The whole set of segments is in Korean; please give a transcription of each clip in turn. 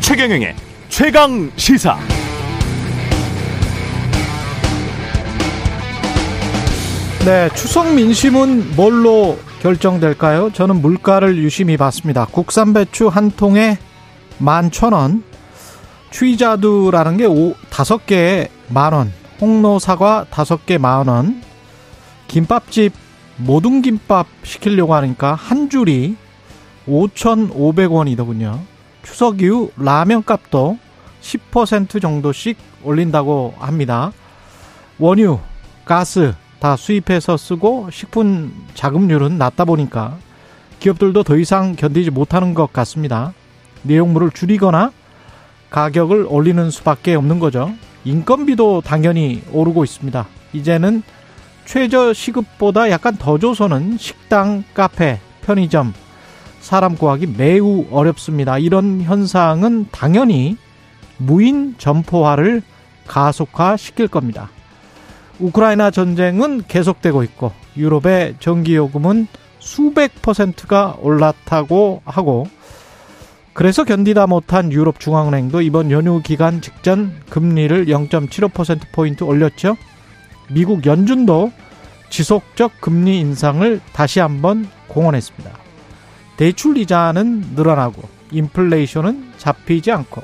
최경영의 최강 시사. 네, 추석 민심은 뭘로 결정될까요? 저는 물가를 유심히 봤습니다. 국산 배추 한 통에 만 천 원, 추이자두라는 게 오, 다섯 개에 만 원, 홍로 사과 다섯 개만 원, 김밥집 모든 김밥 시키려고 하니까 한 줄이 5,500원이더군요. 추석 이후 라면 값도 10% 정도씩 올린다고 합니다. 원유, 가스 다 수입해서 쓰고 식품 자금률은 낮다 보니까 기업들도 더 이상 견디지 못하는 것 같습니다. 내용물을 줄이거나 가격을 올리는 수밖에 없는 거죠. 인건비도 당연히 오르고 있습니다. 이제는 최저 시급보다 약간 더 줘서는 식당, 카페, 편의점, 사람 구하기 매우 어렵습니다. 이런 현상은 당연히 무인 점포화를 가속화시킬 겁니다. 우크라이나 전쟁은 계속되고 있고 유럽의 전기요금은 수백 퍼센트가 올랐다고 하고 그래서 견디다 못한 유럽 중앙은행도 이번 연휴 기간 직전 금리를 0.75%포인트 올렸죠. 미국 연준도 지속적 금리 인상을 다시 한번 공언했습니다. 대출 이자는 늘어나고 인플레이션은 잡히지 않고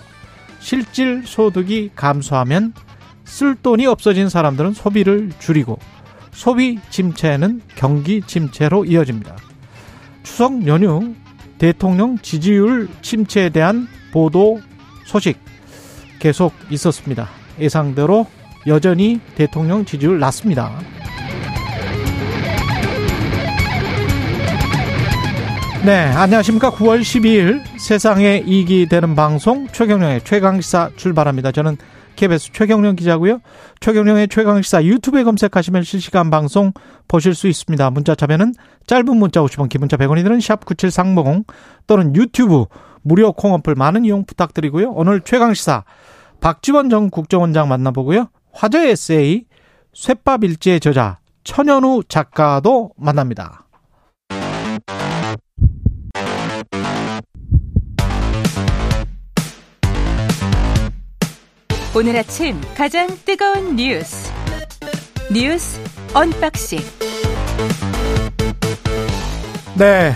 실질 소득이 감소하면 쓸 돈이 없어진 사람들은 소비를 줄이고 소비 침체는 경기 침체로 이어집니다. 추석 연휴 대통령 지지율 침체에 대한 보도 소식 계속 있었습니다. 예상대로 여전히 대통령 지지율 낮습니다. 네, 안녕하십니까. 9월 12일 세상에 이익이 되는 방송 최경령의 최강시사 출발합니다. 저는 KBS 최경령 기자고요. 최경령의 최강시사 유튜브에 검색하시면 실시간 방송 보실 수 있습니다. 문자 참여는 짧은 문자 50원, 기본자 100원이 드는 샵 9730 또는 유튜브 무료 콩어플 많은 이용 부탁드리고요. 오늘 최강시사 박지원 전 국정원장 만나보고요. 화제 에세이 쇳밥일지의 저자 천현우 작가도 만납니다. 오늘 아침 가장 뜨거운 뉴스 뉴스 unboxing 네.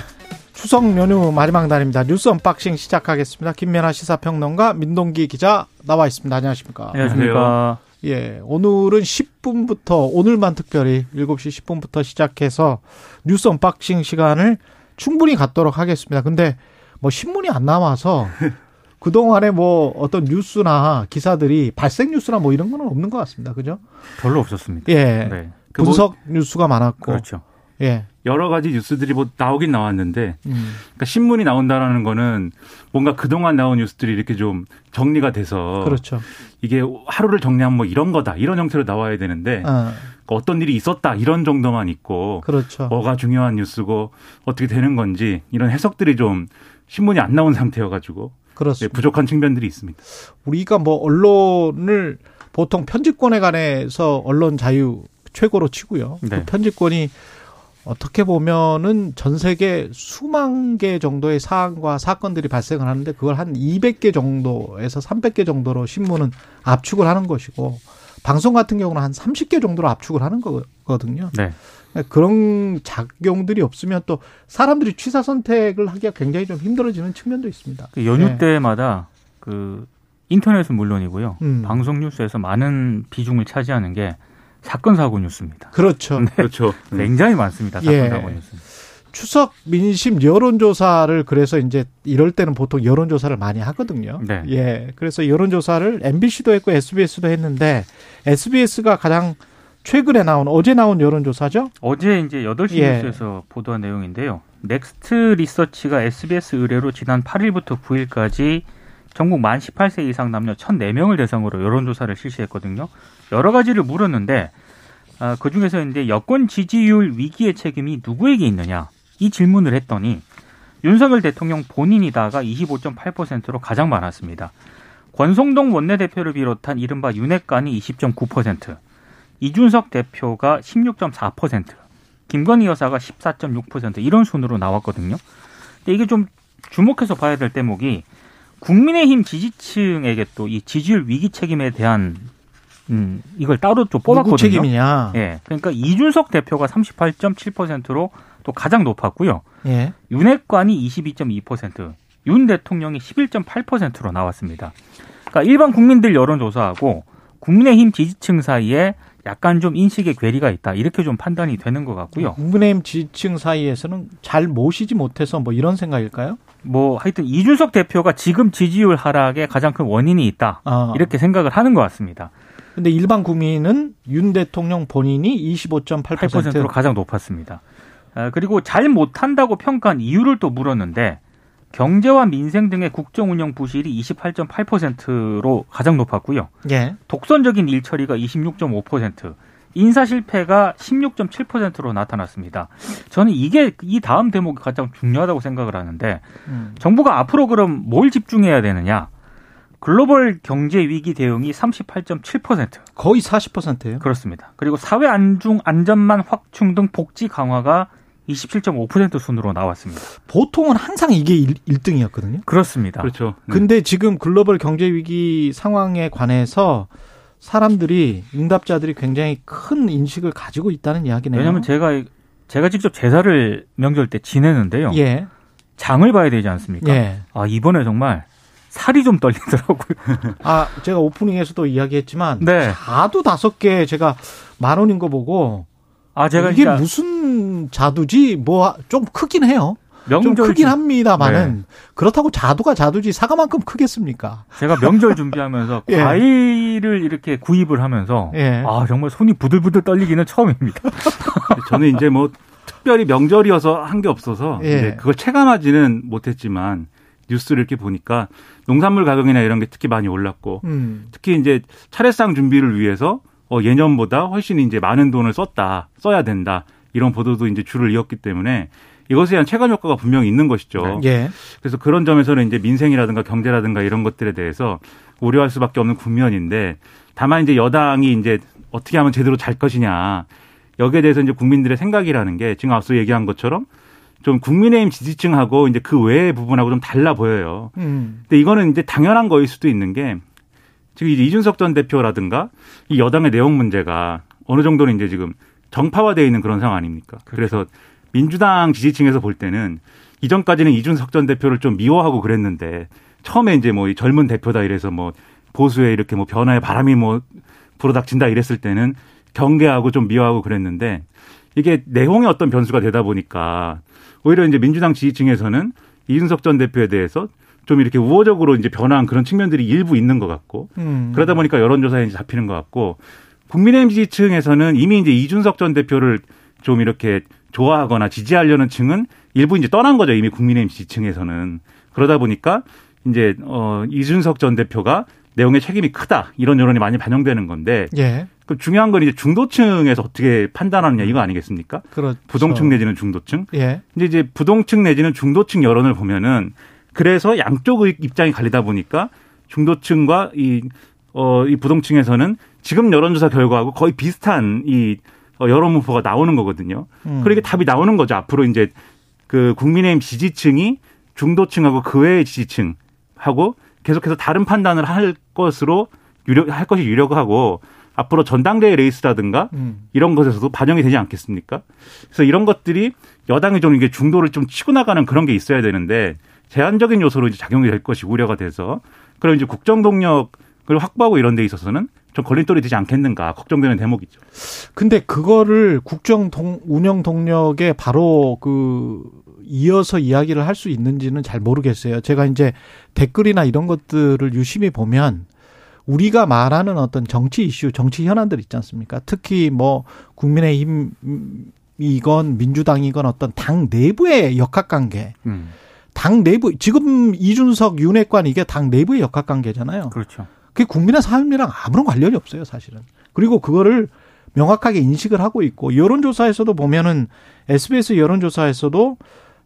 추석 연휴 마지막 날입니다. 뉴스 unboxing 시작하겠습니다. 김민아 시사평론가 민동기 기자 나와 있습니다. 안녕하십니까? 안녕하십니까? 예. 오늘은 10분부터 오늘만 특별히 7시 10분부터 시작해서 뉴스 unboxing 시간을 충분히 갖도록 하겠습니다. 근데 뭐 신문이 안 나와서 그동안에 뭐 어떤 뉴스나 기사들이 발생 뉴스나 뭐 이런 거는 없는 것 같습니다. 그죠? 별로 없었습니다. 예. 네. 그 분석 뭐, 뉴스가 많았고. 그렇죠. 예. 여러 가지 뉴스들이 뭐 나오긴 나왔는데, 음. 그러니까 신문이 나온다라는 거는 뭔가 그동안 나온 뉴스들이 이렇게 좀 정리가 돼서. 그렇죠. 이게 하루를 정리하면 뭐 이런 거다. 이런 형태로 나와야 되는데, 어. 어떤 일이 있었다. 이런 정도만 있고. 그렇죠. 뭐가 중요한 뉴스고 어떻게 되는 건지 이런 해석들이 좀 신문이 안 나온 상태여가지고. 그렇습니다. 네, 부족한 측면들이 있습니다. 우리가 뭐 언론을 보통 편집권에 관해서 언론 자유 최고로 치고요. 네. 그 편집권이 어떻게 보면은 전 세계 수만 개 정도의 사안과 사건들이 발생을 하는데 그걸 한 200개 정도에서 300개 정도로 신문은 압축을 하는 것이고 방송 같은 경우는 한 30개 정도로 압축을 하는 거거든요. 네. 그런 작용들이 없으면 또 사람들이 취사 선택을 하기가 굉장히 좀 힘들어지는 측면도 있습니다. 그 연휴 네. 때마다 그 인터넷은 물론이고요. 음. 방송 뉴스에서 많은 비중을 차지하는 게 사건 사고 뉴스입니다. 그렇죠. 그렇죠. 굉장히 많습니다. 사건 예. 사고 뉴스. 추석 민심 여론조사를 그래서 이제 이럴 때는 보통 여론조사를 많이 하거든요. 네. 예. 그래서 여론조사를 MBC도 했고 SBS도 했는데 SBS가 가장 최근에 나온 어제 나온 여론조사죠. 어제 이제 8시 예. 뉴스에서 보도한 내용인데요. 넥스트 리서치가 SBS 의뢰로 지난 8일부터 9일까지 전국 만 18세 이상 남녀 1,004명을 대상으로 여론조사를 실시했거든요. 여러 가지를 물었는데 아, 그 중에서 이제 여권 지지율 위기의 책임이 누구에게 있느냐 이 질문을 했더니 윤석열 대통령 본인이다가 25.8%로 가장 많았습니다. 권성동 원내대표를 비롯한 이른바 윤핵관이 20.9%, 이준석 대표가 16.4%, 김건희 여사가 14.6% 이런 순으로 나왔거든요. 근데 이게 좀 주목해서 봐야 될 대목이 국민의힘 지지층에게 또 이 지지율 위기 책임에 대한 음, 이걸 따로 좀 뽑았거든요. 누구 책임이냐? 예. 그러니까 이준석 대표가 38.7%로 또 가장 높았고요. 예. 윤핵관이 22.2%, 윤 대통령이 11.8%로 나왔습니다. 그러니까 일반 국민들 여론조사하고 국민의힘 지지층 사이에 약간 좀 인식의 괴리가 있다. 이렇게 좀 판단이 되는 것 같고요. 국민의힘 지지층 사이에서는 잘 모시지 못해서 뭐 이런 생각일까요? 뭐 하여튼 이준석 대표가 지금 지지율 하락에 가장 큰 원인이 있다. 아. 이렇게 생각을 하는 것 같습니다. 근데 일반 국민은 윤 대통령 본인이 25.8% 8%로 가장 높았습니다. 아, 그리고 잘 못한다고 평가한 이유를 또 물었는데 경제와 민생 등의 국정 운영 부실이 28.8%로 가장 높았고요. 예. 독선적인 일 처리가 26.5%, 인사 실패가 16.7%로 나타났습니다. 저는 이게 이 다음 대목이 가장 중요하다고 생각을 하는데 음. 정부가 앞으로 그럼 뭘 집중해야 되느냐? 글로벌 경제 위기 대응이 38.7% 거의 40%예요. 그렇습니다. 그리고 사회 안중 안전망 확충 등 복지 강화가 27.5% 순으로 나왔습니다. 보통은 항상 이게 1, 1등이었거든요. 그렇습니다. 그렇죠. 네. 근데 지금 글로벌 경제 위기 상황에 관해서 사람들이 응답자들이 굉장히 큰 인식을 가지고 있다는 이야기네요. 왜냐하면 제가 제가 직접 제사를 명절 때 지내는데요. 예. 장을 봐야 되지 않습니까? 예. 아 이번에 정말 살이 좀 떨리더라고요. 아, 제가 오프닝에서도 이야기했지만 네. 자두 다섯 개 제가 만 원인 거 보고 아 제가 이게 진짜 무슨 자두지 뭐 좀 크긴 해요. 좀 명절 크긴 준- 합니다만은 그렇다고 자두가 자두지 사과만큼 크겠습니까? 제가 명절 준비하면서 예. 과일을 이렇게 구입을 하면서 예. 아 정말 손이 부들부들 떨리기는 처음입니다. 저는 이제 뭐 특별히 명절이어서 한 게 없어서 예. 이제 그걸 체감하지는 못했지만 뉴스를 이렇게 보니까 농산물 가격이나 이런 게 특히 많이 올랐고 음. 특히 이제 차례상 준비를 위해서 어, 예년보다 훨씬 이제 많은 돈을 썼다, 써야 된다 이런 보도도 이제 줄을 이었기 때문에 이것에 대한 체감 효과가 분명히 있는 것이죠. 예. 그래서 그런 점에서는 이제 민생이라든가 경제라든가 이런 것들에 대해서 우려할 수밖에 없는 국면인데 다만 이제 여당이 이제 어떻게 하면 제대로 잘 것이냐 여기에 대해서 이제 국민들의 생각이라는 게 지금 앞서 얘기한 것처럼 좀 국민의힘 지지층하고 이제 그 외의 부분하고 좀 달라 보여요. 음. 근데 이거는 이제 당연한 거일 수도 있는 게 지금 이제 이준석 전 대표라든가 이 여당의 내용 문제가 어느 정도는 이제 지금 정파화되어 있는 그런 상황 아닙니까? 그래서 민주당 지지층에서 볼 때는 이전까지는 이준석 전 대표를 좀 미워하고 그랬는데 처음에 이제 뭐이 젊은 대표다 이래서 뭐 보수에 이렇게 뭐 변화의 바람이 뭐 불어닥친다 이랬을 때는 경계하고 좀 미워하고 그랬는데 이게 내용의 어떤 변수가 되다 보니까 오히려 이제 민주당 지지층에서는 이준석 전 대표에 대해서 좀 이렇게 우호적으로 이제 변화한 그런 측면들이 일부 있는 것 같고 음. 그러다 보니까 여론조사에 이제 잡히는 것 같고 국민의힘 지지층에서는 이미 이제 이준석 전 대표를 좀 이렇게 좋아하거나 지지하려는 층은 일부 이제 떠난 거죠 이미 국민의힘 지지층에서는 그러다 보니까 이제 어 이준석 전 대표가 내용의 책임이 크다 이런 여론이 많이 반영되는 건데 예. 그 중요한 건 이제 중도층에서 어떻게 판단하느냐 이거 아니겠습니까? 그렇죠. 부동층 내지는 중도층. 예. 근데 이제 부동층 내지는 중도층 여론을 보면은 그래서 양쪽의 입장이 갈리다 보니까 중도층과 이, 어, 이 부동층에서는 지금 여론조사 결과하고 거의 비슷한 이 어, 여론 분포가 나오는 거거든요. 음. 그러니까 답이 나오는 거죠. 앞으로 이제 그 국민의힘 지지층이 중도층하고 그 외의 지지층하고 계속해서 다른 판단을 할 것으로 유력, 할 것이 유력하고 앞으로 전당대회 레이스라든가 음. 이런 것에서도 반영이 되지 않겠습니까? 그래서 이런 것들이 여당이 좀 이게 중도를 좀 치고 나가는 그런 게 있어야 되는데 제한적인 요소로 이제 작용이 될 것이 우려가 돼서 그럼 이제 국정 동력 을 확보하고 이런 데 있어서는 좀 걸림돌이 되지 않겠는가 걱정되는 대목이죠. 근데 그거를 국정 동, 운영 동력에 바로 그 이어서 이야기를 할 수 있는지는 잘 모르겠어요. 제가 이제 댓글이나 이런 것들을 유심히 보면 우리가 말하는 어떤 정치 이슈, 정치 현안들 있지 않습니까? 특히 뭐 국민의힘 이건 민주당이건 어떤 당 내부의 역학관계, 음, 당 내부 지금 이준석 윤핵관 이게 당 내부의 역학관계잖아요. 그렇죠. 그게 국민의 삶이랑 아무런 관련이 없어요, 사실은. 그리고 그거를 명확하게 인식을 하고 있고 여론조사에서도 보면은 SBS 여론조사에서도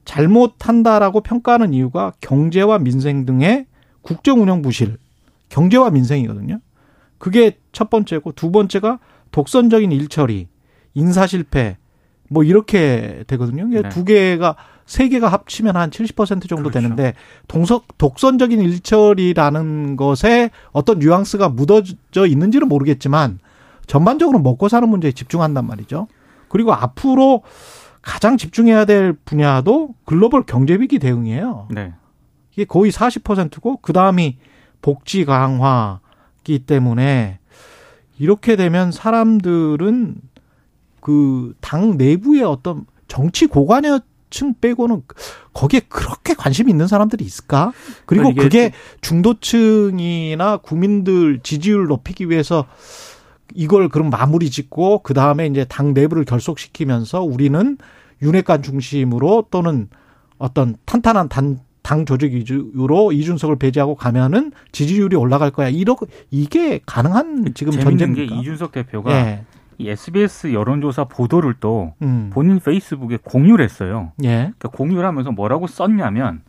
잘못한다라고 평가하는 이유가 경제와 민생 등의 국정 운영 부실, 경제와 민생이거든요. 그게 첫 번째고 두 번째가 독선적인 일처리, 인사 실패, 뭐 이렇게 되거든요. 네. 두 개가 세 개가 합치면 한 70% 정도 그렇죠. 되는데 동석 독선적인 일처리라는 것에 어떤 뉘앙스가 묻어져 있는지는 모르겠지만 전반적으로 먹고 사는 문제에 집중한단 말이죠. 그리고 앞으로 가장 집중해야 될 분야도 글로벌 경제 위기 대응이에요. 네. 이게 거의 40%고 그 다음이 복지 강화기 때문에 이렇게 되면 사람들은 그 당 내부의 어떤 정치 고관여 층 빼고는 거기에 그렇게 관심이 있는 사람들이 있을까? 그리고 그게 중도층이나 국민들 지지율 높이기 위해서 이걸 그럼 마무리 짓고 그 다음에 이제 당 내부를 결속시키면서 우리는 윤핵관 중심으로 또는 어떤 탄탄한 단, 당 조직 위주로 이준석을 배제하고 가면은 지지율이 올라갈 거야. 이러 이게 가능한 지금 전쟁입니까? 게 이준석 대표가 예. 이 SBS 여론조사 보도를 또 음. 본인 페이스북에 공유를 했어요. 예. 그러니까 공유를 하면서 뭐라고 썼냐면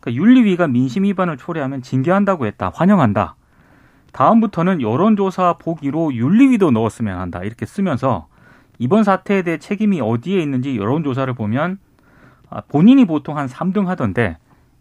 그러니까 윤리위가 민심 위반을 초래하면 징계한다고 했다. 환영한다. 다음부터는 여론조사 보기로 윤리위도 넣었으면 한다. 이렇게 쓰면서 이번 사태에 대해 책임이 어디에 있는지 여론조사를 보면 아, 본인이 보통 한 3등 하던데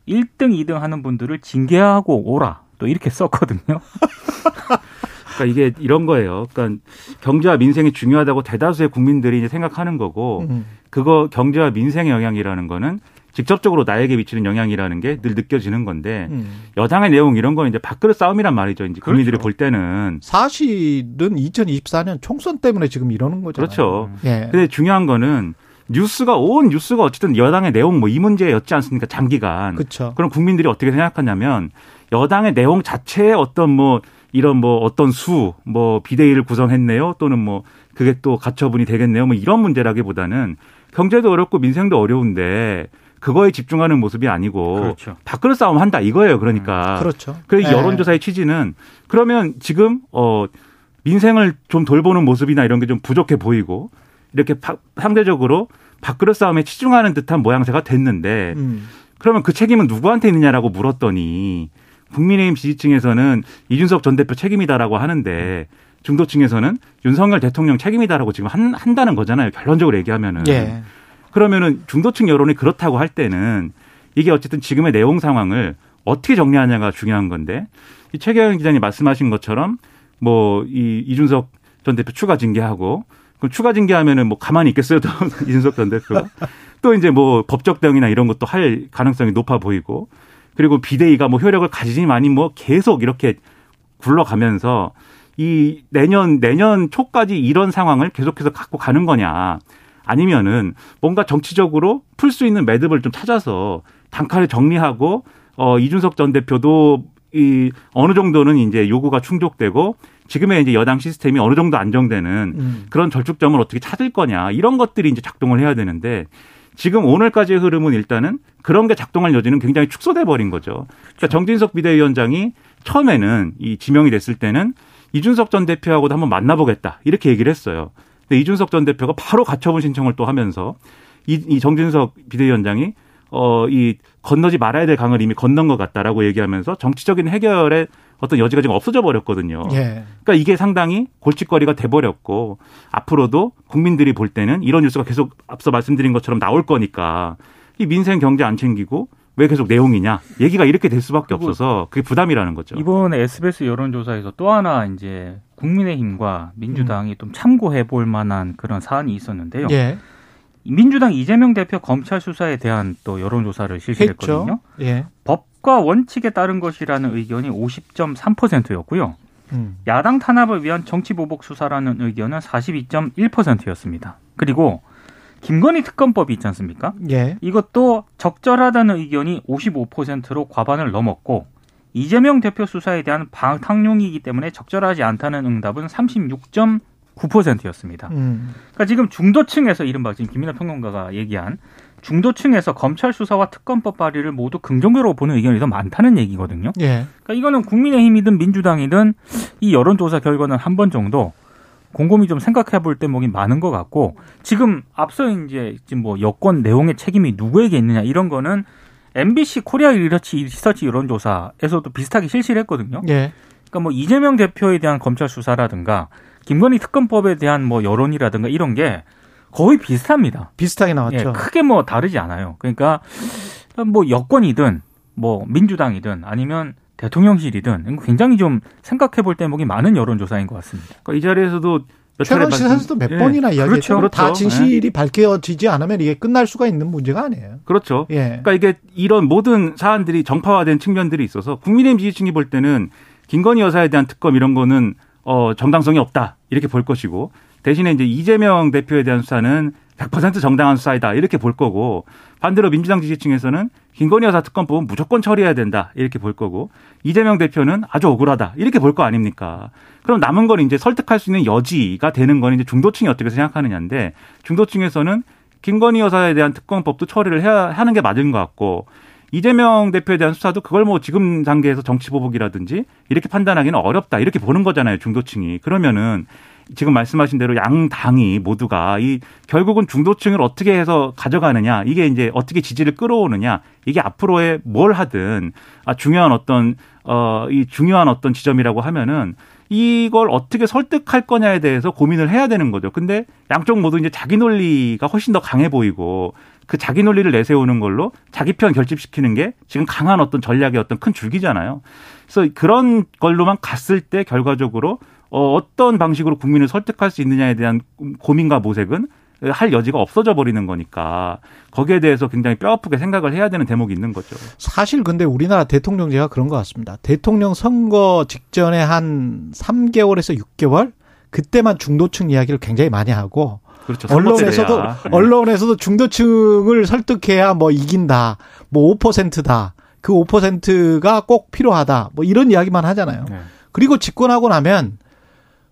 1등, 2등 하는 분들을 징계하고 오라. 또 이렇게 썼거든요. 그러니까 이게 이런 거예요. 그러니까 경제와 민생이 중요하다고 대다수의 국민들이 이제 생각하는 거고 음. 그거 경제와 민생의 영향이라는 거는 직접적으로 나에게 미치는 영향이라는 게 늘 느껴지는 건데 음. 여당의 내용 이런 거는 이제 밥그릇 싸움이란 말이죠. 이제 국민들이 그렇죠. 볼 때는 사실은 2024년 총선 때문에 지금 이러는 거잖아요. 그렇죠. 예. 근데 중요한 거는 뉴스가 온 뉴스가 어쨌든 여당의 내용 뭐 이 문제였지 않습니까? 장기간. 그렇죠. 그럼 국민들이 어떻게 생각하냐면 여당의 내용 자체에 어떤 뭐 이런 뭐 어떤 수, 뭐 비대위를 구성했네요. 또는 뭐 그게 또 가처분이 되겠네요. 뭐 이런 문제라기보다는 경제도 어렵고 민생도 어려운데 그거에 집중하는 모습이 아니고 그렇죠. 밖으로 싸움 한다 이거예요. 그러니까. 음, 그렇죠. 그래서 네. 여론조사의 취지는 그러면 지금 어 민생을 좀 돌보는 모습이나 이런 게 좀 부족해 보이고 이렇게 바, 상대적으로 밖으로 싸움에 치중하는 듯한 모양새가 됐는데 음. 그러면 그 책임은 누구한테 있느냐라고 물었더니 국민의힘 지지층에서는 이준석 전 대표 책임이다라고 하는데 중도층에서는 윤석열 대통령 책임이다라고 지금 한, 한다는 거잖아요. 결론적으로 얘기하면은. 예. 그러면은 중도층 여론이 그렇다고 할 때는 이게 어쨌든 지금의 내용 상황을 어떻게 정리하냐가 중요한 건데 이 최경영 기자님 말씀하신 것처럼 뭐 이 이준석 전 대표 추가 징계하고 그럼 추가 징계하면은 뭐 가만히 있겠어요, 또 이준석 전 대표. 또 이제 뭐 법적 대응이나 이런 것도 할 가능성이 높아 보이고 그리고 비대위가 뭐 효력을 가지지만이 뭐 계속 이렇게 굴러가면서 이 내년 내년 초까지 이런 상황을 계속해서 갖고 가는 거냐 아니면은 뭔가 정치적으로 풀 수 있는 매듭을 좀 찾아서 단칼에 정리하고 어 이준석 전 대표도 이 어느 정도는 이제 요구가 충족되고 지금의 이제 여당 시스템이 어느 정도 안정되는 음. 그런 절축점을 어떻게 찾을 거냐 이런 것들이 이제 작동을 해야 되는데 지금 오늘까지의 흐름은 일단은 그런 게 작동할 여지는 굉장히 축소돼 버린 거죠. 그러니까 그렇죠. 정진석 비대위원장이 처음에는 이 지명이 됐을 때는 이준석 전 대표하고도 한번 만나보겠다 이렇게 얘기를 했어요. 근데 이준석 전 대표가 바로 가처분 신청을 또 하면서 이, 이 정진석 비대위원장이 어, 이 건너지 말아야 될 강을 이미 건넌 것 같다라고 얘기하면서 정치적인 해결의 어떤 여지가 지금 없어져 버렸거든요. 예. 그러니까 이게 상당히 골칫거리가 돼 버렸고 앞으로도 국민들이 볼 때는 이런 뉴스가 계속 앞서 말씀드린 것처럼 나올 거니까 이 민생 경제 안 챙기고 왜 계속 내용이냐 얘기가 이렇게 될 수밖에 없어서 그게 부담이라는 거죠. 이번에 SBS 여론조사에서 또 하나 이제 국민의힘과 민주당이 음. 좀 참고해 볼 만한 그런 사안이 있었는데요. 예. 민주당 이재명 대표 검찰 수사에 대한 또 여론조사를 실시했거든요. 예. 법 과 원칙에 따른 것이라는 의견이 50.3%였고요. 음. 야당 탄압을 위한 정치 보복 수사라는 의견은 42.1%였습니다. 그리고 김건희 특검법이 있지 않습니까? 예. 이것도 적절하다는 의견이 55%로 과반을 넘었고 이재명 대표 수사에 대한 방탕용이기 때문에 적절하지 않다는 응답은 36.9%였습니다. 음. 그러니까 지금 중도층에서 이른바 지금 김민하 평론가가 얘기한 중도층에서 검찰 수사와 특검법 발의를 모두 긍정적으로 보는 의견이 더 많다는 얘기거든요. 예. 그러니까 이거는 국민의힘이든 민주당이든 이 여론조사 결과는 한 번 정도 곰곰이 좀 생각해 볼 대목이 많은 것 같고 지금 앞서 이제 지금 뭐 여권 내용의 책임이 누구에게 있느냐 이런 거는 MBC 코리아 리서치, 리서치 여론조사에서도 비슷하게 실시를 했거든요. 예. 그러니까 뭐 이재명 대표에 대한 검찰 수사라든가 김건희 특검법에 대한 뭐 여론이라든가 이런 게 거의 비슷합니다. 비슷하게 나왔죠. 예, 크게 뭐 다르지 않아요. 그러니까 뭐 여권이든 뭐 민주당이든 아니면 대통령실이든 굉장히 좀 생각해 볼 대목이 많은 여론조사인 것 같습니다. 그러니까 이 자리에서도 최근 시사에서도 몇 예. 번이나 이야기했죠. 그렇죠. 다 진실이 밝혀지지 않으면 이게 끝날 수가 있는 문제가 아니에요. 그렇죠. 예. 그러니까 이게 이런 모든 사안들이 정파화된 측면들이 있어서 국민의힘 지지층이 볼 때는 김건희 여사에 대한 특검 이런 거는 어 정당성이 없다 이렇게 볼 것이고 대신에 이제 이재명 대표에 대한 수사는 100% 정당한 수사이다. 이렇게 볼 거고 반대로 민주당 지지층에서는 김건희 여사 특검법은 무조건 처리해야 된다. 이렇게 볼 거고 이재명 대표는 아주 억울하다. 이렇게 볼 거 아닙니까? 그럼 남은 건 이제 설득할 수 있는 여지가 되는 건 이제 중도층이 어떻게 생각하느냐인데 중도층에서는 김건희 여사에 대한 특검법도 처리를 해야 하는 게 맞은 것 같고 이재명 대표에 대한 수사도 그걸 뭐 지금 단계에서 정치 보복이라든지 이렇게 판단하기는 어렵다. 이렇게 보는 거잖아요 중도층이. 그러면은 지금 말씀하신 대로 양 당이 모두가 이 결국은 중도층을 어떻게 해서 가져가느냐 이게 이제 어떻게 지지를 끌어오느냐 이게 앞으로의 뭘 하든 아 중요한 어떤 어이 중요한 어떤 지점이라고 하면은 이걸 어떻게 설득할 거냐에 대해서 고민을 해야 되는 거죠. 근데 양쪽 모두 이제 자기 논리가 훨씬 더 강해 보이고 그 자기 논리를 내세우는 걸로 자기 편 결집시키는 게 지금 강한 어떤 전략의 어떤 큰 줄기잖아요. 그래서 그런 걸로만 갔을 때 결과적으로 어, 어떤 방식으로 국민을 설득할 수 있느냐에 대한 고민과 모색은 할 여지가 없어져 버리는 거니까 거기에 대해서 굉장히 뼈아프게 생각을 해야 되는 대목이 있는 거죠. 사실 근데 우리나라 대통령제가 그런 것 같습니다. 대통령 선거 직전에 한 3개월에서 6개월 그때만 중도층 이야기를 굉장히 많이 하고 그렇죠. 언론에서도. 언론에서도 중도층을 설득해야 뭐 이긴다. 뭐 5%다. 그 5%가 꼭 필요하다. 뭐 이런 이야기만 하잖아요. 네. 그리고 집권하고 나면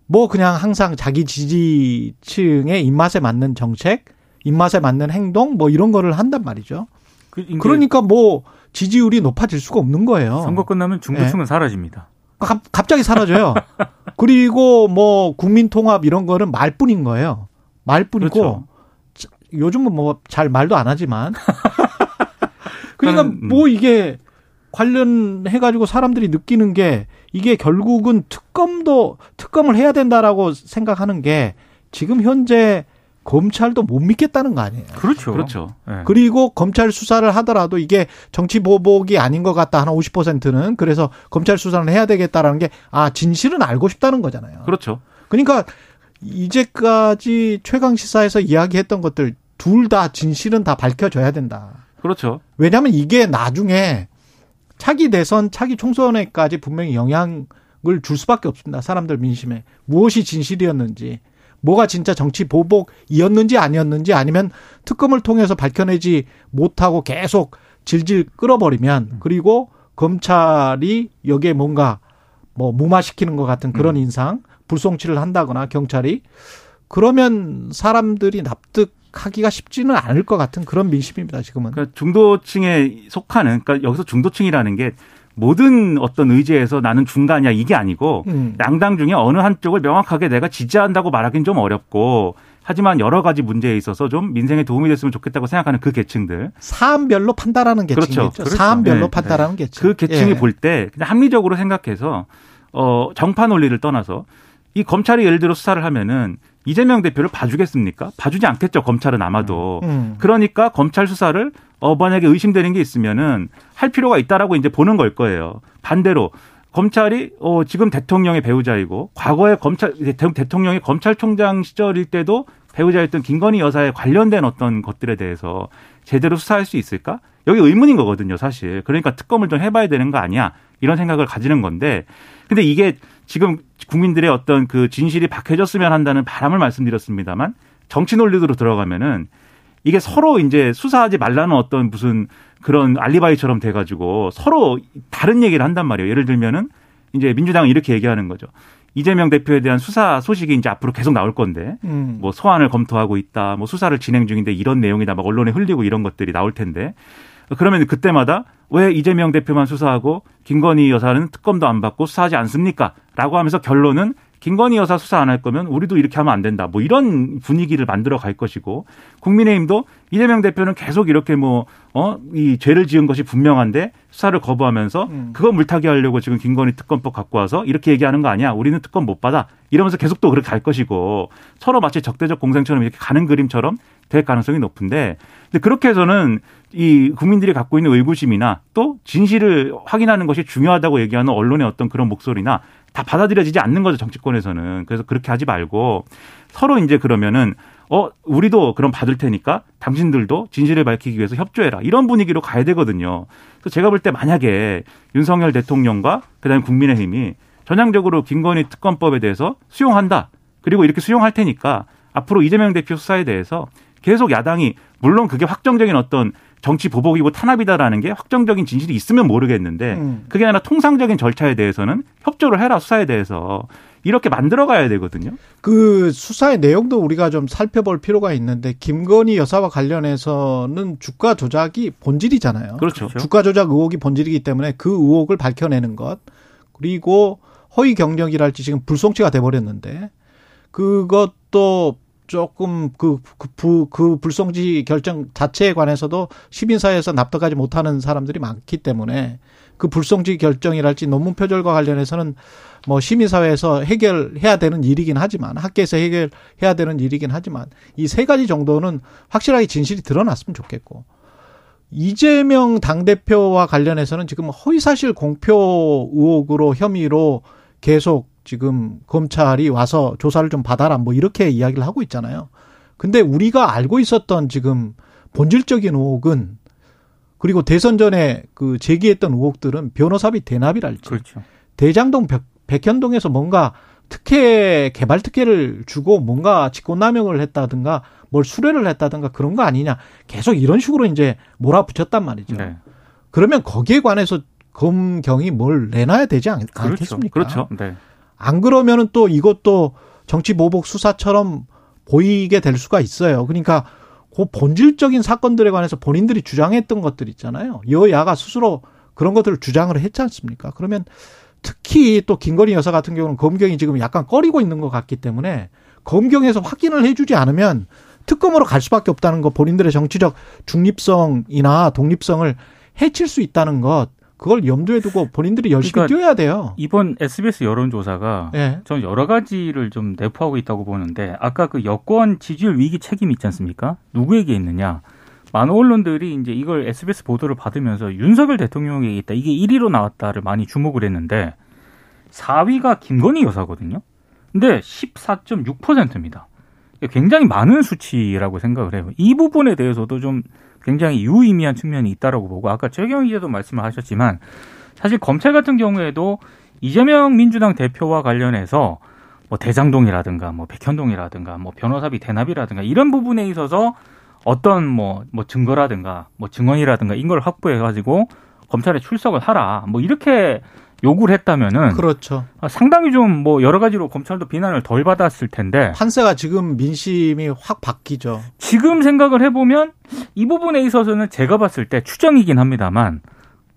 뭐 그냥 항상 자기 지지층의 입맛에 맞는 정책, 입맛에 맞는 행동 뭐 이런 거를 한단 말이죠. 그 그러니까 뭐 지지율이 높아질 수가 없는 거예요. 선거 끝나면 중도층은 네. 사라집니다. 갑, 갑자기 사라져요. 그리고 뭐 국민 통합 이런 거는 말뿐인 거예요. 말뿐이고 그렇죠. 자, 요즘은 뭐 잘 말도 안 하지만 그러니까 음. 뭐 이게 관련해 가지고 사람들이 느끼는 게 이게 결국은 특검도 특검을 해야 된다라고 생각하는 게 지금 현재 검찰도 못 믿겠다는 거 아니에요. 그렇죠. 그렇죠. 네. 그리고 검찰 수사를 하더라도 이게 정치 보복이 아닌 것 같다 한 50%는 그래서 검찰 수사를 해야 되겠다라는 게 아 진실은 알고 싶다는 거잖아요. 그렇죠. 그러니까 이제까지 최강 시사에서 이야기했던 것들 둘 다 진실은 다 밝혀져야 된다. 그렇죠. 왜냐하면 이게 나중에 차기 대선, 차기 총선에까지 분명히 영향을 줄 수밖에 없습니다. 사람들 민심에. 무엇이 진실이었는지, 뭐가 진짜 정치 보복이었는지 아니었는지 아니면 특검을 통해서 밝혀내지 못하고 계속 질질 끌어버리면 그리고 검찰이 여기에 뭔가 뭐 무마시키는 것 같은 그런 인상, 불송치를 한다거나 경찰이 그러면 사람들이 납득 하기가 쉽지는 않을 것 같은 그런 민심입니다. 지금은. 그러니까 중도층에 속하는 그러니까 여기서 중도층이라는 게 모든 어떤 의제에서 나는 중간이야 이게 아니고 음. 양당 중에 어느 한쪽을 명확하게 내가 지지한다고 말하기는 좀 어렵고 하지만 여러 가지 문제에 있어서 좀 민생에 도움이 됐으면 좋겠다고 생각하는 그 계층들 사안별로 판단하는 계층이 그렇죠. 그렇죠. 사안별로 네. 판단하는 계층. 그 계층이 예. 볼때 그냥 합리적으로 생각해서 어 정파 논리를 떠나서 이 검찰이 예를 들어 수사를 하면은 이재명 대표를 봐주겠습니까? 봐주지 않겠죠. 검찰은 아마도. 음. 그러니까 검찰 수사를 어 만약에 의심되는 게 있으면은 할 필요가 있다라고 이제 보는 걸 거예요. 반대로 검찰이 어 지금 대통령의 배우자이고 과거에 검찰 대- 대통령이 검찰총장 시절일 때도 배우자였던 김건희 여사에 관련된 어떤 것들에 대해서 제대로 수사할 수 있을까? 여기 의문인 거거든요, 사실. 그러니까 특검을 좀 해봐야 되는 거 아니야? 이런 생각을 가지는 건데, 근데 이게 지금 국민들의 어떤 그 진실이 밝혀졌으면 한다는 바람을 말씀드렸습니다만 정치 논리로 들어가면은 이게 서로 이제 수사하지 말라는 어떤 무슨 그런 알리바이처럼 돼가지고 서로 다른 얘기를 한단 말이에요. 예를 들면은 이제 민주당은 이렇게 얘기하는 거죠. 이재명 대표에 대한 수사 소식이 이제 앞으로 계속 나올 건데 음. 뭐 소환을 검토하고 있다, 뭐 수사를 진행 중인데 이런 내용이다, 막 언론에 흘리고 이런 것들이 나올 텐데 그러면 그때마다 왜 이재명 대표만 수사하고 김건희 여사는 특검도 안 받고 수사하지 않습니까? 라고 하면서 결론은 김건희 여사 수사 안 할 거면 우리도 이렇게 하면 안 된다. 뭐 이런 분위기를 만들어 갈 것이고 국민의힘도 이재명 대표는 계속 이렇게 뭐 어 이 죄를 지은 것이 분명한데 수사를 거부하면서 음. 그거 물타기 하려고 지금 김건희 특검법 갖고 와서 이렇게 얘기하는 거 아니야. 우리는 특검 못 받아. 이러면서 계속 또 그렇게 갈 것이고 서로 마치 적대적 공생처럼 이렇게 가는 그림처럼 될 가능성이 높은데 근데 그렇게 해서는 이 국민들이 갖고 있는 의구심이나 또 진실을 확인하는 것이 중요하다고 얘기하는 언론의 어떤 그런 목소리나 다 받아들여지지 않는 거죠 정치권에서는. 그래서 그렇게 하지 말고 서로 이제 그러면은 어 우리도 그럼 받을 테니까 당신들도 진실을 밝히기 위해서 협조해라. 이런 분위기로 가야 되거든요. 그래서 제가 볼 때 만약에 윤석열 대통령과 그다음에 국민의힘이 전향적으로 김건희 특검법에 대해서 수용한다. 그리고 이렇게 수용할 테니까 앞으로 이재명 대표 수사에 대해서 계속 야당이 물론 그게 확정적인 어떤 정치 보복이고 탄압이다라는 게 확정적인 진실이 있으면 모르겠는데 음. 그게 아니라 통상적인 절차에 대해서는 협조를 해라 수사에 대해서 이렇게 만들어 가야 되거든요. 그 수사의 내용도 우리가 좀 살펴볼 필요가 있는데 김건희 여사와 관련해서는 주가 조작이 본질이잖아요. 그렇죠. 주가 조작 의혹이 본질이기 때문에 그 의혹을 밝혀내는 것 그리고 허위 경력이랄지 지금 불송치가 돼버렸는데 그것도 조금 그, 그, 부, 그 불송치 결정 자체에 관해서도 시민사회에서 납득하지 못하는 사람들이 많기 때문에 그 불송치 결정이랄지 논문 표절과 관련해서는 뭐 시민사회에서 해결해야 되는 일이긴 하지만 학계에서 해결해야 되는 일이긴 하지만 이 세 가지 정도는 확실하게 진실이 드러났으면 좋겠고 이재명 당대표와 관련해서는 지금 허위사실 공표 의혹으로 혐의로 계속 지금 검찰이 와서 조사를 좀 받아라 뭐 이렇게 이야기를 하고 있잖아요. 근데 우리가 알고 있었던 지금 본질적인 의혹은 그리고 대선 전에 그 제기했던 의혹들은 변호사비 대납이랄지 그렇죠. 대장동 백, 백현동에서 뭔가 특혜 개발 특혜를 주고 뭔가 직권남용을 했다든가 뭘 수뢰를 했다든가 그런 거 아니냐 계속 이런 식으로 이제 몰아붙였단 말이죠. 네. 그러면 거기에 관해서 검경이 뭘 내놔야 되지 않, 그렇죠. 않겠습니까? 그렇죠. 네. 안 그러면은 또 이것도 정치 보복 수사처럼 보이게 될 수가 있어요. 그러니까 그 본질적인 사건들에 관해서 본인들이 주장했던 것들 있잖아요. 여야가 스스로 그런 것들을 주장을 했지 않습니까? 그러면 특히 또 김건희 여사 같은 경우는 검경이 지금 약간 꺼리고 있는 것 같기 때문에 검경에서 확인을 해주지 않으면 특검으로 갈 수밖에 없다는 것, 본인들의 정치적 중립성이나 독립성을 해칠 수 있다는 것, 그걸 염두에 두고 본인들이 열심히 그러니까 뛰어야 돼요. 이번 SBS 여론조사가 예. 저는 여러 가지를 좀 내포하고 있다고 보는데 아까 그 여권 지지율 위기 책임 있지 않습니까? 누구에게 있느냐? 많은 언론들이 이제 이걸 SBS 보도를 받으면서 윤석열 대통령에게 있다. 이게 1위로 나왔다를 많이 주목을 했는데 4위가 김건희 여사거든요. 근데 14.6%입니다. 굉장히 많은 수치라고 생각을 해요. 이 부분에 대해서도 좀 굉장히 유의미한 측면이 있다라고 보고 아까 최경 기자도 말씀을 하셨지만 사실 검찰 같은 경우에도 이재명 민주당 대표와 관련해서 뭐 대장동이라든가 뭐 백현동이라든가 뭐 변호사비 대납이라든가 이런 부분에 있어서 어떤 뭐, 뭐 증거라든가 뭐 증언이라든가 이걸 확보해 가지고 검찰에 출석을 하라. 뭐 이렇게 요구를 했다면은 그렇죠. 상당히 좀 뭐 여러 가지로 검찰도 비난을 덜 받았을 텐데 판세가 지금 민심이 확 바뀌죠. 지금 생각을 해보면 이 부분에 있어서는 제가 봤을 때 추정이긴 합니다만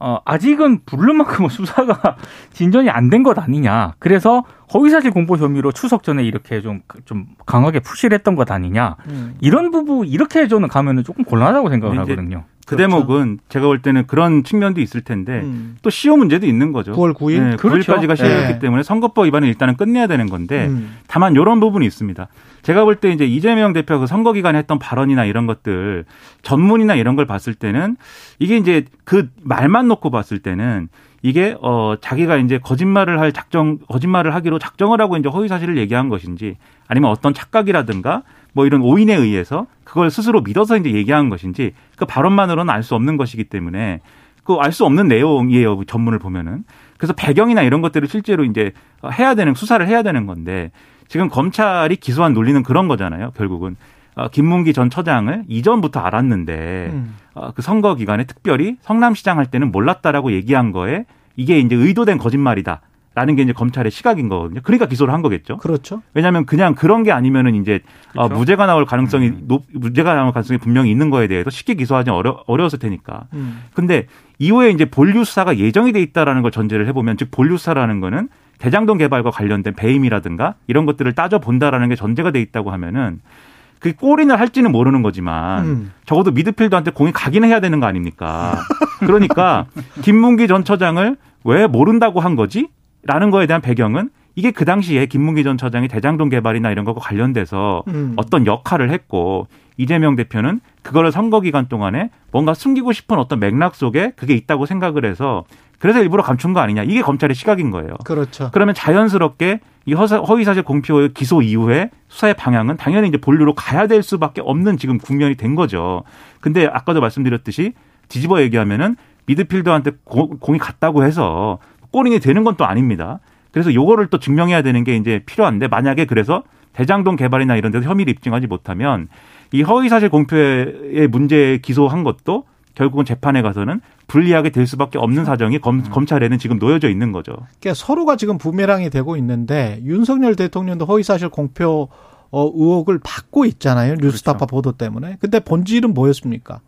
어, 아직은 부를 만큼은 수사가 진전이 안 된 것 아니냐. 그래서 허위사실 공보 혐의로 추석 전에 이렇게 좀, 좀 강하게 푸시를 했던 것 아니냐. 음. 이런 부분, 이렇게 저는 가면은 조금 곤란하다고 생각을 하거든요. 그 그렇죠. 대목은 제가 볼 때는 그런 측면도 있을 텐데 음. 또 시효 문제도 있는 거죠. 9월 9일. 네, 그렇죠. 9일까지가 시효였기 네. 때문에 선거법 위반을 일단은 끝내야 되는 건데 음. 다만 이런 부분이 있습니다. 제가 볼 때 이제 이재명 대표가 그 선거 기간에 했던 발언이나 이런 것들 전문이나 이런 걸 봤을 때는 이게 이제 그 말만 놓고 봤을 때는 이게 어 자기가 이제 거짓말을 할 작정 거짓말을 하기로 작정을 하고 이제 허위 사실을 얘기한 것인지 아니면 어떤 착각이라든가 뭐 이런 오인에 의해서 그걸 스스로 믿어서 이제 얘기한 것인지 그 발언만으로는 알 수 없는 것이기 때문에 그 알 수 없는 내용이에요 그 전문을 보면은. 그래서 배경이나 이런 것들을 실제로 이제 해야 되는 수사를 해야 되는 건데 지금 검찰이 기소한 논리는 그런 거잖아요 결국은 어, 김문기 전 처장을 이전부터 알았는데 음. 어, 그 선거 기간에 특별히 성남시장 할 때는 몰랐다라고 얘기한 거에 이게 이제 의도된 거짓말이다. 라는 게 이제 검찰의 시각인 거거든요. 그러니까 기소를 한 거겠죠. 그렇죠. 왜냐하면 그냥 그런 게 아니면은 이제 어, 그렇죠. 무죄가 나올 가능성이 음. 높 무죄가 나올 가능성이 분명히 있는 거에 대해서 쉽게 기소하기 어려 어려웠을 테니까. 음. 근데 이후에 이제 본류 수사가 예정이 돼 있다라는 걸 전제를 해보면 즉 본류 수사라는 거는 대장동 개발과 관련된 배임이라든가 이런 것들을 따져 본다라는 게 전제가 돼 있다고 하면은 그 골인을 할지는 모르는 거지만 음. 적어도 미드필더한테 공이 가긴 해야 되는 거 아닙니까? 그러니까 김문기 전 처장을 왜 모른다고 한 거지? 라는 거에 대한 배경은 이게 그 당시에 김문기 전 처장이 대장동 개발이나 이런 것과 관련돼서 음. 어떤 역할을 했고 이재명 대표는 그거를 선거 기간 동안에 뭔가 숨기고 싶은 어떤 맥락 속에 그게 있다고 생각을 해서 그래서 일부러 감춘 거 아니냐 이게 검찰의 시각인 거예요. 그렇죠. 그러면 자연스럽게 이 허위사실 공표 기소 이후에 수사의 방향은 당연히 이제 본류로 가야 될 수밖에 없는 지금 국면이 된 거죠. 근데 아까도 말씀드렸듯이 뒤집어 얘기하면은 미드필더한테 고- 공이 갔다고 해서 골인이 되는 건 또 아닙니다. 그래서 요거를 또 증명해야 되는 게 이제 필요한데 만약에 그래서 대장동 개발이나 이런 데서 혐의를 입증하지 못하면 이 허위사실 공표의 문제 기소한 것도 결국은 재판에 가서는 불리하게 될 수밖에 없는 사정이 검, 검찰에는 지금 놓여져 있는 거죠. 그러니까 서로가 지금 부메랑이 되고 있는데 윤석열 대통령도 허위사실 공표 어, 의혹을 받고 있잖아요. 뉴스타파 보도 때문에. 근데 본질은 뭐였습니까?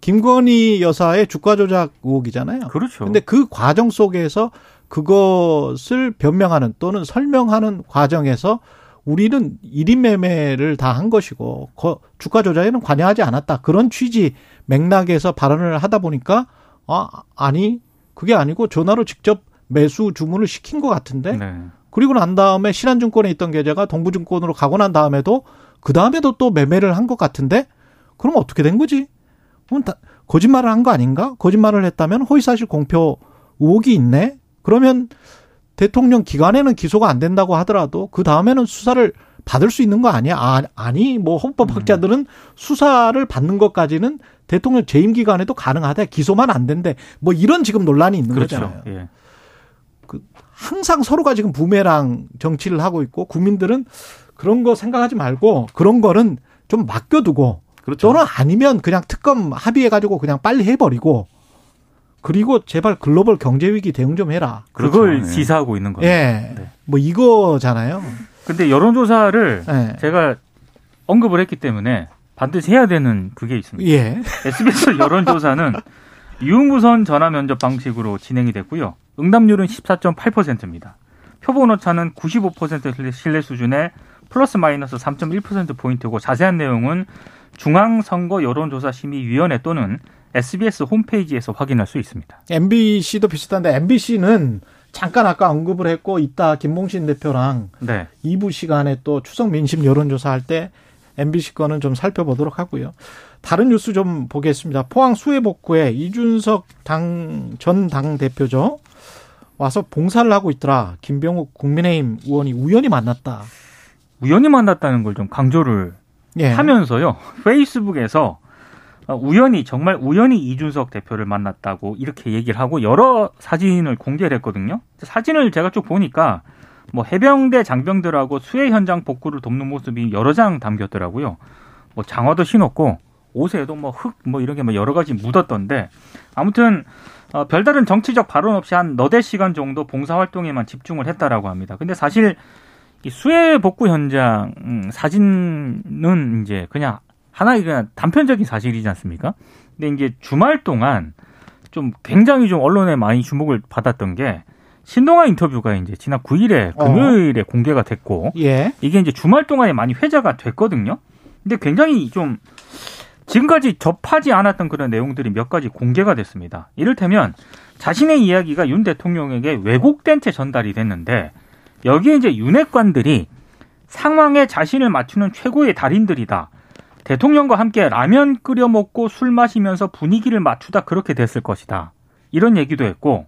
김건희 여사의 주가 조작 의혹이잖아요. 그렇죠. 근데 그 과정 속에서 그것을 변명하는 또는 설명하는 과정에서 우리는 1인 매매를 다 한 것이고 거- 주가 조작에는 관여하지 않았다. 그런 취지 맥락에서 발언을 하다 보니까 아, 아니 그게 아니고 전화로 직접 매수 주문을 시킨 것 같은데 네. 그리고 난 다음에 신한증권에 있던 계좌가 동부증권으로 가고 난 다음에도 그 다음에도 또 매매를 한 것 같은데 그럼 어떻게 된 거지? 그럼 다 거짓말을 한 거 아닌가? 거짓말을 했다면 허위사실 공표 의혹이 있네. 그러면 대통령 기간에는 기소가 안 된다고 하더라도 그 다음에는 수사를 받을 수 있는 거 아니야? 아, 아니 뭐 헌법학자들은 수사를 받는 것까지는 대통령 재임 기간에도 가능하대. 기소만 안 된대. 뭐 이런 지금 논란이 있는 그렇죠. 거잖아요. 예. 항상 서로가 지금 부메랑 정치를 하고 있고 국민들은 그런 거 생각하지 말고 그런 거는 좀 맡겨두고 그렇죠. 또는 아니면 그냥 특검 합의해가지고 그냥 빨리 해버리고 그리고 제발 글로벌 경제 위기 대응 좀 해라. 그걸 그렇죠. 예. 시사하고 있는 겁니다. 예, 네. 뭐 이거잖아요. 근데 여론조사를 예, 제가 언급을 했기 때문에 반드시 해야 되는 그게 있습니다. 예, SBS 여론조사는 유무선 전화 면접 방식으로 진행이 됐고요. 응답률은 14.8%입니다. 표본 오차는 95% 신뢰 수준의 플러스 마이너스 3.1%포인트고 자세한 내용은 중앙선거 여론조사심의위원회 또는 SBS 홈페이지에서 확인할 수 있습니다. MBC도 비슷한데 MBC는 잠깐 아까 언급을 했고 이따 김봉신 대표랑 네. 2부 시간에 또 추석 민심 여론조사 할 때 MBC 거는 좀 살펴보도록 하고요. 다른 뉴스 좀 보겠습니다. 포항 수해복구에 이준석 당, 전 당 대표죠. 와서 봉사를 하고 있더라. 김병욱 국민의힘 의원이 우연히 만났다. 우연히 만났다는 걸 좀 강조를 예. 하면서요. 페이스북에서 어, 우연히 정말 우연히 이준석 대표를 만났다고 이렇게 얘기를 하고 여러 사진을 공개를 했거든요. 사진을 제가 쭉 보니까 뭐 해병대 장병들하고 수해 현장 복구를 돕는 모습이 여러 장 담겼더라고요. 뭐 장화도 신었고 옷에도 뭐 흙뭐 이런 게 뭐 여러 가지 묻었던데 아무튼 어, 별다른 정치적 발언 없이 한 너댓 시간 정도 봉사 활동에만 집중을 했다라고 합니다. 근데 사실 이 수해 복구 현장 음, 사진은 이제 그냥 하나의 그냥 단편적인 사실이지 않습니까? 근데 이제 주말 동안 좀 굉장히 좀 언론에 많이 주목을 받았던 게 신동아 인터뷰가 이제 지난 9일에 어. 금요일에 공개가 됐고 예. 이게 이제 주말 동안에 많이 회자가 됐거든요. 근데 굉장히 좀 지금까지 접하지 않았던 그런 내용들이 몇 가지 공개가 됐습니다. 이를테면 자신의 이야기가 윤 대통령에게 왜곡된 채 전달이 됐는데 여기에 이제 윤핵관들이 상황에 자신을 맞추는 최고의 달인들이다. 대통령과 함께 라면 끓여 먹고 술 마시면서 분위기를 맞추다 그렇게 됐을 것이다. 이런 얘기도 했고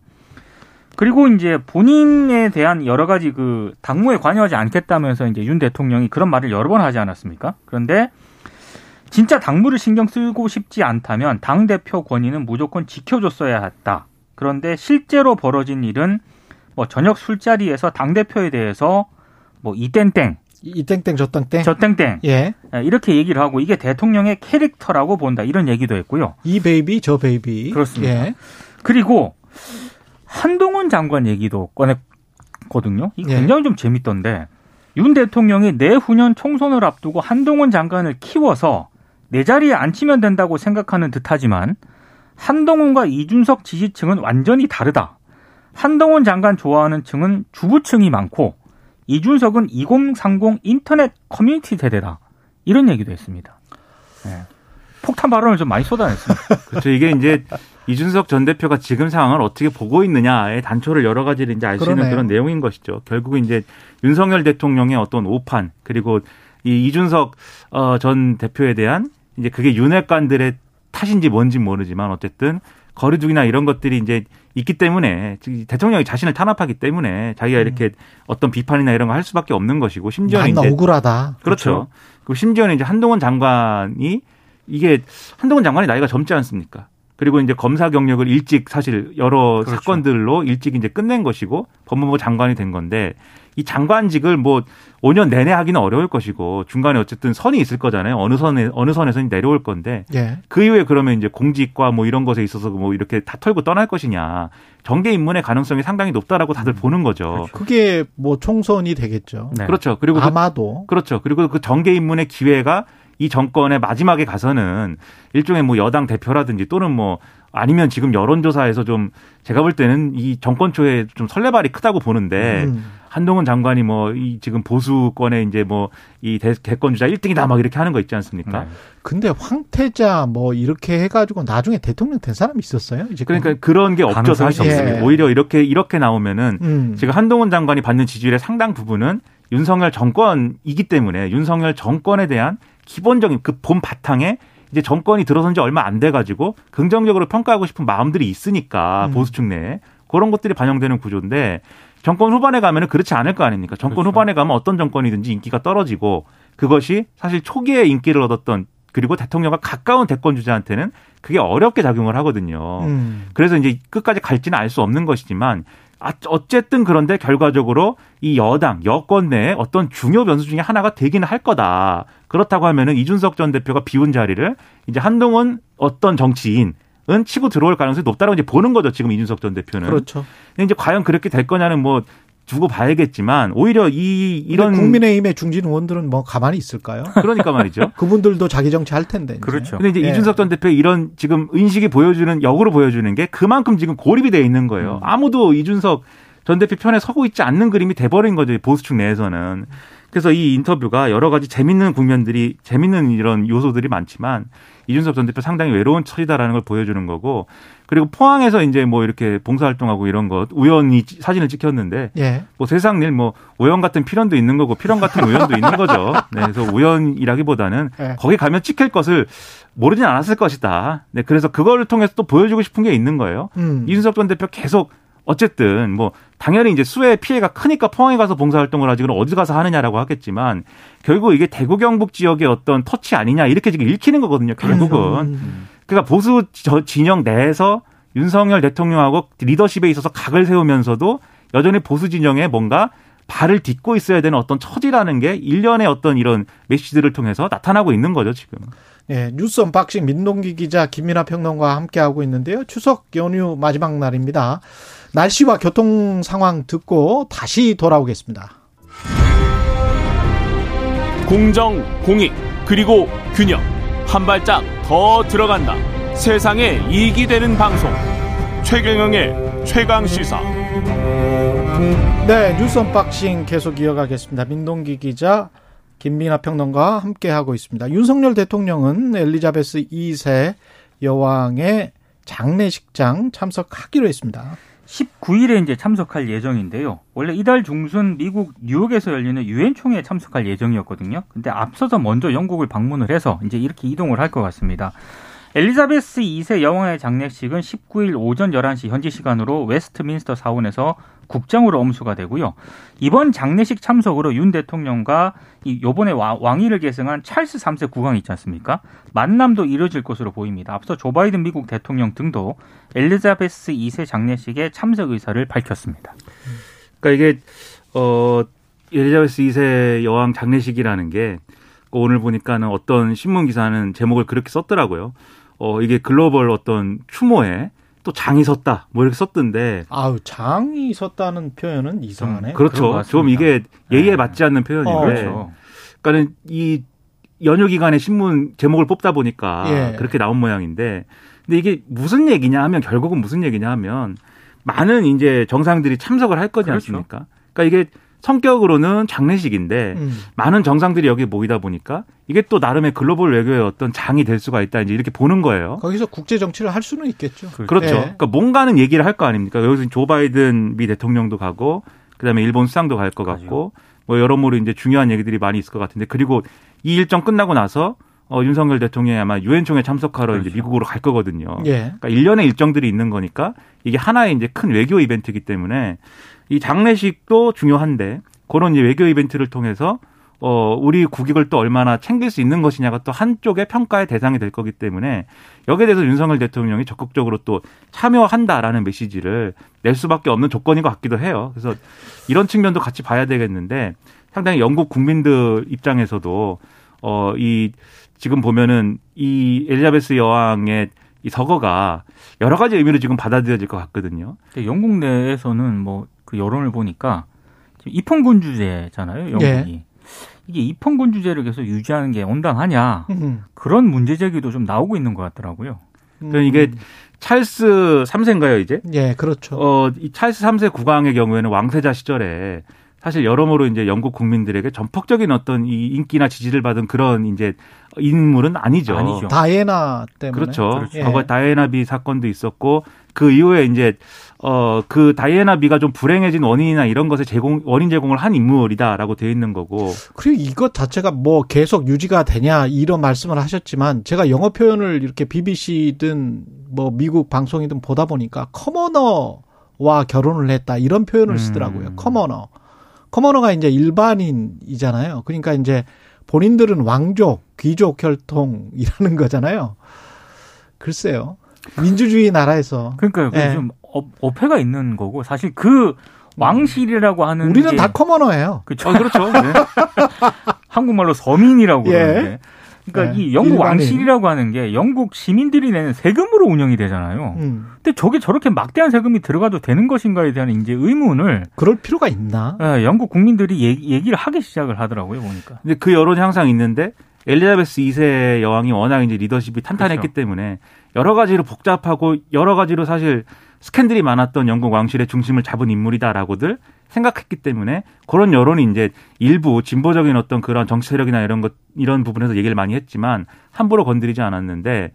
그리고 이제 본인에 대한 여러 가지 그 당무에 관여하지 않겠다면서 이제 윤 대통령이 그런 말을 여러 번 하지 않았습니까? 그런데 진짜 당무를 신경 쓰고 싶지 않다면 당 대표 권위는 무조건 지켜줬어야 했다. 그런데 실제로 벌어진 일은 뭐 저녁 술자리에서 당 대표에 대해서 뭐 이땡땡, 이 땡땡 저 땡땡. 저땡땡 예. 이렇게 얘기를 하고 이게 대통령의 캐릭터라고 본다 이런 얘기도 했고요. 이 baby 저 baby. 그렇습니다. 예. 그리고 한동훈 장관 얘기도 꺼내 봤거든요. 이 예. 굉장히 좀 재밌던데 윤 대통령이 내후년 총선을 앞두고 한동훈 장관을 키워서 내 자리에 앉히면 된다고 생각하는 듯하지만 한동훈과 이준석 지지층은 완전히 다르다. 한동훈 장관 좋아하는 층은 주부층이 많고 이준석은 2030 인터넷 커뮤니티 세대다. 이런 얘기도 했습니다. 네. 폭탄 발언을 좀 많이 쏟아냈습니다. 그렇죠. 이게 이제 이준석 전 대표가 지금 상황을 어떻게 보고 있느냐의 단초를 여러 가지를 이제 알 수 있는. 그런 내용인 것이죠. 결국은 이제 윤석열 대통령의 어떤 오판 그리고 이 이준석 어, 전 대표에 대한 이제 그게 윤핵관들의 탓인지 뭔지 모르지만 어쨌든 거리두기나 이런 것들이 이제 있기 때문에 대통령이 자신을 탄압하기 때문에 자기가 이렇게 어떤 비판이나 이런 거 할 수밖에 없는 것이고 심지어는 나 이제 억울하다. 그렇죠. 그리고 심지어는 이제 한동훈 장관이 이게 한동훈 장관이 나이가 젊지 않습니까? 그리고 이제 검사 경력을 일찍 사실 여러 그렇죠. 사건들로 일찍 이제 끝낸 것이고 법무부 장관이 된 건데 이 장관직을 뭐 5년 내내 하기는 어려울 것이고 중간에 어쨌든 선이 있을 거잖아요. 어느 선에 어느 선에서 내려올 건데 예. 그 이후에 그러면 이제 공직과 뭐 이런 것에 있어서 뭐 이렇게 다 털고 떠날 것이냐 정계 입문의 가능성이 상당히 높다라고 다들 보는 거죠. 그게 뭐 총선이 되겠죠. 네. 그렇죠. 그리고 그 아마도 그 렇죠. 그리고 그 정계 입문의 기회가 이 정권의 마지막에 가서는 일종의 뭐 여당 대표라든지 또는 뭐 아니면 지금 여론조사에서 좀 제가 볼 때는 이 정권 초에 좀 설레발이 크다고 보는데 음. 한동훈 장관이 뭐 이 지금 보수권의 이제 뭐 이 대권 주자 1등이다 막 이렇게 하는 거 있지 않습니까? 네. 근데 황태자 뭐 이렇게 해가지고 나중에 대통령 된 사람이 있었어요. 이제 그러니까 그런 게 없죠 사실. 없습니다. 오히려 이렇게 이렇게 나오면은 음. 지금 한동훈 장관이 받는 지지율의 상당 부분은 윤석열 정권이기 때문에 윤석열 정권에 대한 기본적인 그 본 바탕에 이제 정권이 들어선 지 얼마 안 돼 가지고 긍정적으로 평가하고 싶은 마음들이 있으니까 음. 보수층 내에 그런 것들이 반영되는 구조인데 정권 후반에 가면은 그렇지 않을 거 아닙니까? 정권 그렇죠. 후반에 가면 어떤 정권이든지 인기가 떨어지고 그것이 사실 초기에 인기를 얻었던 그리고 대통령과 가까운 대권 주자한테는 그게 어렵게 작용을 하거든요. 음. 그래서 이제 끝까지 갈지는 알 수 없는 것이지만 아, 어쨌든 그런데 결과적으로 이 여당 여권 내에 어떤 중요 변수 중에 하나가 되기는 할 거다. 그렇다고 하면은 이준석 전 대표가 비운 자리를 이제 한동훈 어떤 정치인 은 치고 들어올 가능성이 높다고 이제 보는 거죠. 지금 이준석 전 대표는. 그렇죠. 근데 이제 과연 그렇게 될 거냐는 뭐 두고 봐야겠지만 오히려 이 이런 국민의힘의 중진 의원들은 뭐 가만히 있을까요? 그러니까 말이죠. 그분들도 자기 정치 할 텐데. 이제. 그렇죠. 근데 이제 예. 이준석 전 대표의 이런 지금 인식이 보여주는 역으로 보여주는 게 그만큼 지금 고립이 돼 있는 거예요. 음. 아무도 이준석 전 대표 편에 서고 있지 않는 그림이 돼버린 거죠. 보수층 내에서는. 그래서 이 인터뷰가 여러 가지 재밌는 국면들이 재밌는 이런 요소들이 많지만 이준석 전 대표 상당히 외로운 처지다라는 걸 보여주는 거고 그리고 포항에서 이제 뭐 이렇게 봉사활동하고 이런 것 우연히 사진을 찍혔는데 예. 뭐 세상 일 뭐 우연 같은 필연도 있는 거고 필연 같은 우연도 있는 거죠. 네, 그래서 우연이라기보다는 예. 거기 가면 찍힐 것을 모르진 않았을 것이다. 네, 그래서 그거를 통해서 또 보여주고 싶은 게 있는 거예요. 음. 이준석 전 대표 계속 어쨌든 뭐 당연히 이제 수해 피해가 크니까 포항에 가서 봉사활동을 하지 그럼 어디 가서 하느냐라고 하겠지만 결국 이게 대구 경북 지역의 어떤 터치 아니냐 이렇게 지금 읽히는 거거든요. 결국은 음. 그러니까 보수 저 진영 내에서 윤석열 대통령하고 리더십에 있어서 각을 세우면서도 여전히 보수 진영에 뭔가 발을 딛고 있어야 되는 어떤 처지라는 게 일련의 어떤 이런 메시지들을 통해서 나타나고 있는 거죠, 지금. 예, 뉴스 unboxing 민동기 기자 김민아 평론가와 함께하고 있는데요. 추석 연휴 마지막 날입니다. 날씨와 교통 상황 듣고 다시 돌아오겠습니다. 공정, 공익, 그리고 균형. 한 발짝 더 들어간다. 세상에 이익이 되는 방송. 최경영의 최강 시사. 네, 뉴스 unboxing 계속 이어가겠습니다. 민동기 기자, 김민아 평론가와 함께하고 있습니다. 윤석열 대통령은 엘리자베스 2세 여왕의 장례식장 참석하기로 했습니다. 19일에 이제 참석할 예정인데요. 원래 이달 중순 미국 뉴욕에서 열리는 유엔 총회에 참석할 예정이었거든요. 근데 앞서서 먼저 영국을 방문을 해서 이제 이렇게 이동을 할 것 같습니다. 엘리자베스 2세 여왕의 장례식은 19일 오전 11시 현지 시간으로 웨스트민스터 사원에서 국장으로 엄수가 되고요. 이번 장례식 참석으로 윤 대통령과 이 요번에 와- 왕위를 계승한 찰스 3세 국왕 있지 않습니까? 만남도 이뤄질 것으로 보입니다. 앞서 조 바이든 미국 대통령 등도 엘리자베스 2세 장례식에 참석 의사를 밝혔습니다. 그러니까 이게 어 엘리자베스 2세 여왕 장례식이라는 게 오늘 보니까는 어떤 신문 기사는 제목을 그렇게 썼더라고요. 어 이게 글로벌 어떤 추모에 또 장이 섰다 뭐 이렇게 썼던데 아우 장이 섰다는 표현은 이상하네. 그렇죠. 좀 이게 예의에 네. 맞지 않는 표현인데. 어, 그렇죠. 그러니까는 이 연휴 기간에 신문 제목을 뽑다 보니까 예. 그렇게 나온 모양인데 근데 이게 무슨 얘기냐 하면 결국은 무슨 얘기냐 하면 많은 이제 정상들이 참석을 할 거지 그렇죠. 않습니까? 그러니까 이게 성격으로는 장례식인데 음. 많은 정상들이 여기 모이다 보니까 이게 또 나름의 글로벌 외교의 어떤 장이 될 수가 있다 이제 이렇게 보는 거예요. 거기서 국제 정치를 할 수는 있겠죠. 그렇죠. 예. 그러니까 뭔가는 얘기를 할 거 아닙니까? 여기서 조 바이든 미 대통령도 가고 그다음에 일본 수상도 갈 것 같고 뭐 여러모로 이제 중요한 얘기들이 많이 있을 것 같은데 그리고 이 일정 끝나고 나서 어, 윤석열 대통령이 아마 유엔 총회 참석하러 이제 그렇죠. 미국으로 갈 거거든요. 예. 그러니까 일련의 일정들이 있는 거니까 이게 하나의 이제 큰 외교 이벤트이기 때문에 이 장례식도 중요한데 그런 이제 외교 이벤트를 통해서 어, 우리 국익을 또 얼마나 챙길 수 있는 것이냐가 또 한쪽의 평가의 대상이 될 거기 때문에 여기에 대해서 윤석열 대통령이 적극적으로 또 참여한다라는 메시지를 낼 수밖에 없는 조건인 것 같기도 해요. 그래서 이런 측면도 같이 봐야 되겠는데 상당히 영국 국민들 입장에서도 어, 이 지금 보면은 이 엘리자베스 여왕의 이 서거가 여러 가지 의미로 지금 받아들여질 것 같거든요. 영국 내에서는 뭐 그 여론을 보니까 지금 입헌군주제잖아요, 영국이. 예. 이게 입헌군주제를 계속 유지하는 게 온당하냐 음. 그런 문제 제기도 좀 나오고 있는 것 같더라고요. 그러니까 이게 찰스 3세인가요, 이제? 예, 그렇죠. 어, 이 찰스 3세 국왕의 경우에는 왕세자 시절에 사실 여러모로 이제 영국 국민들에게 전폭적인 어떤 이 인기나 지지를 받은 그런 이제 인물은 아니죠. 아니죠. 다이애나 때문에 그렇죠. 그렇죠. 과거에 다이애나 비 사건도 있었고 그 이후에 이제 어 그 다이애나 비가 좀 불행해진 원인이나 이런 것에 제공 원인 제공을 한 인물이다라고 돼 있는 거고 그리고 이것 자체가 뭐 계속 유지가 되냐 이런 말씀을 하셨지만 제가 영어 표현을 이렇게 BBC든 뭐 미국 방송이든 보다 보니까 커머너와 결혼을 했다 이런 표현을 음. 쓰더라고요. 커머너. 커머너가 이제 일반인이잖아요. 그러니까 이제 본인들은 왕족, 귀족 혈통이라는 거잖아요. 글쎄요. 민주주의 나라에서 그러니까 예. 좀 어, 어폐가 있는 거고 사실 그 왕실이라고 하는 우리는 게다 커머너예요. 그쵸? 어, 그렇죠. 네. 한국말로 서민이라고 예. 그러는데 그러니까 네. 이 영국 일반인. 왕실이라고 하는 게 영국 시민들이 내는 세금으로 운영이 되잖아요. 음. 근데 저게 저렇게 막대한 세금이 들어가도 되는 것인가에 대한 이제 의문을 그럴 필요가 있나? 예, 영국 국민들이 얘기, 얘기 를 하기 시작을 하더라고요 보니까. 근데 그 여론이 항상 있는데 엘리자베스 2세 여왕이 워낙 이제 리더십이 탄탄했기 그렇죠. 때문에 여러 가지로 복잡하고 여러 가지로 사실 스캔들이 많았던 영국 왕실의 중심을 잡은 인물이다라고들 생각했기 때문에 그런 여론이 이제 일부 진보적인 어떤 그런 정치 세력이나 이런 것 이런 부분에서 얘기를 많이 했지만 함부로 건드리지 않았는데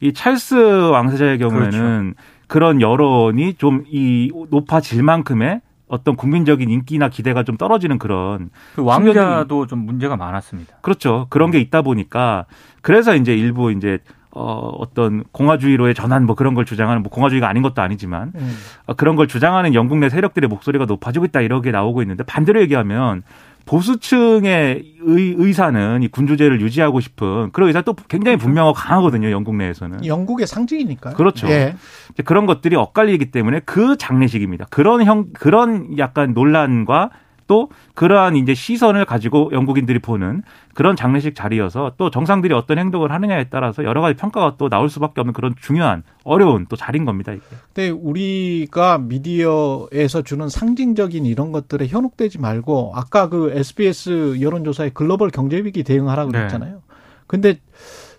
이 찰스 왕세자의 경우에는 그런 여론이 좀 이 높아질 만큼의 어떤 국민적인 인기나 기대가 좀 떨어지는 그런 그 왕자도 좀 문제가 많았습니다. 그렇죠. 그런 게 있다 보니까 그래서 이제 일부 이제 어 어떤 공화주의로의 전환 뭐 그런 걸 주장하는 뭐 공화주의가 아닌 것도 아니지만 음. 어, 그런 걸 주장하는 영국 내 세력들의 목소리가 높아지고 있다 이렇게 나오고 있는데 반대로 얘기하면 보수층의 의, 의사는 이 군주제를 유지하고 싶은 그런 의사 또 굉장히 분명하고 강하거든요 영국 내에서는 영국의 상징이니까요. 그렇죠. 예. 이제 그런 것들이 엇갈리기 때문에 그 장례식입니다. 그런 형 그런 약간 논란과 또 그러한 이제 시선을 가지고 영국인들이 보는 그런 장례식 자리여서 또 정상들이 어떤 행동을 하느냐에 따라서 여러 가지 평가가 또 나올 수밖에 없는 그런 중요한 어려운 또 자리인 겁니다. 이게. 근데 우리가 미디어에서 주는 상징적인 이런 것들에 현혹되지 말고 아까 그 SBS 여론조사에 글로벌 경제 위기 대응하라고 네. 그랬잖아요. 근데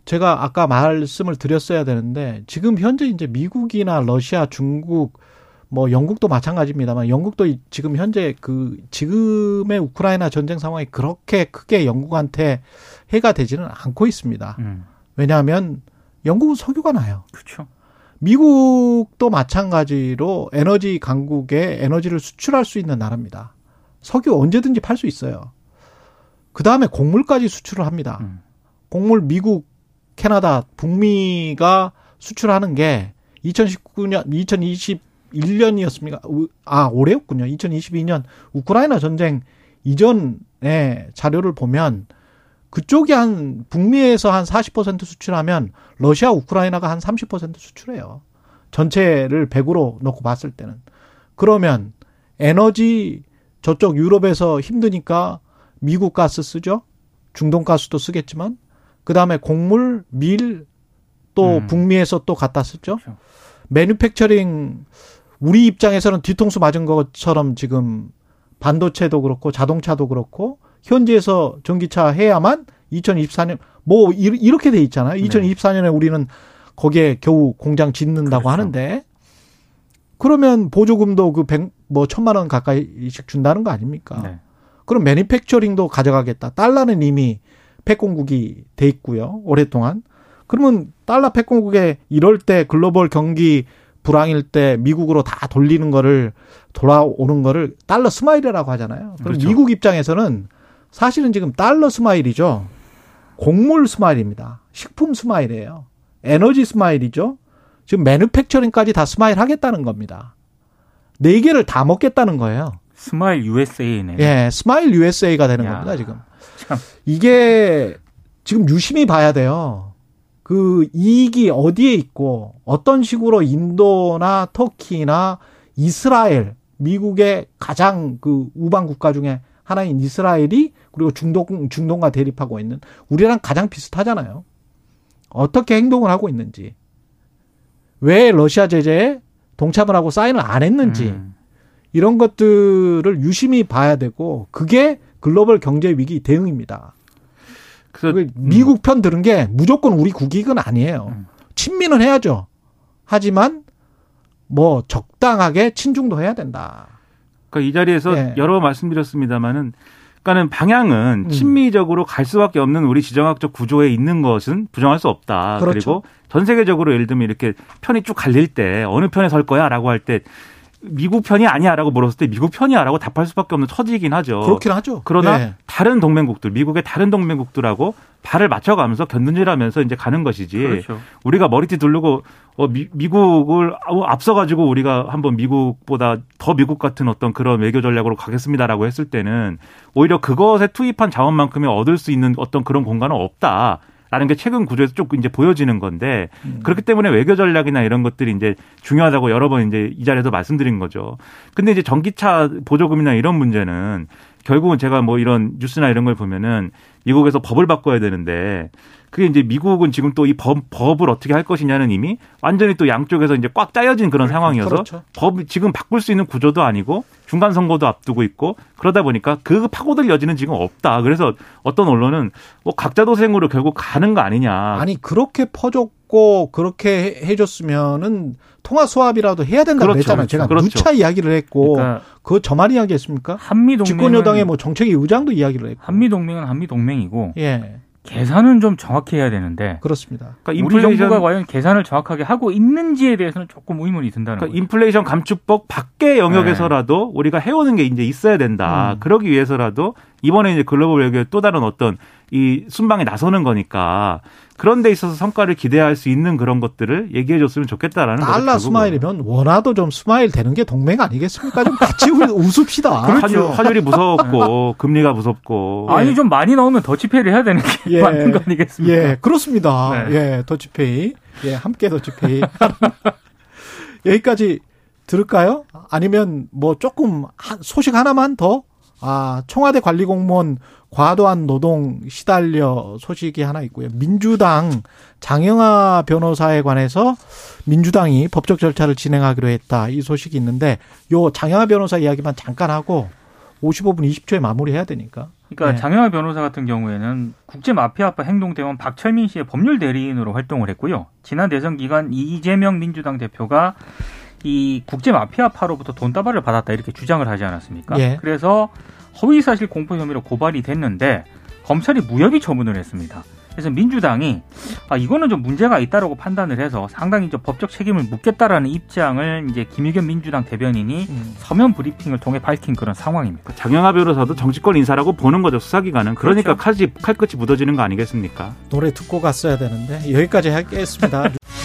제가 아까 말씀을 드렸어야 되는데 지금 현재 이제 미국이나 러시아, 중국 뭐 영국도 마찬가지입니다만 영국도 이- 지금 현재 그 지금의 우크라이나 전쟁 상황이 그렇게 크게 영국한테 해가 되지는 않고 있습니다. 음, 왜냐하면 영국은 석유가 나요. 그렇죠. 미국도 마찬가지로 에너지 강국에 에너지를 수출할 수 있는 나라입니다. 석유 언제든지 팔 수 있어요. 그 다음에 곡물까지 수출을 합니다. 음. 곡물 미국, 캐나다, 북미가 수출하는 게 2019년, 2021년이었습니까? 아, 올해였군요. 2022년 우크라이나 전쟁 이전의 자료를 보면 그쪽이 한 북미에서 한 40% 수출하면 러시아, 우크라이나가 한 30% 수출해요. 전체를 100으로 놓고 봤을 때는. 그러면 에너지 저쪽 유럽에서 힘드니까 미국 가스 쓰죠. 중동 가스도 쓰겠지만 그다음에 곡물, 밀또 음. 북미에서 또 갖다 쓰죠. 그렇죠. 매뉴팩처링 우리 입장에서는 뒤통수 맞은 것처럼 지금 반도체도 그렇고 자동차도 그렇고 현지에서 전기차 해야만 2024년 뭐 이렇게 돼 있잖아요. 2024년에 우리는 거기에 겨우 공장 짓는다고 그렇죠. 하는데 그러면 보조금도 그 백 뭐 천만 원 가까이씩 준다는 거 아닙니까? 네. 그럼 매니팩처링도 가져가겠다. 달러는 이미 패권국이 돼 있고요. 오랫동안. 그러면 달러 패권국에 이럴 때 글로벌 경기 불황일 때 미국으로 다 돌리는 거를 돌아오는 거를 달러 smile이라고 하잖아요. 그럼 그렇죠. 미국 입장에서는 사실은 지금 달러 smile이죠. 곡물 smile입니다. 식품 smile이에요. 에너지 smile이죠. 지금 manufacturing까지 다 smile 하겠다는 겁니다. 네 개를 다 먹겠다는 거예요. smile USA네. 예, smile USA가 되는 야, 겁니다, 지금. 참. 이게 지금 유심히 봐야 돼요. 그 이익이 어디에 있고 어떤 식으로 인도나 터키나 이스라엘, 미국의 가장 그 우방 국가 중에 하나인 이스라엘이 그리고 중동 중동과 대립하고 있는 우리랑 가장 비슷하잖아요. 어떻게 행동을 하고 있는지. 왜 러시아 제재에 동참을 하고 사인을 안 했는지. 음. 이런 것들을 유심히 봐야 되고 그게 글로벌 경제 위기 대응입니다. 그래서 음. 미국 편 들은 게 무조건 우리 국익은 아니에요. 음. 친민은 해야죠. 하지만 뭐 적당하게 친중도 해야 된다. 그러니까 이 자리에서 네. 여러 말씀드렸습니다마는 그러니까는 방향은 음. 친미적으로 갈 수밖에 없는 우리 지정학적 구조에 있는 것은 부정할 수 없다. 그렇죠. 그리고 전 세계적으로 예를 들면 이렇게 편이 쭉 갈릴 때 어느 편에 설 거야라고 할 때 미국 편이 아니야라고 물었을 때 미국 편이야라고 답할 수밖에 없는 처지이긴 하죠. 그렇긴 하죠. 그러나 네. 다른 동맹국들, 미국의 다른 동맹국들하고 발을 맞춰가면서 견눈질하면서 이제 가는 것이지. 그렇죠. 우리가 머리띠 두르고 어, 미, 미국을 앞서가지고 우리가 한번 미국보다 더 미국 같은 어떤 그런 외교 전략으로 가겠습니다라고 했을 때는 오히려 그것에 투입한 자원만큼이 얻을 수 있는 어떤 그런 공간은 없다. 라는 게 최근 구조에서 쭉 이제 보여지는 건데 음. 그렇기 때문에 외교 전략이나 이런 것들이 이제 중요하다고 여러 번 이제 이 자리에서 말씀드린 거죠. 근데 이제 전기차 보조금이나 이런 문제는 결국은 제가 뭐 이런 뉴스나 이런 걸 보면은 미국에서 법을 바꿔야 되는데 그게 이제 미국은 지금 또이 법, 법을 어떻게 할 것이냐는 이미 완전히 또 양쪽에서 이제 꽉 짜여진 그런 그렇죠. 상황이어서 그렇죠. 법이 지금 바꿀 수 있는 구조도 아니고 중간 선거도 앞두고 있고 그러다 보니까 그 파고들 여지는 지금 없다. 그래서 어떤 언론은 뭐 각자 도생으로 결국 가는 거 아니냐. 아니 그렇게 퍼줬고 그렇게 해줬으면은 통화 수합이라도 해야 된다고 그렇죠. 그랬잖아요. 제가 그렇죠. 누차 이야기를 했고 그러니까 그거 저만 이야기했습니까? 한미 동맹 집권 여당의 뭐 정책위 의장도 이야기를 했고 한미 동맹은 한미 동맹이고 예. 계산은 좀 정확히 해야 되는데 그렇습니다. 그러니까 우리 정부가 과연 계산을 정확하게 하고 있는지에 대해서는 조금 의문이 든다는 그러니까 거예요. 인플레이션 감축법 밖의 영역에서라도 네. 우리가 해오는 게 이제 있어야 된다. 음. 그러기 위해서라도 이번에 이제 글로벌 외교의 또 다른 어떤 이 순방에 나서는 거니까 그런 데 있어서 성과를 기대할 수 있는 그런 것들을 얘기해 줬으면 좋겠다라는 거죠. 달러 smile이면 원화도 좀 smile 되는 게 동맹 아니겠습니까? 좀 같이 웃읍시다. 그렇죠. 환율, 이 무섭고 금리가 무섭고. 아니 예. 좀 많이 나오면 더치페이를 해야 되는 게 예. 맞는 거 아니겠습니까? 예, 그렇습니다. 네. 예, 더치페이. 예, 함께 더치페이. 여기까지 들을까요? 아니면 뭐 조금 소식 하나만 더 아, 청와대 관리 공무원 과도한 노동 시달려 소식이 하나 있고요. 민주당 장영아 변호사에 관해서 민주당이 법적 절차를 진행하기로 했다. 이 소식이 있는데 요 장영아 변호사 이야기만 잠깐 하고 55분 20초에 마무리해야 되니까. 그러니까 네. 장영아 변호사 같은 경우에는 국제 마피아파 행동대원 박철민 씨의 법률 대리인으로 활동을 했고요. 지난 대선 기간 이재명 민주당 대표가 이 국제 마피아파로부터 돈다발을 받았다 이렇게 주장을 하지 않았습니까? 예. 그래서 허위사실 공표 혐의로 고발이 됐는데 검찰이 무혐의 처분을 했습니다. 그래서 민주당이 아 이거는 좀 문제가 있다라고 판단을 해서 상당히 좀 법적 책임을 묻겠다라는 입장을 이제 김의겸 민주당 대변인이 음. 서면 브리핑을 통해 밝힌 그런 상황입니다. 장영하 변호사도 정치권 인사라고 보는 거죠 수사기관은 그러니까 그렇죠. 칼이 칼끝이 묻어지는 거 아니겠습니까? 노래 듣고 갔어야 되는데 여기까지 하겠습니다.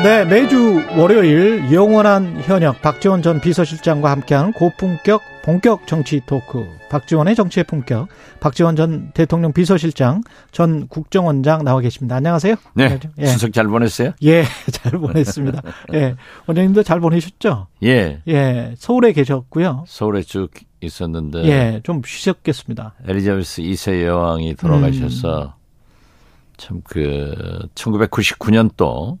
네, 매주 월요일 영원한 현역 박지원 전 비서실장과 함께하는 고품격 본격 정치 토크 박지원의 정치의 품격 박지원 전 대통령 비서실장 전 국정원장 나와 계십니다. 안녕하세요. 네. 예. 추석 잘 보냈어요? 예, 잘 보냈습니다. 예. 원장님도 잘 보내셨죠? 예. 예. 서울에 계셨고요. 서울에 쭉 있었는데 예, 좀 쉬셨겠습니다. 엘리자베스 2세 여왕이 돌아가셔서 음. 참그 1999년도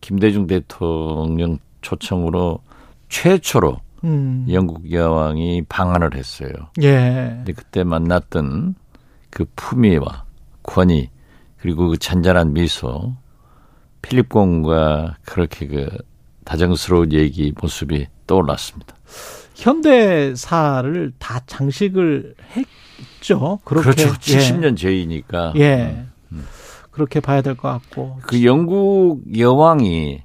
김대중 대통령 초청으로 최초로 음. 영국 여왕이 방한을 했어요. 예. 근데 그때 만났던 그 품위와 권위 그리고 그 잔잔한 미소 필립 공과 그렇게 그 다정스러운 얘기 모습이 떠올랐습니다. 현대사를 다 장식을 했죠. 그렇게. 그렇죠. 70년 예. 제이니까. 예. 음. 그렇게 봐야 될 것 같고. 그 영국 여왕이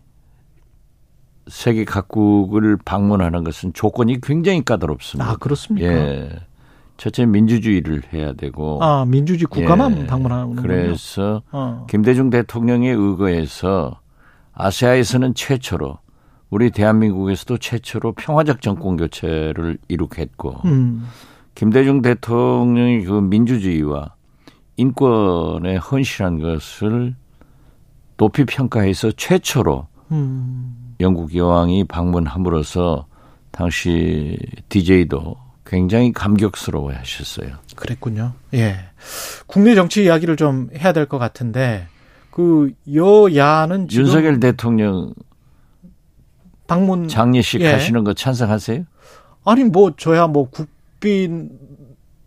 세계 각국을 방문하는 것은 조건이 굉장히 까다롭습니다. 아, 그렇습니까? 예. 첫째 민주주의를 해야 되고 아 민주주의 국가만 예. 방문하는. 그래서 어. 김대중 대통령에 의거해서 아시아에서는 최초로 우리 대한민국에서도 최초로 평화적 정권 교체를 이룩했고 음. 김대중 대통령이 그 민주주의와 인권에 헌신한 것을 높이 평가해서 최초로 음. 영국 여왕이 방문함으로써 당시 DJ도 굉장히 감격스러워 하셨어요. 그랬군요. 예. 국내 정치 이야기를 좀 해야 될 것 같은데, 그, 여야는 지금. 윤석열 대통령 방문. 장례식 예. 하시는 거 찬성하세요? 아니, 뭐, 저야 뭐,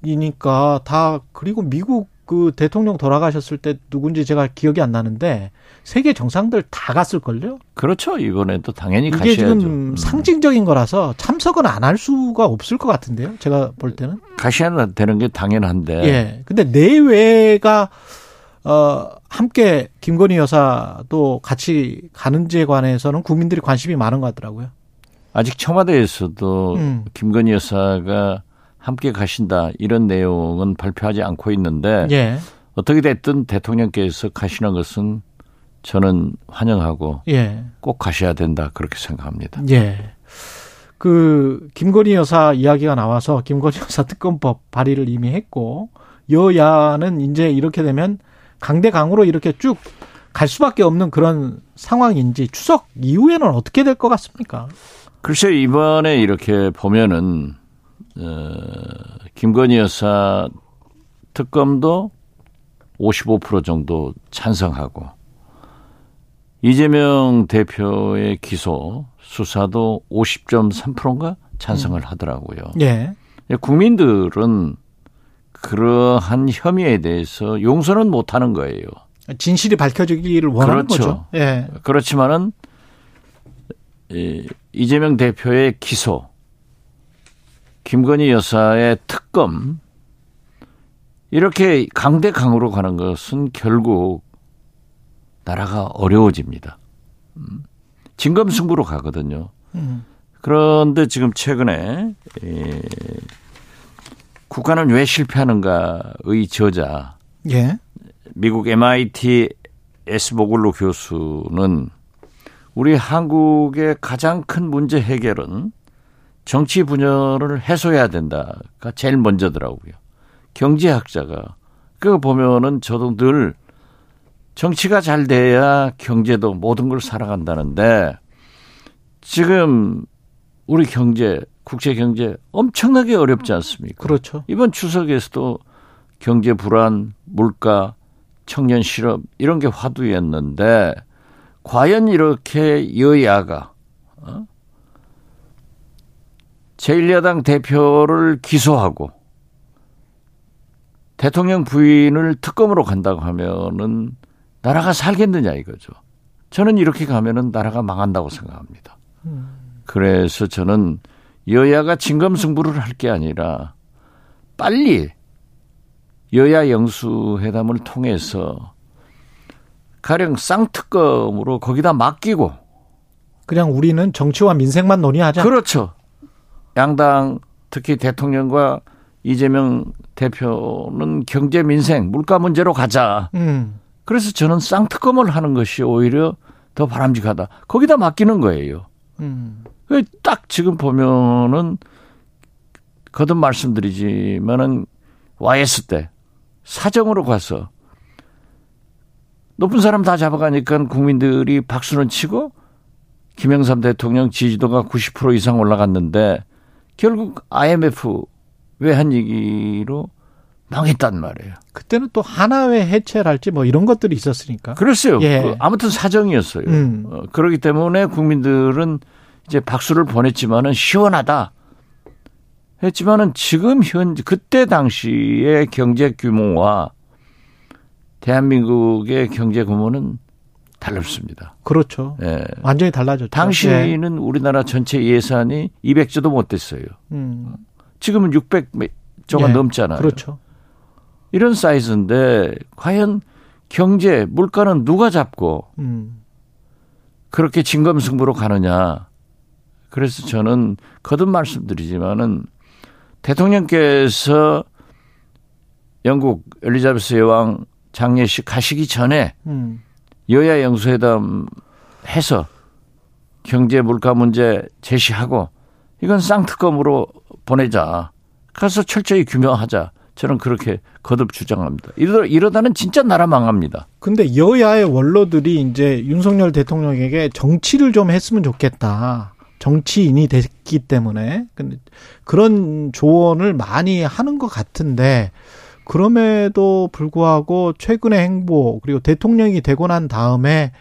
국빈이니까 다, 그리고 미국 그 대통령 돌아가셨을 때 누군지 제가 기억이 안 나는데 세계 정상들 다 갔을 걸요? 그렇죠. 이번에도 당연히 이게 가셔야죠. 지금 음. 상징적인 거라서 참석은 안 할 수가 없을 것 같은데요. 제가 볼 때는. 가셔야 되는 게 당연한데. 예. 근데 내외가 어 함께 김건희 여사도 같이 가는지에 관해서는 국민들이 관심이 많은 것 같더라고요. 아직 청와대에서도 음. 김건희 여사가 함께 가신다 이런 내용은 발표하지 않고 있는데 예. 어떻게 됐든 대통령께서 가시는 것은 저는 환영하고 예. 꼭 가셔야 된다 그렇게 생각합니다. 예. 그 김건희 여사 이야기가 나와서 김건희 여사 특검법 발의를 이미 했고 여야는 이제 이렇게 되면 강대강으로 이렇게 쭉 갈 수밖에 없는 그런 상황인지 추석 이후에는 어떻게 될 것 같습니까? 글쎄 이번에 이렇게 보면은 어, 김건희 여사 특검도 55% 정도 찬성하고 이재명 대표의 기소 수사도 50.3%인가 찬성을 음. 하더라고요. 예. 국민들은 그러한 혐의에 대해서 용서는 못 하는 거예요. 진실이 밝혀지기를 원하는 그렇죠. 거죠. 예. 그렇지만은 이재명 대표의 기소 김건희 여사의 특검 이렇게 강대강으로 가는 것은 결국 나라가 어려워집니다. 음. 진검승부로 가거든요. 음. 그런데 지금 최근에 에, 국가는 왜 실패하는가의 저자 예. 미국 MIT 에스보글로 교수는 우리 한국의 가장 큰 문제 해결은 정치 분열을 해소해야 된다가 제일 먼저더라고요. 경제학자가 그거 보면은 저도 늘 정치가 잘 돼야 경제도 모든 걸 살아간다는데 지금 우리 경제 국제 경제 엄청나게 어렵지 않습니까? 그렇죠. 이번 추석에서도 경제 불안, 물가, 청년 실업 이런 게 화두였는데 과연 이렇게 여야가 어? 제1야당 대표를 기소하고 대통령 부인을 특검으로 간다고 하면은 나라가 살겠느냐 이거죠. 저는 이렇게 가면은 나라가 망한다고 생각합니다. 그래서 저는 여야가 진검승부를 할 게 아니라 빨리 여야 영수회담을 통해서 가령 쌍특검으로 거기다 맡기고 그냥 우리는 정치와 민생만 논의하자. 그렇죠. 양당 특히 대통령과 이재명 대표는 경제 민생 물가 문제로 가자. 음. 그래서 저는 쌍특검을 하는 것이 오히려 더 바람직하다. 거기다 맡기는 거예요. 음. 딱 지금 보면은 거듭 말씀드리지만은 YS 때 사정으로 가서 높은 사람 다 잡아가니까 국민들이 박수는 치고 김영삼 대통령 지지도가 90% 이상 올라갔는데 결국 IMF 외환 위기로 망했단 말이에요. 그때는 또 하나회 해체랄지 뭐 이런 것들이 있었으니까. 그랬어요. 예. 그 아무튼 사정이었어요. 음. 어, 그렇기 때문에 국민들은 이제 박수를 보냈지만은 시원하다. 했지만은 지금 현재 그때 당시의 경제 규모와 대한민국의 경제 규모는 달랐습니다. 그렇죠. 예. 완전히 달라졌죠. 당시에는 예. 우리나라 전체 예산이 200조도 못 됐어요. 음. 지금은 600조가 예. 넘잖아요. 그렇죠. 이런 사이즈인데 과연 경제 물가는 누가 잡고 음. 그렇게 진검승부로 가느냐. 그래서 저는 거듭 말씀드리지만은 대통령께서 영국 엘리자베스 여왕 장례식 가시기 전에 음. 여야 영수회담 해서 경제 물가 문제 제시하고 이건 쌍특검으로 보내자. 가서 철저히 규명하자. 저는 그렇게 거듭 주장합니다. 이러, 이러다는 진짜 나라 망합니다. 근데 여야의 원로들이 이제 윤석열 대통령에게 정치를 좀 했으면 좋겠다. 정치인이 됐기 때문에. 근데 그런 조언을 많이 하는 것 같은데 그럼에도 불구하고 최근의 행보 그리고 대통령이 되고 난 다음에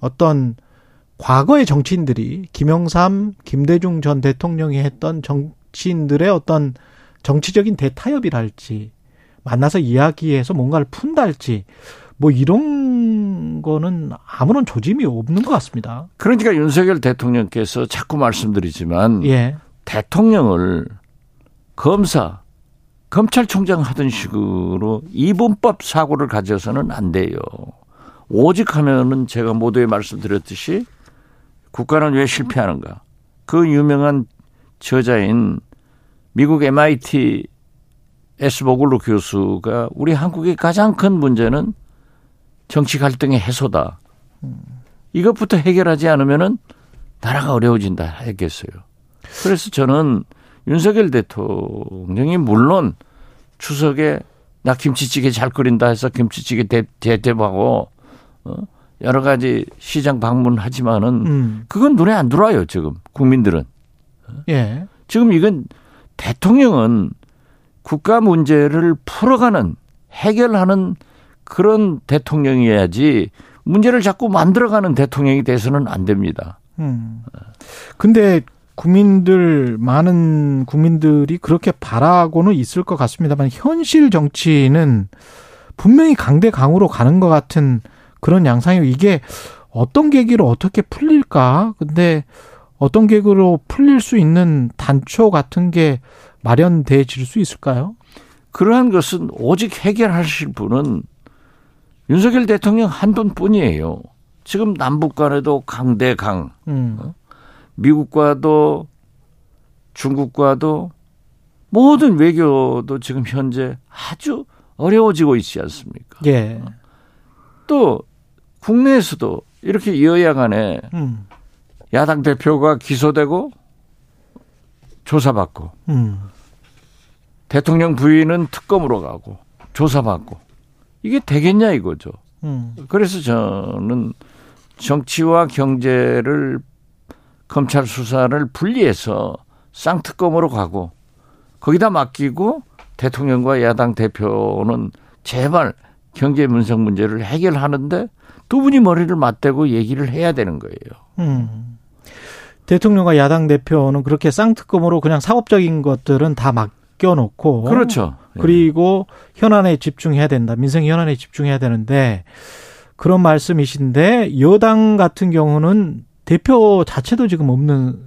어떤 과거의 정치인들이 김영삼, 김대중 전 대통령이 했던 정치인들의 어떤 정치적인 대타협이랄지 만나서 이야기해서 뭔가를 푼다 할지 뭐 이런 거는 아무런 조짐이 없는 것 같습니다. 그러니까 윤석열 대통령께서 자꾸 말씀드리지만 예. 대통령을 검사 검찰총장 하던 식으로 이분법 사고를 가져서는 안 돼요. 오직 하면은 제가 모두에 말씀드렸듯이 국가는 왜 실패하는가? 그 유명한 저자인 미국 MIT 에스 보글로 교수가 우리 한국의 가장 큰 문제는 정치 갈등의 해소다. 이것부터 해결하지 않으면은 나라가 어려워진다 했겠어요. 그래서 저는 윤석열 대통령이 물론 추석에 나 김치찌개 잘 끓인다 해서 김치찌개 대, 대접하고 어? 여러 가지 시장 방문하지만은 음. 그건 눈에 안 들어와요 지금 국민들은. 예. 지금 이건 대통령은 국가 문제를 풀어가는 해결하는 그런 대통령이어야지 문제를 자꾸 만들어가는 대통령이 돼서는 안 됩니다. 음. 근데 국민들 많은 국민들이 그렇게 바라고는 있을 것 같습니다만 현실 정치는 분명히 강대 강으로 가는 것 같은 그런 양상이고 이게 어떤 계기로 어떻게 풀릴까? 근데 어떤 계기로 풀릴 수 있는 단초 같은 게 마련돼질 수 있을까요? 그러한 것은 오직 해결하실 분은 윤석열 대통령 한 분뿐이에요. 지금 남북 간에도 강대강, 음. 어? 미국과도 중국과도 모든 외교도 지금 현재 아주 어려워지고 있지 않습니까? 예. 또 국내에서도 이렇게 여야 간에 음. 야당 대표가 기소되고 조사받고 음. 대통령 부인은 특검으로 가고 조사받고 이게 되겠냐 이거죠. 음. 그래서 저는 정치와 경제를 검찰 수사를 분리해서 쌍특검으로 가고 거기다 맡기고 대통령과 야당 대표는 제발 경제 문성 문제를 해결하는데 두 분이 머리를 맞대고 얘기를 해야 되는 거예요. 음. 대통령과 야당 대표는 그렇게 쌍특검으로 그냥 사법적인 것들은 다 맡겨놓고 그렇죠. 예. 그리고 현안에 집중해야 된다. 민생 현안에 집중해야 되는데 그런 말씀이신데 여당 같은 경우는 대표 자체도 지금 없는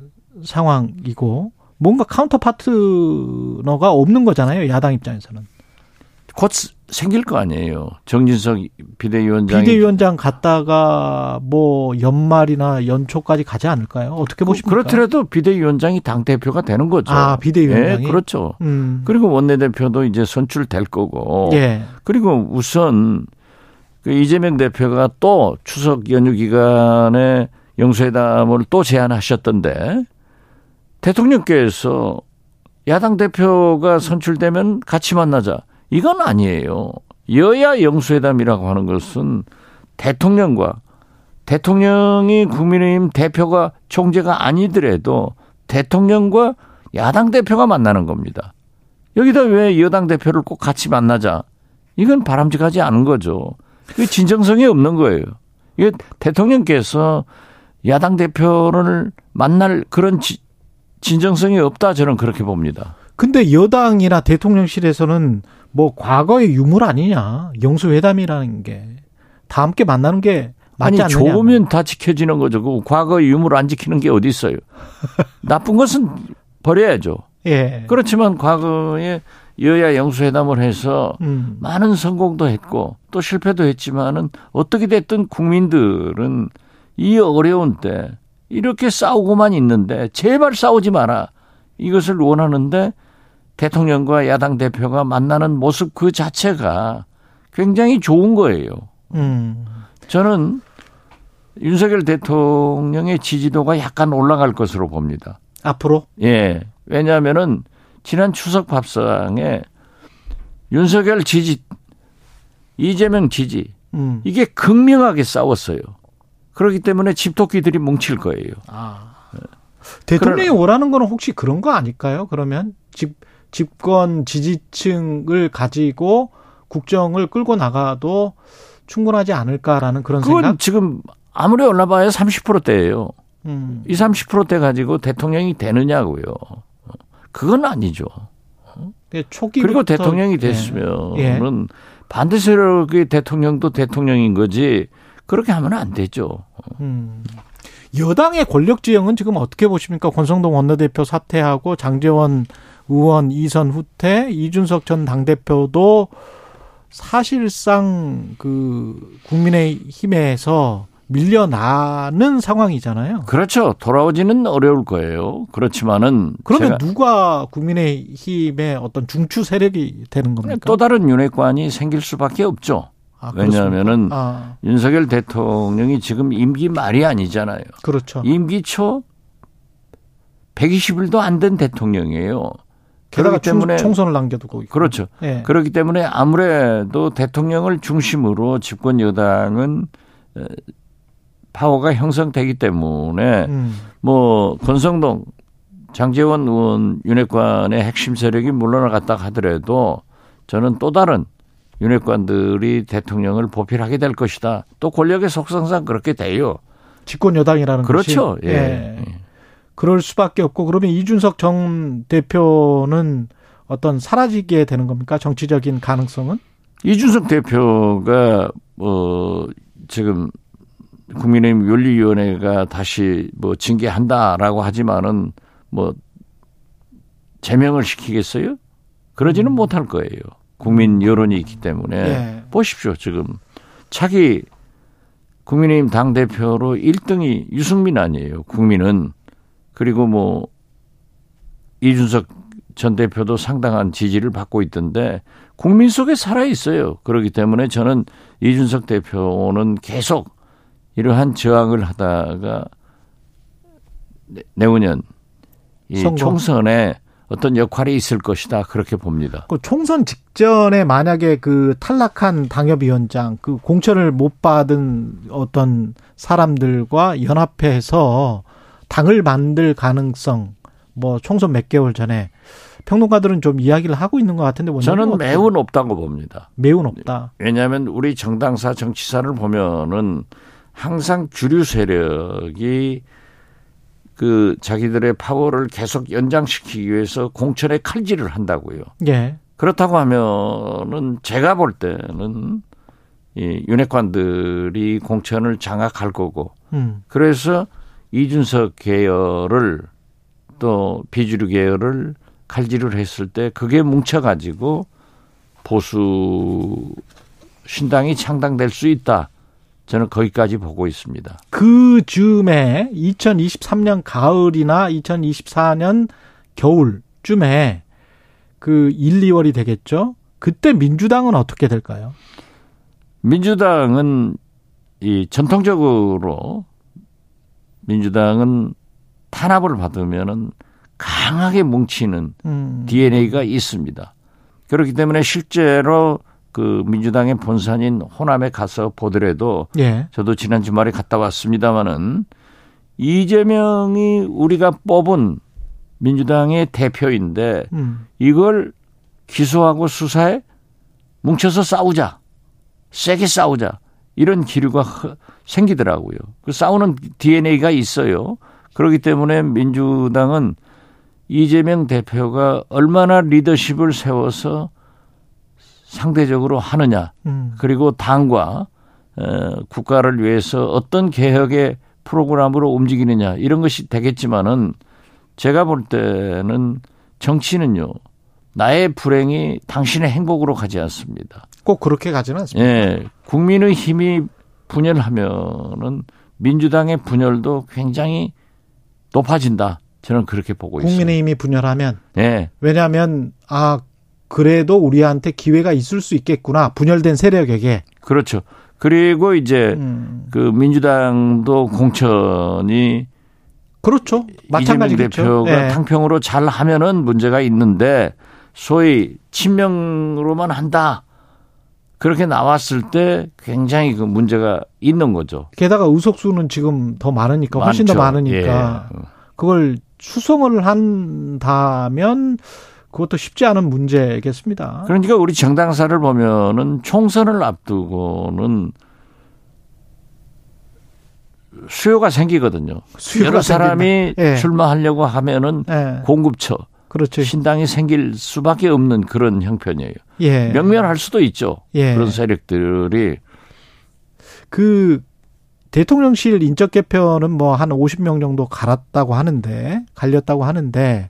상황이고 뭔가 counter partner가 없는 거잖아요. 야당 입장에서는. 곧 생길 거 아니에요. 정진석 비대위원장. 비대위원장 갔다가 뭐 연말이나 연초까지 가지 않을까요? 어떻게 보십니까? 그렇더라도 비대위원장이 당 대표가 되는 거죠. 아 비대위원장이. 네, 그렇죠. 음. 그리고 원내대표도 이제 선출될 거고. 예. 그리고 우선 그 이재명 대표가 또 추석 연휴 기간에 영수회담을 또 제안하셨던데 대통령께서 야당 대표가 선출되면 같이 만나자. 이건 아니에요. 여야 영수회담이라고 하는 것은 대통령과 대통령이 국민의힘 대표가 총재가 아니더라도 대통령과 야당 대표가 만나는 겁니다. 여기다 왜 여당 대표를 꼭 같이 만나자? 이건 바람직하지 않은 거죠. 이 진정성이 없는 거예요. 이게 대통령께서 야당 대표를 만날 그런 지, 진정성이 없다 저는 그렇게 봅니다. 근데 여당이나 대통령실에서는 뭐 과거의 유물 아니냐 영수회담이라는 게 다 함께 만나는 게 맞지 아니 않느냐. 좋으면 다 지켜지는 거죠. 그 과거의 유물 안 지키는 게 어디 있어요? 나쁜 것은 버려야죠. 예. 그렇지만 과거에 여야 영수회담을 해서 음. 많은 성공도 했고 또 실패도 했지만은 어떻게 됐든 국민들은 이 어려운 때 이렇게 싸우고만 있는데 제발 싸우지 마라. 이것을 원하는데 대통령과 야당 대표가 만나는 모습 그 자체가 굉장히 좋은 거예요. 음. 저는 윤석열 대통령의 지지도가 약간 올라갈 것으로 봅니다. 앞으로? 예. 왜냐하면은 지난 추석 밥상에 윤석열 지지, 이재명 지지, 음. 이게 극명하게 싸웠어요. 그렇기 때문에 집토끼들이 뭉칠 거예요. 아. 대통령이 원하는 거는 혹시 그런 거 아닐까요? 그러면 집 집권 지지층을 가지고 국정을 끌고 나가도 충분하지 않을까라는 그런 그건 생각? 지금 아무리 올라봐야 30%대예요. 음. 이 30%대 가지고 대통령이 되느냐고요. 그건 아니죠. 초기 그리고 대통령이 예. 됐으면은 예. 반대 세력의 대통령도 대통령인 거지 그렇게 하면 안 되죠. 음. 여당의 권력 지형은 지금 어떻게 보십니까? 권성동 원내대표 사퇴하고 장재원 의원 이선 후퇴, 이준석 전 당대표도 사실상 그 국민의 힘에서 밀려나는 상황이잖아요. 그렇죠. 돌아오지는 어려울 거예요. 그렇지만은 그러면 누가 국민의 힘의 어떤 중추 세력이 되는 겁니까? 또 다른 윤회관이 생길 수밖에 없죠. 아, 왜냐하면은 아. 윤석열 대통령이 지금 임기 말이 아니잖아요. 그렇죠. 임기 초 120일도 안 된 대통령이에요. 게다가 때문에 총선을 남겨두고 있고. 그렇죠. 예. 그렇기 때문에 아무래도 대통령을 중심으로 집권 여당은 파워가 형성되기 때문에 음. 뭐 권성동 장재원 의원 윤핵관의 핵심 세력이 물러나갔다 하더라도 저는 또 다른 윤핵관들이 대통령을 보필하게 될 것이다. 또 권력의 속성상 그렇게 돼요. 집권 여당이라는 그렇죠. 것이. 예. 예. 그럴 수밖에 없고 그러면 이준석 전 대표는 어떤 사라지게 되는 겁니까? 정치적인 가능성은? 이준석 대표가 뭐 지금 국민의힘 윤리위원회가 다시 뭐 징계한다라고 하지만은 뭐 제명을 시키겠어요? 그러지는 음. 못할 거예요. 국민 여론이 있기 때문에 예. 보십시오. 지금 차기 국민의힘 당 대표로 1등이 유승민 아니에요. 국민은 그리고 뭐 이준석 전 대표도 상당한 지지를 받고 있던데 국민 속에 살아 있어요. 그렇기 때문에 저는 이준석 대표는 계속 이러한 저항을 하다가 내후년 이. 총선에 어떤 역할이 있을 것이다 그렇게 봅니다. 그 총선 직전에 만약에 그 탈락한 당협위원장 그 공천을 못 받은 어떤 사람들과 연합해서 당을 만들 가능성 뭐 총선 몇 개월 전에 평론가들은 좀 이야기를 하고 있는 것 같은데 저는 매우 높다고 봅니다. 매우 높다. 왜냐하면 우리 정당사 정치사를 보면은 항상 주류 세력이 그 자기들의 파워를 계속 연장시키기 위해서 공천에 칼질을 한다고요. 예. 그렇다고 하면은 제가 볼 때는 이 윤핵관들이 공천을 장악할 거고 음. 그래서 이준석 계열을 또 비주류 계열을 칼질을 했을 때 그게 뭉쳐가지고 보수 신당이 창당될 수 있다. 저는 거기까지 보고 있습니다. 그 즈음에 2023년 가을이나 2024년 겨울쯤에 그 1, 2월이 되겠죠. 그때 민주당은 어떻게 될까요? 민주당은 이 전통적으로 민주당은 탄압을 받으면은 강하게 뭉치는 음. DNA가 있습니다. 그렇기 때문에 실제로 그 민주당의 본산인 호남에 가서 보더라도 예. 저도 지난 주말에 갔다 왔습니다마는 이재명이 우리가 뽑은 민주당의 대표인데 음. 이걸 기소하고 수사에 뭉쳐서 싸우자. 세게 싸우자. 이런 기류가 생기더라고요. 그 싸우는 DNA가 있어요. 그렇기 때문에 민주당은 이재명 대표가 얼마나 리더십을 세워서 상대적으로 하느냐. 음. 그리고 당과 어, 국가를 위해서 어떤 개혁의 프로그램으로 움직이느냐 이런 것이 되겠지만은 제가 볼 때는 정치는요 나의 불행이 당신의 행복으로 가지 않습니다. 꼭 그렇게 가지는 않습니다. 예, 국민의 힘이 분열하면은 민주당의 분열도 굉장히 높아진다. 저는 그렇게 보고 있습니다. 국민의힘이 분열하면. 예. 왜냐하면 아 그래도 우리한테 기회가 있을 수 있겠구나. 분열된 세력에게. 그렇죠. 그리고 이제 음. 그 민주당도 공천이 그렇죠. 마찬가지겠죠. 대표가 네. 탕평으로 잘 하면은 문제가 있는데 소위 친명으로만 한다. 그렇게 나왔을 때 굉장히 그 문제가 있는 거죠. 게다가 의석수는 지금 더 많으니까 훨씬 많죠. 더 많으니까 예. 그걸 수성을 한다면 그것도 쉽지 않은 문제겠습니다. 그러니까 우리 정당사를 보면은 총선을 앞두고는 수요가 생기거든요. 수요가 여러 사람이 네. 출마하려고 하면은 네. 공급처, 그렇죠. 신당이 생길 수밖에 없는 그런 형편이에요. 예. 명면할 수도 있죠. 예. 그런 세력들이 그 대통령실 인적 개편은 뭐 한 50명 정도 갈았다고 하는데 갈렸다고 하는데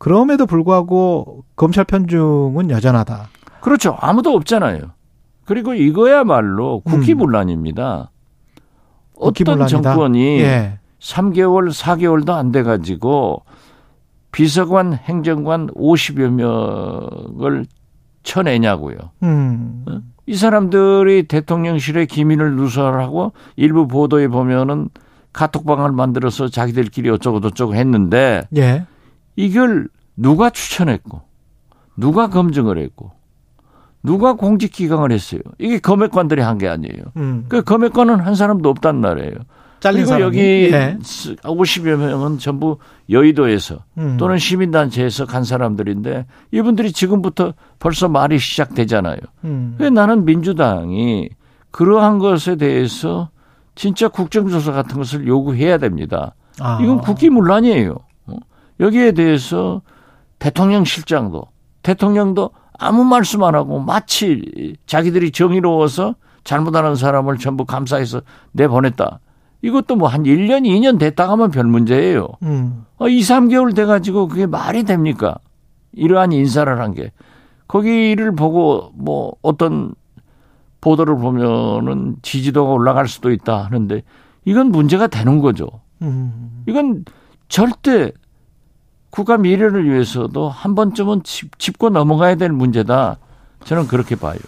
그럼에도 불구하고 검찰 편중은 여전하다. 그렇죠. 아무도 없잖아요. 그리고 이거야말로 국기문란입니다. 음. 어떤 정권이 예. 3개월, 4개월도 안 돼 가지고 비서관, 행정관 50여 명을 쳐내냐고요. 음. 어? 이 사람들이 대통령실의 기밀을 누설하고 일부 보도에 보면은 카톡방을 만들어서 자기들끼리 어쩌고 저쩌고 했는데 예. 이걸 누가 추천했고 누가 검증을 했고 누가 공직 기강을 했어요. 이게 검역관들이 한 게 아니에요. 음. 그 검역관은 한 사람도 없단 말이에요. 그리고 사람이? 여기 예. 50여 명은 전부 여의도에서 음. 또는 시민단체에서 간 사람들인데 이분들이 지금부터 벌써 말이 시작되잖아요. 음. 왜 나는 민주당이 그러한 것에 대해서 진짜 국정조사 같은 것을 요구해야 됩니다. 아. 이건 국기문란이에요. 여기에 대해서 대통령 실장도 대통령도 아무 말씀 안 하고 마치 자기들이 정의로워서 잘못하는 사람을 전부 감사해서 내보냈다. 이것도 뭐 한 1년, 2년 됐다 하면 별 문제예요. 음. 어, 2, 3개월 돼가지고 그게 말이 됩니까? 이러한 인사를 한 게. 거기를 보고 뭐 어떤 보도를 보면은 지지도가 올라갈 수도 있다 하는데 이건 문제가 되는 거죠. 음. 이건 절대 국가 미래를 위해서도 한 번쯤은 짚, 고 넘어가야 될 문제다. 저는 그렇게 봐요.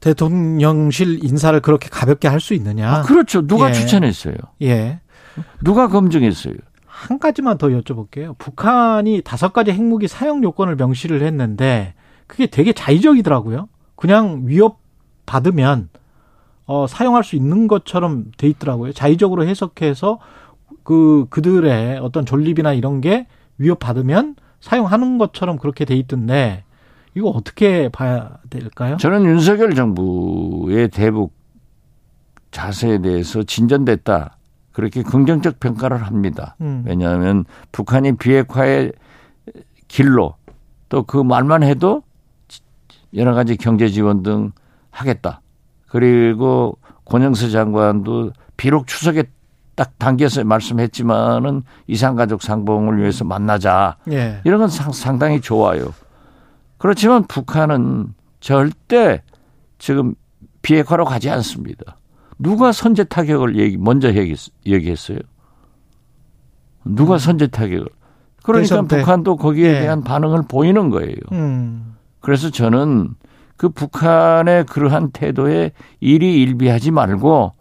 대통령실 인사를 그렇게 가볍게 할 수 있느냐? 아, 그렇죠. 누가 예. 추천했어요? 예. 누가 검증했어요? 한 가지만 더 여쭤볼게요. 북한이 다섯 가지 핵무기 사용 요건을 명시를 했는데 그게 되게 자의적이더라고요. 그냥 위협 받으면 어, 사용할 수 있는 것처럼 돼 있더라고요. 자의적으로 해석해서 그 그들의 어떤 존립이나 이런 게 위협받으면 사용하는 것처럼 그렇게 돼 있던데 이거 어떻게 봐야 될까요? 저는 윤석열 정부의 대북 자세에 대해서 진전됐다. 그렇게 긍정적 평가를 합니다. 음. 왜냐하면 북한이 비핵화의 길로 또 그 말만 해도 여러 가지 경제 지원 등 하겠다. 그리고 권영세 장관도 비록 추석에 딱 당겨서 말씀했지만은 이산가족 상봉을 위해서 만나자. 예. 이런 건 상당히 좋아요. 그렇지만 북한은 절대 지금 비핵화로 가지 않습니다. 누가 선제 타격을 얘기, 먼저 얘기했어요? 누가 음. 선제 타격을? 그러니까 북한도 거기에 예. 대한 반응을 보이는 거예요. 음. 그래서 저는 그 북한의 그러한 태도에 일희일비하지 말고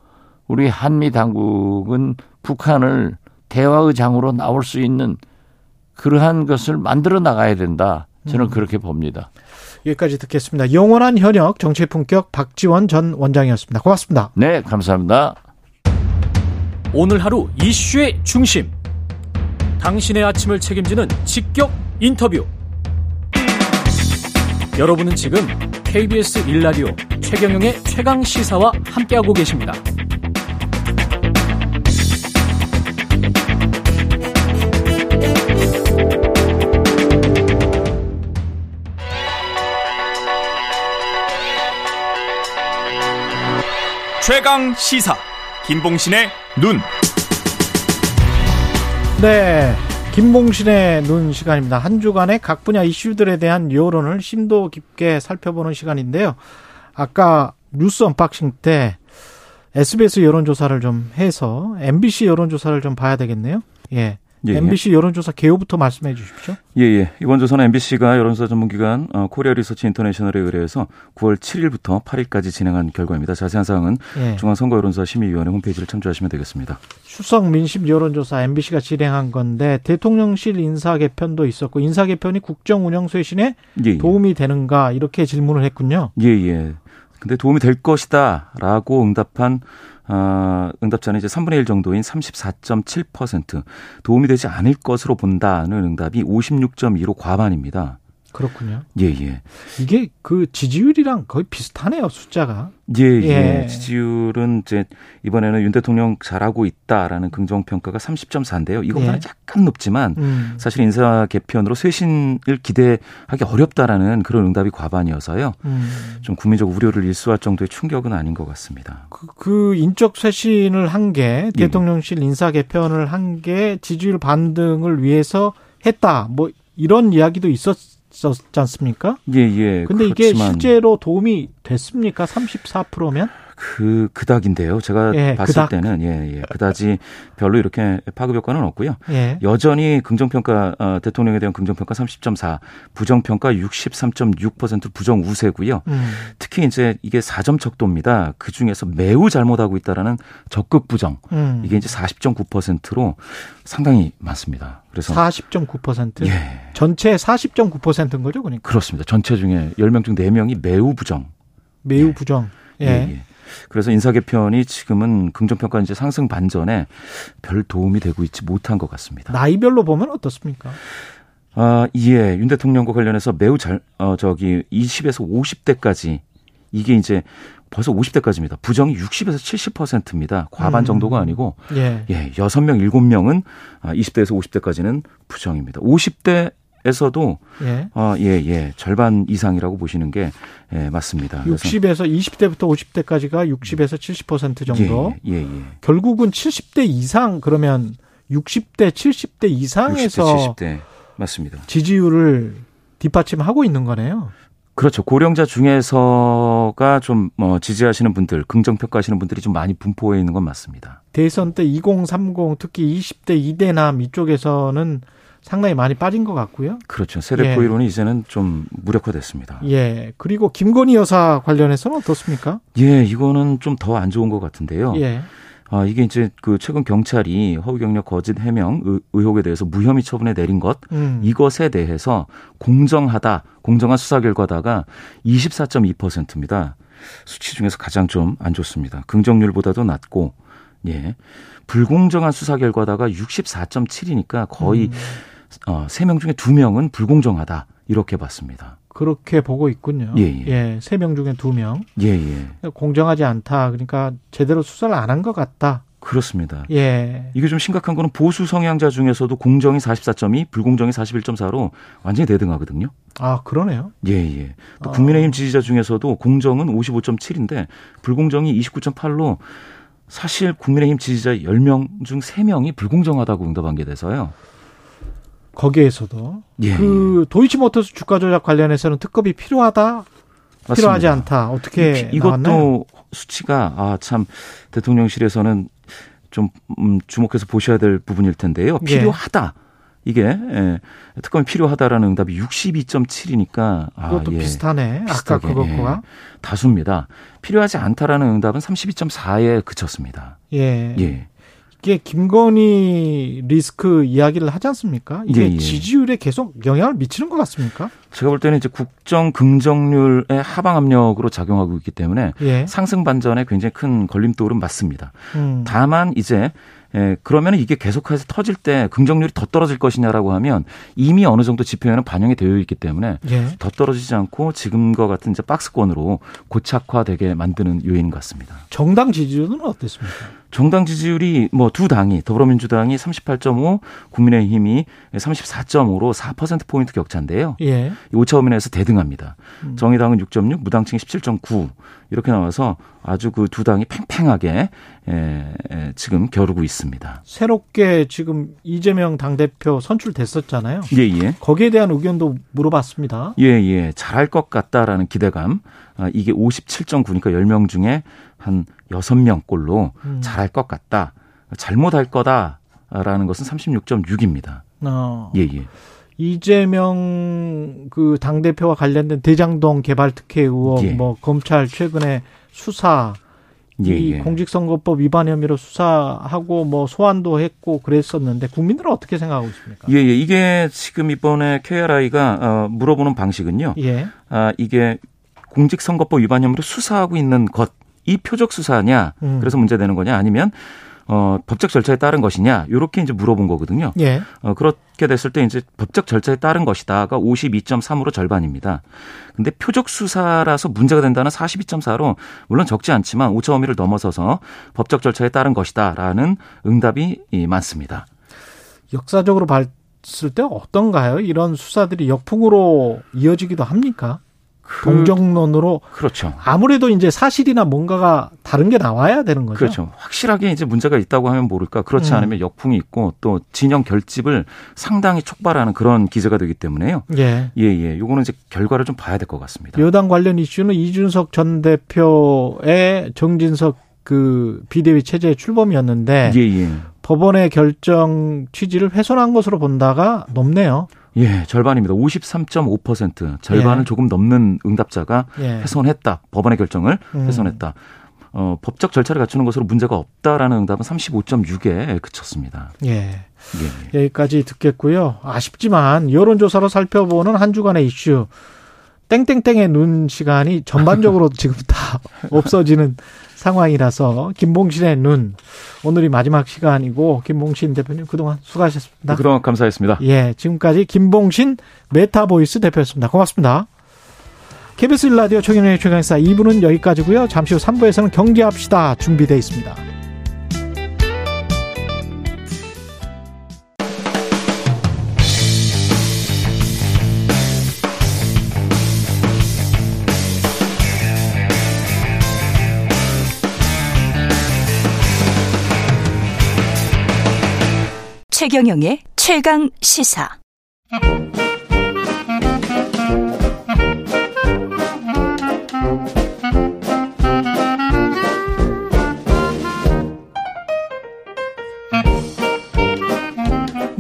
우리 한미 당국은 북한을 대화의 장으로 나올 수 있는 그러한 것을 만들어 나가야 된다. 저는 음. 그렇게 봅니다. 여기까지 듣겠습니다. 영원한 현역 정치 품격 박지원 전 원장이었습니다. 고맙습니다. 네, 감사합니다. 오늘 하루 이슈의 중심. 당신의 아침을 책임지는 직격 인터뷰. 여러분은 지금 KBS 일라디오 최경영의 최강 시사와 함께하고 계십니다. 최강 시사 김봉신의 눈. 네. 김봉신의 눈 시간입니다. 한 주간의 각 분야 이슈들에 대한 여론을 심도 깊게 살펴보는 시간인데요. 아까 뉴스 unboxing 때 SBS 여론조사를 좀 해서 MBC 여론조사를 좀 봐야 되겠네요. 예. 예, MBC 예. 여론조사 개요부터 말씀해 주십시오. 예, 예. 이번 조사는 MBC가 여론조사 전문기관 어, 코리아 리서치 인터내셔널에 의뢰해서 9월 7일부터 8일까지 진행한 결과입니다. 자세한 사항은 예. 중앙선거여론조사 심의위원회 홈페이지를 참조하시면 되겠습니다. 추석 민심 여론조사 MBC가 진행한 건데 대통령실 인사 개편도 있었고 인사 개편이 국정 운영 쇄신에 예, 예. 도움이 되는가 이렇게 질문을 했군요. 예, 예. 근데 도움이 될 것이다라고 응답한 어, 응답자는 이제 3분의 1 정도인 34.7% 도움이 되지 않을 것으로 본다는 응답이 56.2로 과반입니다. 그렇군요. 예, 예. 이게 그 지지율이랑 거의 비슷하네요, 숫자가. 예, 예. 예. 지지율은 이제 이번에는 윤 대통령 잘하고 있다라는 긍정 평가가 30.4인데요. 이거보다는 예. 약간 높지만 음. 사실 인사 개편으로 쇄신을 기대하기 어렵다라는 그런 응답이 과반이어서요. 음. 좀 국민적 우려를 일수할 정도의 충격은 아닌 것 같습니다. 그, 그 인적 쇄신을 한게 예. 대통령실 인사 개편을 한 게 지지율 반등을 위해서 했다. 뭐 이런 이야기도 있었 있었지 않습니까? 예, 예. 근데. 이게 실제로 도움이 됐습니까? 34%면? 그 그닥인데요. 제가 예, 봤을 그닥. 때는 예, 예. 그다지 별로 이렇게 파급 효과는 없고요. 예. 여전히 긍정 평가 어, 대통령에 대한 긍정 평가 30.4, 부정 평가 63.6% 부정 우세고요. 음. 특히 이제 이게 4점 척도입니다. 그 중에서 매우 잘못하고 있다라는 적극 부정. 음. 이게 이제 40.9%로 상당히 많습니다. 그래서 40.9%? 예. 전체 40.9%인 거죠, 그러니까. 그렇습니다. 전체 중에 10명 중 4명이 매우 부정. 매우 예. 부정. 예. 예. 예. 그래서 인사 개편이 지금은 긍정 평가 이제 상승 반전에 별 도움이 되고 있지 못한 것 같습니다. 나이별로 보면 어떻습니까? 아, 예. 윤 대통령과 관련해서 매우 잘, 어, 저기 20에서 50대까지 이게 이제 벌써 50대까지입니다. 부정이 60에서 70%입니다. 과반 음. 정도가 아니고 예. 예, 6명, 7명은 20대에서 아, 50대까지는 부정입니다. 50대 에서도 예. 어, 예, 예. 절반 이상이라고 보시는 게 예, 맞습니다. 60에서 20대부터 50대까지가 60에서 70% 정도. 예, 예, 예. 결국은 70대 이상 그러면 60대, 70대 이상에서 60대, 70대. 맞습니다. 지지율을 뒷받침하고 있는 거네요. 그렇죠. 고령자 중에서가 좀뭐 지지하시는 분들, 긍정 평가하시는 분들이 좀 많이 분포해 있는 건 맞습니다. 대선 때 2030 특히 20대 이대남 이쪽에서는 상당히 많이 빠진 것 같고요. 그렇죠. 세대포 예. 이론이 이제는 좀 무력화됐습니다. 예. 그리고 김건희 여사 관련해서는 어떻습니까? 예, 이거는 좀 더 안 좋은 것 같은데요. 예. 아, 이게 이제 그 최근 경찰이 허위 경력 거짓 해명 의혹에 대해서 무혐의 처분에 내린 것 음. 이것에 대해서 공정하다, 공정한 수사 결과다가 24.2%입니다. 수치 중에서 가장 좀 안 좋습니다. 긍정률보다도 낮고 예. 불공정한 수사 결과다가 64.7이니까 거의 음. 어, 3명 중에 2명은 불공정하다. 이렇게 봤습니다. 그렇게 보고 있군요. 예, 예. 예 3명 중에 2명. 예, 예. 공정하지 않다. 그러니까 제대로 수사를 안 한 것 같다. 그렇습니다. 예. 이게 좀 심각한 거는 보수 성향자 중에서도 공정이 44.2, 불공정이 41.4로 완전히 대등하거든요. 아, 그러네요. 예, 예. 또 아. 국민의힘 지지자 중에서도 공정은 55.7인데 불공정이 29.8로 사실 국민의힘 지지자 10명 중 3명이 불공정하다고 응답한 게 돼서요. 거기에서도 예. 그 도이치모터스 주가 조작 관련해서는 특급이 필요하다. 맞습니다. 필요하지 않다. 어떻게 이것도 나왔나요? 수치가 아 참 대통령실에서는 좀 음, 주목해서 보셔야 될 부분일 텐데요. 예. 필요하다. 이게 예, 특검이 필요하다라는 응답이 62.7이니까 아, 그것도 예, 비슷하네. 아까 그것과 예, 다수입니다. 필요하지 않다라는 응답은 32.4에 그쳤습니다. 예. 예. 이게 김건희 리스크 이야기를 하지 않습니까? 이게 예, 예. 지지율에 계속 영향을 미치는 것 같습니까? 제가 볼 때는 이제 국정 긍정률의 하방 압력으로 작용하고 있기 때문에 예. 상승 반전에 굉장히 큰 걸림돌은 맞습니다. 음. 다만 이제 예, 그러면 이게 계속해서 터질 때 긍정률이 더 떨어질 것이냐라고 하면 이미 어느 정도 지표에는 반영이 되어 있기 때문에 예. 더 떨어지지 않고 지금과 같은 이제 박스권으로 고착화되게 만드는 요인인 것 같습니다. 정당 지지율은 어땠습니까? 정당 지지율이 뭐 두 당이 더불어민주당이 38.5, 국민의힘이 34.5로 4% 포인트 격차인데요. 예. 오차범위에서 대등합니다. 음. 정의당은 6.6, 무당층이 17.9 이렇게 나와서 아주 그 두 당이 팽팽하게 에, 에, 지금 겨루고 있습니다. 새롭게 지금 이재명 당 대표 선출됐었잖아요. 예, 예. 거기에 대한 의견도 물어봤습니다. 예, 예. 잘할 것 같다라는 기대감. 아, 이게 57.9니까 10명 중에 한 6명꼴로 음. 잘할 것 같다. 잘못할 거다라는 것은 36.6입니다. 어. 예, 예. 이재명 그 당대표와 관련된 대장동 개발 특혜 의혹, 예. 뭐 검찰 최근에 수사 예, 이 예. 공직선거법 위반 혐의로 수사하고 뭐 소환도 했고 그랬었는데 국민들은 어떻게 생각하고 있습니까? 예, 예. 이게 지금 이번에 KRI가 어, 물어보는 방식은요. 예. 아, 이게 공직선거법 위반 혐의로 수사하고 있는 것, 이 표적 수사냐, 음. 그래서 문제되는 거냐, 아니면 어, 법적 절차에 따른 것이냐, 요렇게 이제 물어본 거거든요. 예. 어, 그렇게 됐을 때 이제 법적 절차에 따른 것이다가 52.3으로 절반입니다. 근데 표적 수사라서 문제가 된다는 42.4로 물론 적지 않지만 오차 범위를 넘어서서 법적 절차에 따른 것이다라는 응답이 많습니다. 역사적으로 봤을 때 어떤가요? 이런 수사들이 역풍으로 이어지기도 합니까? 그, 동정론으로 그렇죠. 아무래도 이제 사실이나 뭔가가 다른 게 나와야 되는 거죠. 그렇죠. 확실하게 이제 문제가 있다고 하면 모를까. 그렇지 음. 않으면 역풍이 있고 또 진영 결집을 상당히 촉발하는 그런 기제가 되기 때문에요. 예. 예, 예. 요거는 이제 결과를 좀 봐야 될 것 같습니다. 여당 관련 이슈는 이준석 전 대표의 정진석 그 비대위 체제의 출범이었는데 예, 예. 법원의 결정 취지를 훼손한 것으로 본다가 높네요. 예, 절반입니다. 53.5% 절반을 예. 조금 넘는 응답자가 예. 훼손했다. 법원의 결정을 음. 훼손했다. 어, 법적 절차를 갖추는 것으로 문제가 없다라는 응답은 35.6에 그쳤습니다. 예. 예. 여기까지 듣겠고요. 아쉽지만 여론조사로 살펴보는 한 주간의 이슈 땡땡땡의 눈 시간이 전반적으로 지금 다 없어지는 상황이라서 김봉신의 눈 오늘이 마지막 시간이고 김봉신 대표님 그동안 수고하셨습니다. 그동안 감사했습니다. 예, 지금까지 김봉신 메타보이스 대표였습니다. 고맙습니다. KBS 라디오 최경영의 최강시사 2부는 여기까지고요. 잠시 후 3부에서는 경제합시다 준비되어 있습니다. 최경영의 최강 시사.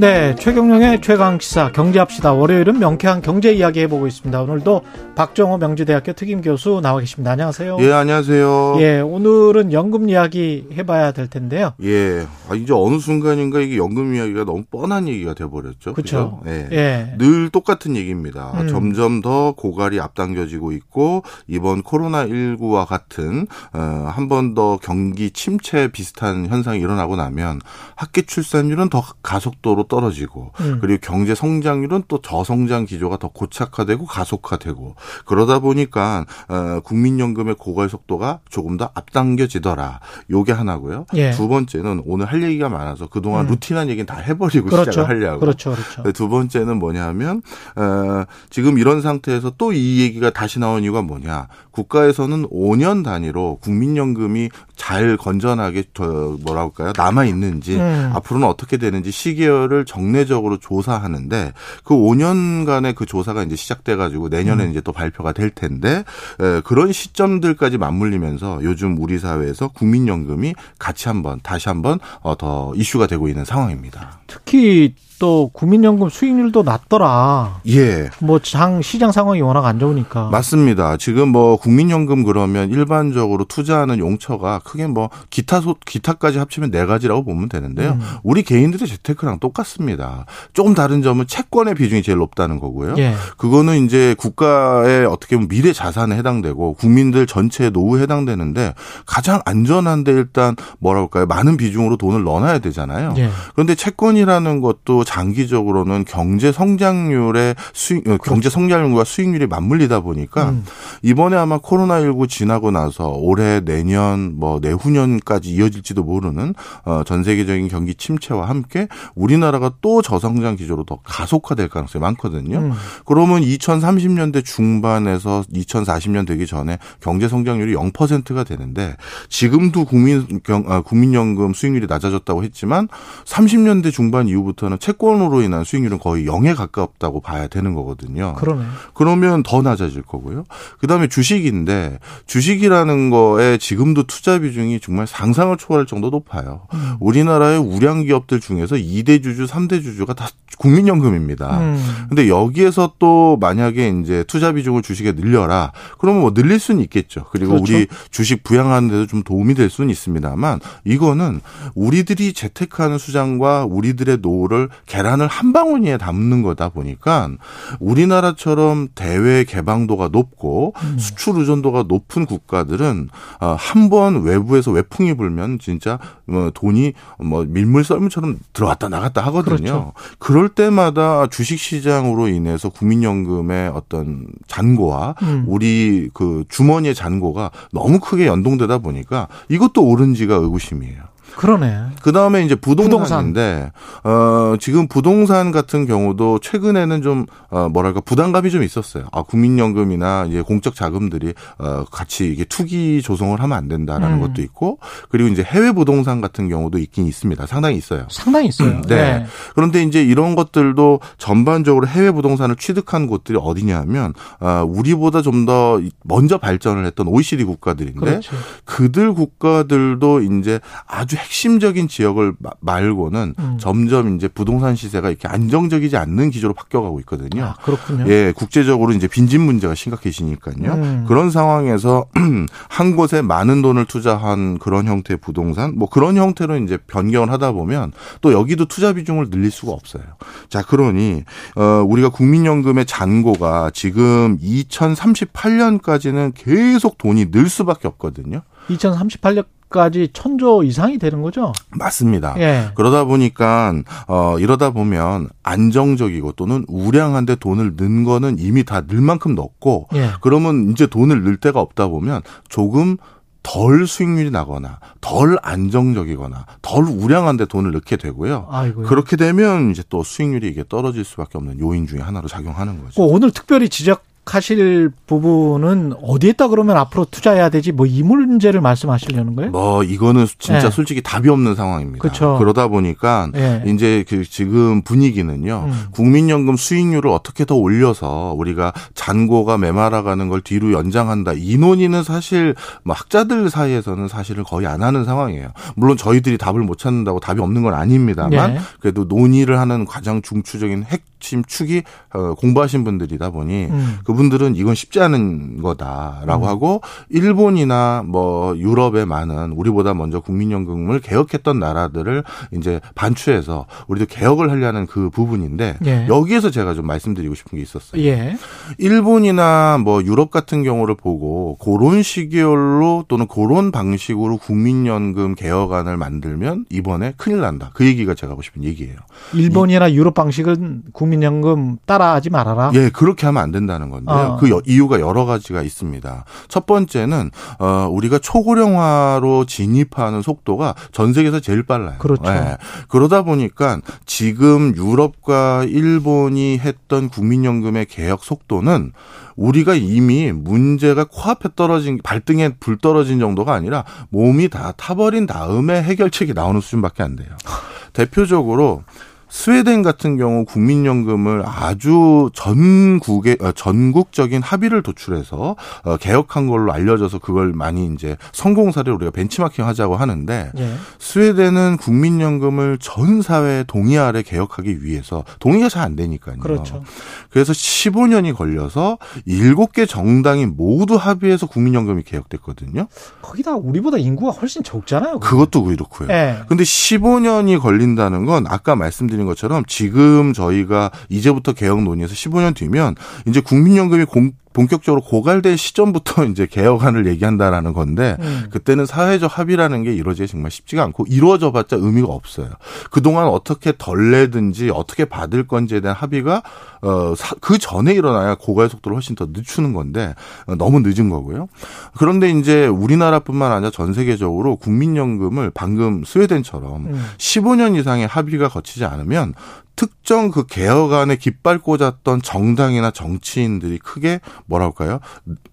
네, 최경영의 최강 시사 경제합시다. 월요일은 명쾌한 경제 이야기 해보고 있습니다. 오늘도 박정호 명지대학교 특임 교수 나와 계십니다. 안녕하세요. 예, 안녕하세요. 예, 오늘은 연금 이야기 해봐야 될 텐데요. 예, 아, 이제 어느 순간인가 이게 연금 이야기가 너무 뻔한 얘기가 돼버렸죠. 그렇죠. 예. 예. 늘 똑같은 얘기입니다. 음. 점점 더 고갈이 앞당겨지고 있고 이번 코로나 19와 같은 어, 한 번 더 경기 침체 비슷한 현상이 일어나고 나면 학기 출산율은 더 가속도로 떨어지고 음. 그리고 경제 성장률은 또 저성장 기조가 더 고착화되고 가속화되고 그러다 보니까 어, 국민연금의 고갈 속도가 조금 더 앞당겨지더라. 요게 하나고요. 예. 두 번째는 오늘 할 얘기가 많아서 그동안 음. 루틴한 얘기는 다 해버리고 그렇죠. 시작을 하려고. 그렇죠. 그렇죠. 두 번째는 뭐냐면 어, 지금 이런 상태에서 또 이 얘기가 다시 나온 이유가 뭐냐. 국가에서는 5년 단위로 국민연금이 잘 건전하게 저 뭐라 할까요 남아 있는지 음. 앞으로는 어떻게 되는지 시계열을 정례적으로 조사하는데 그 5년간의 그 조사가 이제 시작돼 가지고 내년에 음. 이제 또 발표가 될 텐데 에, 그런 시점들까지 맞물리면서 요즘 우리 사회에서 국민연금이 같이 한번 다시 한번 어, 더 이슈가 되고 있는 상황입니다. 특히 또 국민연금 수익률도 낮더라. 예. 뭐 장 시장 상황이 워낙 안 좋으니까. 맞습니다. 지금 뭐 국민연금 그러면 일반적으로 투자하는 용처가 크게 뭐 기타 소 기타까지 합치면 네 가지라고 보면 되는데요. 음. 우리 개인들의 재테크랑 똑같습니다. 조금 다른 점은 채권의 비중이 제일 높다는 거고요. 예. 그거는 이제 국가의 어떻게 보면 미래 자산에 해당되고 국민들 전체의 노후에 해당되는데 가장 안전한데 일단 뭐라 할까요? 많은 비중으로 돈을 넣어놔야 되잖아요. 예. 그런데 채권이라는 것도 장기적으로는 경제 성장률의 수익, 어, 그렇죠. 경제 성장률과 수익률이 맞물리다 보니까 음. 이번에 아마 코로나19 지나고 나서 올해 내년 뭐 내후년까지 이어질지도 모르는 어, 전 세계적인 경기 침체와 함께 우리나라가 또 저성장 기조로 더 가속화될 가능성이 많거든요. 음. 그러면 2030년대 중반에서 2040년 되기 전에 경제 성장률이 0%가 되는데 지금도 국민 아, 국민연금 수익률이 낮아졌다고 했지만 30년대 중반 이후부터는 채권 으로 인한 수익률은 거의 0에 가깝다고 봐야 되는 거거든요. 그러네. 그러면 더 낮아질 거고요. 그다음에 주식인데 주식이라는 거에 지금도 투자 비중이 정말 상상을 초월할 정도 높아요. 음. 우리나라의 우량 기업들 중에서 2대 주주, 3대 주주가 다 국민연금입니다. 음. 근데 여기에서 또 만약에 이제 투자 비중을 주식에 늘려라. 그러면 뭐 늘릴 수는 있겠죠. 그리고 그렇죠. 우리 주식 부양하는 데도 좀 도움이 될 수는 있습니다만 이거는 우리들이 재테크하는 수장과 우리들의 노후를 계란을 한 방울리에 담는 거다 보니까 우리나라처럼 대외 개방도가 높고 음. 수출 의존도가 높은 국가들은 어, 한번 외부에서 외풍이 불면 진짜 뭐 돈이 뭐 밀물 썰물처럼 들어왔다 나갔다 하거든요. 그렇죠. 그럴 때마다 주식 시장으로 인해서 국민연금의 어떤 잔고와 음. 우리 그 주머니의 잔고가 너무 크게 연동되다 보니까 이것도 옳은 지가 의구심이에요. 그러네. 그 다음에 이제 부동산인데, 부동산. 어, 지금 부동산 같은 경우도 최근에는 좀, 어, 뭐랄까, 부담감이 좀 있었어요. 아, 국민연금이나 이제 공적 자금들이, 어, 같이 이게 투기 조성을 하면 안 된다라는 음. 것도 있고, 그리고 이제 해외 부동산 같은 경우도 있긴 있습니다. 상당히 있어요. 상당히 있어요. 네. 네. 그런데 이제 이런 것들도 전반적으로 해외 부동산을 취득한 곳들이 어디냐면, 어, 우리보다 좀 더 먼저 발전을 했던 OECD 국가들인데, 그렇죠. 그들 국가들도 이제 아주 핵심적인 지역을 말고는 음. 점점 이제 부동산 시세가 이렇게 안정적이지 않는 기조로 바뀌어가고 있거든요. 아, 그렇군요. 예, 국제적으로 이제 빈집 문제가 심각해지니까요. 음. 그런 상황에서 한 곳에 많은 돈을 투자한 그런 형태의 부동산, 뭐 그런 형태로 이제 변경을 하다 보면 또 여기도 투자 비중을 늘릴 수가 없어요. 자, 그러니 어 우리가 국민연금의 잔고가 지금 2038년까지는 계속 돈이 늘 수밖에 없거든요. 2038년 까지 천조 이상이 되는 거죠? 맞습니다. 예. 그러다 보니까 어 이러다 보면 안정적이고 또는 우량한데 돈을 넣은 거는 이미 다 늘 만큼 넣었고 예. 그러면 이제 돈을 넣을 데가 없다 보면 조금 덜 수익률이 나거나 덜 안정적이거나 덜 우량한데 돈을 넣게 되고요. 아이고요. 그렇게 되면 이제 또 수익률이 이게 떨어질 수밖에 없는 요인 중에 하나로 작용하는 거죠. 어, 오늘 특별히 지적 하실 부분은 어디에다 그러면 앞으로 투자해야 되지 뭐 이 문제를 말씀하시려는 거예요? 뭐 이거는 진짜 네. 솔직히 답이 없는 상황입니다. 그렇죠. 그러다 보니까 네. 이제 그 지금 분위기는요. 음. 국민연금 수익률을 어떻게 더 올려서 우리가 잔고가 메말아가는 걸 뒤로 연장한다. 이 논의는 사실 뭐 학자들 사이에서는 사실을 거의 안 하는 상황이에요. 물론 저희들이 답을 못 찾는다고 답이 없는 건 아닙니다만 네. 그래도 논의를 하는 가장 중추적인 핵심 축이 어, 공부하신 분들이다 보니 음. 그분들은 이건 쉽지 않은 거다라고 음. 하고 일본이나 뭐 유럽의 많은 우리보다 먼저 국민연금을 개혁했던 나라들을 이제 반추해서 우리도 개혁을 하려는 그 부분인데 예. 여기에서 제가 좀 말씀드리고 싶은 게 있었어요. 예. 일본이나 뭐 유럽 같은 경우를 보고 그런 시기열로 또는 그런 방식으로 국민연금 개혁안을 만들면 이번에 큰일 난다. 그 얘기가 제가 하고 싶은 얘기예요. 일본이나 유럽 방식은 국민연금 따라하지 말아라. 예, 그렇게 하면 안 된다는 건데요. 어. 그 이유가 여러 가지가 있습니다. 첫 번째는 어 우리가 초고령화로 진입하는 속도가 전 세계에서 제일 빨라요. 그렇죠. 네. 그러다 보니까 지금 유럽과 일본이 했던 국민연금의 개혁 속도는 우리가 이미 문제가 코앞에 떨어진 발등에 불 떨어진 정도가 아니라 몸이 다 타버린 다음에 해결책이 나오는 수준밖에 안 돼요. 대표적으로 스웨덴 같은 경우 국민연금을 아주 전국의 어, 전국적인 합의를 도출해서 어, 개혁한 걸로 알려져서 그걸 많이 이제 성공 사례로 우리가 벤치마킹 하자고 하는데 예. 스웨덴은 국민연금을 전 사회 동의 아래 개혁하기 위해서 동의가 잘 안 되니까요. 그렇죠. 그래서 15년이 걸려서 7개 정당이 모두 합의해서 국민연금이 개혁됐거든요. 거기다 우리보다 인구가 훨씬 적잖아요. 그것도 그렇고요. 예. 근데 15년이 걸린다는 건 아까 말씀드린 말씀드린 것처럼 지금 저희가 이제부터 개혁 논의에서 15년 뒤면 이제 국민연금이 공, 본격적으로 고갈된 시점부터 이제 개혁안을 얘기한다라는 건데 음. 그때는 사회적 합의라는 게 이루어지기 정말 쉽지가 않고 이루어져봤자 의미가 없어요. 그동안 어떻게 덜 내든지 어떻게 받을 건지에 대한 합의가 어그 전에 일어나야 고갈 속도를 훨씬 더 늦추는 건데 어, 너무 늦은 거고요. 그런데 이제 우리나라뿐만 아니라 전 세계적으로 국민연금을 방금 스웨덴처럼 음. 15년 이상의 합의가 거치지 않으면 특정 그 개혁 안에 깃발 꽂았던 정당이나 정치인들이 크게 뭐랄까요?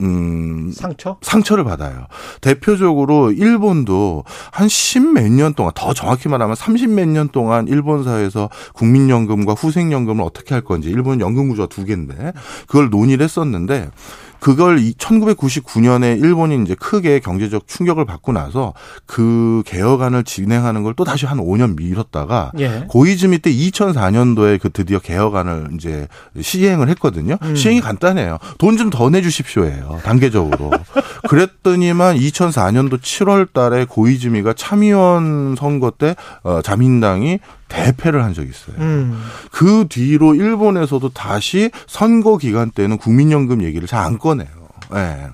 음 상처? 상처를 받아요. 대표적으로 일본도 한 십 몇 년 동안 더 정확히 말하면 삼십 몇 년 동안 일본 사회에서 국민연금과 후생연금을 어떻게 할 건지 일본 연금 구조가 두 개인데 그걸 논의를 했었는데 그걸 1999년에 일본이 이제 크게 경제적 충격을 받고 나서 그 개혁안을 진행하는 걸 또 다시 한 5년 미뤘다가 예. 고이즈미 때 2004년도에 그 드디어 개혁안을 이제 시행을 했거든요. 음. 시행이 간단해요. 돈 좀 더 내주십시오예요. 단계적으로. 그랬더니만 2004년도 7월 달에 고이즈미가 참의원 선거 때 어, 자민당이 대패를 한 적이 있어요. 음. 그 뒤로 일본에서도 다시 선거 기간 때는 국민연금 얘기를 잘 안 꺼내요. 예. 네.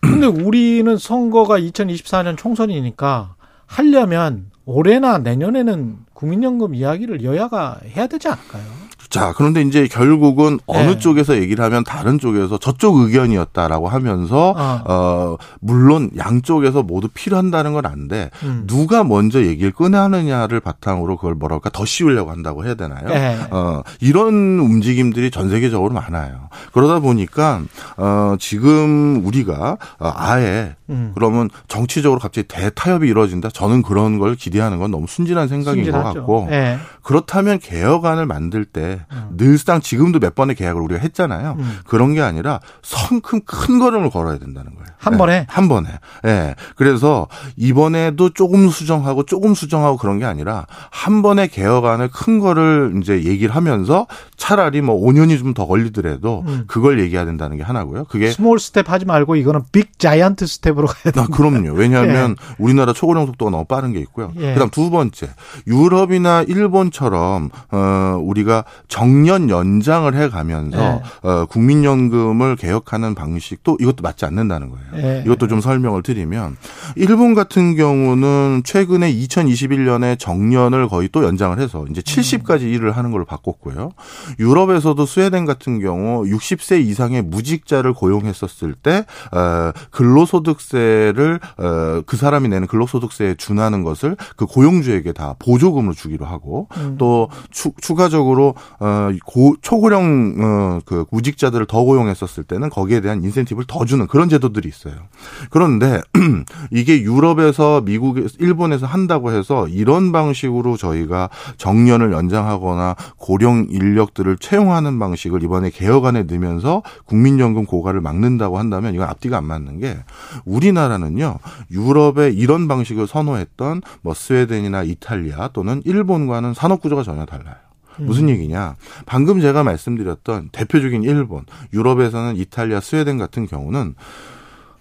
근데 우리는 선거가 2024년 총선이니까 하려면 올해나 내년에는 국민연금 이야기를 여야가 해야 되지 않을까요? 자, 그런데 이제 결국은 어느 네. 쪽에서 얘기를 하면 다른 쪽에서 저쪽 의견이었다라고 하면서 어, 어 물론 양쪽에서 모두 필요한다는 건 안돼. 음. 누가 먼저 얘기를 꺼내느냐를 바탕으로 그걸 뭐랄까 더 씌우려고 한다고 해야 되나요? 네. 어 이런 움직임들이 전 세계적으로 많아요. 그러다 보니까 어 지금 우리가 어, 아예 음. 그러면 정치적으로 갑자기 대타협이 이루어진다. 저는 그런 걸 기대하는 건 너무 순진한 생각인 순진하죠. 것 같고 네. 그렇다면 개혁안을 만들 때 음. 늘상 지금도 몇 번의 계약을 우리가 했잖아요. 음. 그런 게 아니라 성큼 큰 걸음을 걸어야 된다는 거예요. 한 네. 번에 한 번에. 예. 네. 그래서 이번에도 조금 수정하고 조금 수정하고 그런 게 아니라 한 번에 개혁안을 큰 거를 이제 얘기를 하면서 차라리 뭐 5년이 좀 더 걸리더라도 음. 그걸 얘기해야 된다는 게 하나고요. 그게 small step 하지 말고 이거는 big giant step 으로 가야 된다. 아, 그럼요. 왜냐하면 예. 우리나라 초고령 속도가 너무 빠른 게 있고요. 예. 그다음 두 번째 유럽이나 일본처럼 어 우리가 정년 연장을 해 가면서 예. 어 국민연금을 개혁하는 방식도 이것도 맞지 않는다는 거예요. 예. 이것도 좀 설명을 드리면 일본 같은 경우는 최근에 2021년에 정년을 거의 또 연장을 해서 이제 70까지 음. 일을 하는 걸로 바꿨고요. 유럽에서도 스웨덴 같은 경우 60세 이상의 무직자를 고용했었을 때 어, 근로소득세를 어, 그 사람이 내는 근로소득세에 준하는 것을 그 고용주에게 다 보조금으로 주기로 하고 음. 또 추, 추가적으로 어, 고, 초고령 어, 그 무직자들을 더 고용했었을 때는 거기에 대한 인센티브를 더 주는 그런 제도들이 있어요. 그런데 이게 유럽에서 미국, 일본에서 한다고 해서 이런 방식으로 저희가 정년을 연장하거나 고령 인력들을 채용하는 방식을 이번에 개혁안에 넣으면서 국민연금 고갈을 막는다고 한다면 이건 앞뒤가 안 맞는 게 우리 나라는요 유럽의 이런 방식을 선호했던 뭐 스웨덴이나 이탈리아 또는 일본과는 산업 구조가 전혀 달라요. 무슨 음. 얘기냐? 방금 제가 말씀드렸던 대표적인 일본, 유럽에서는 이탈리아, 스웨덴 같은 경우는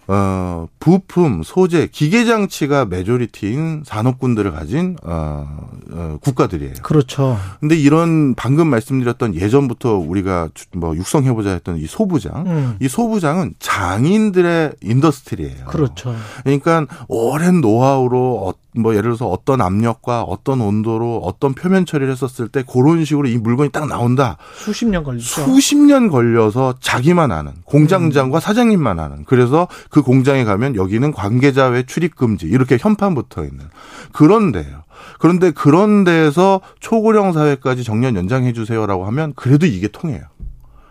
어, 부품, 소재, 기계 장치가 majority인 산업군들을 가진 어, 어, 국가들이에요. 그렇죠. 근데 이런 방금 말씀드렸던 예전부터 우리가 뭐 육성해 보자 했던 이 소부장, 음. 이 소부장은 장인들의 industry예요. 그렇죠. 그러니까 오랜 노하우로 뭐 예를 들어서 어떤 압력과 어떤 온도로 어떤 표면 처리를 했었을 때 그런 식으로 이 물건이 딱 나온다. 수십 년 걸리죠. 수십 년 걸려서 자기만 아는 공장장과 음. 사장님만 아는. 그래서 그 공장에 가면 여기는 관계자 외 출입 금지 이렇게 현판 붙어 있는 그런데요. 그런데 그런 데에서 초고령 사회까지 정년 연장해 주세요라고 하면 그래도 이게 통해요.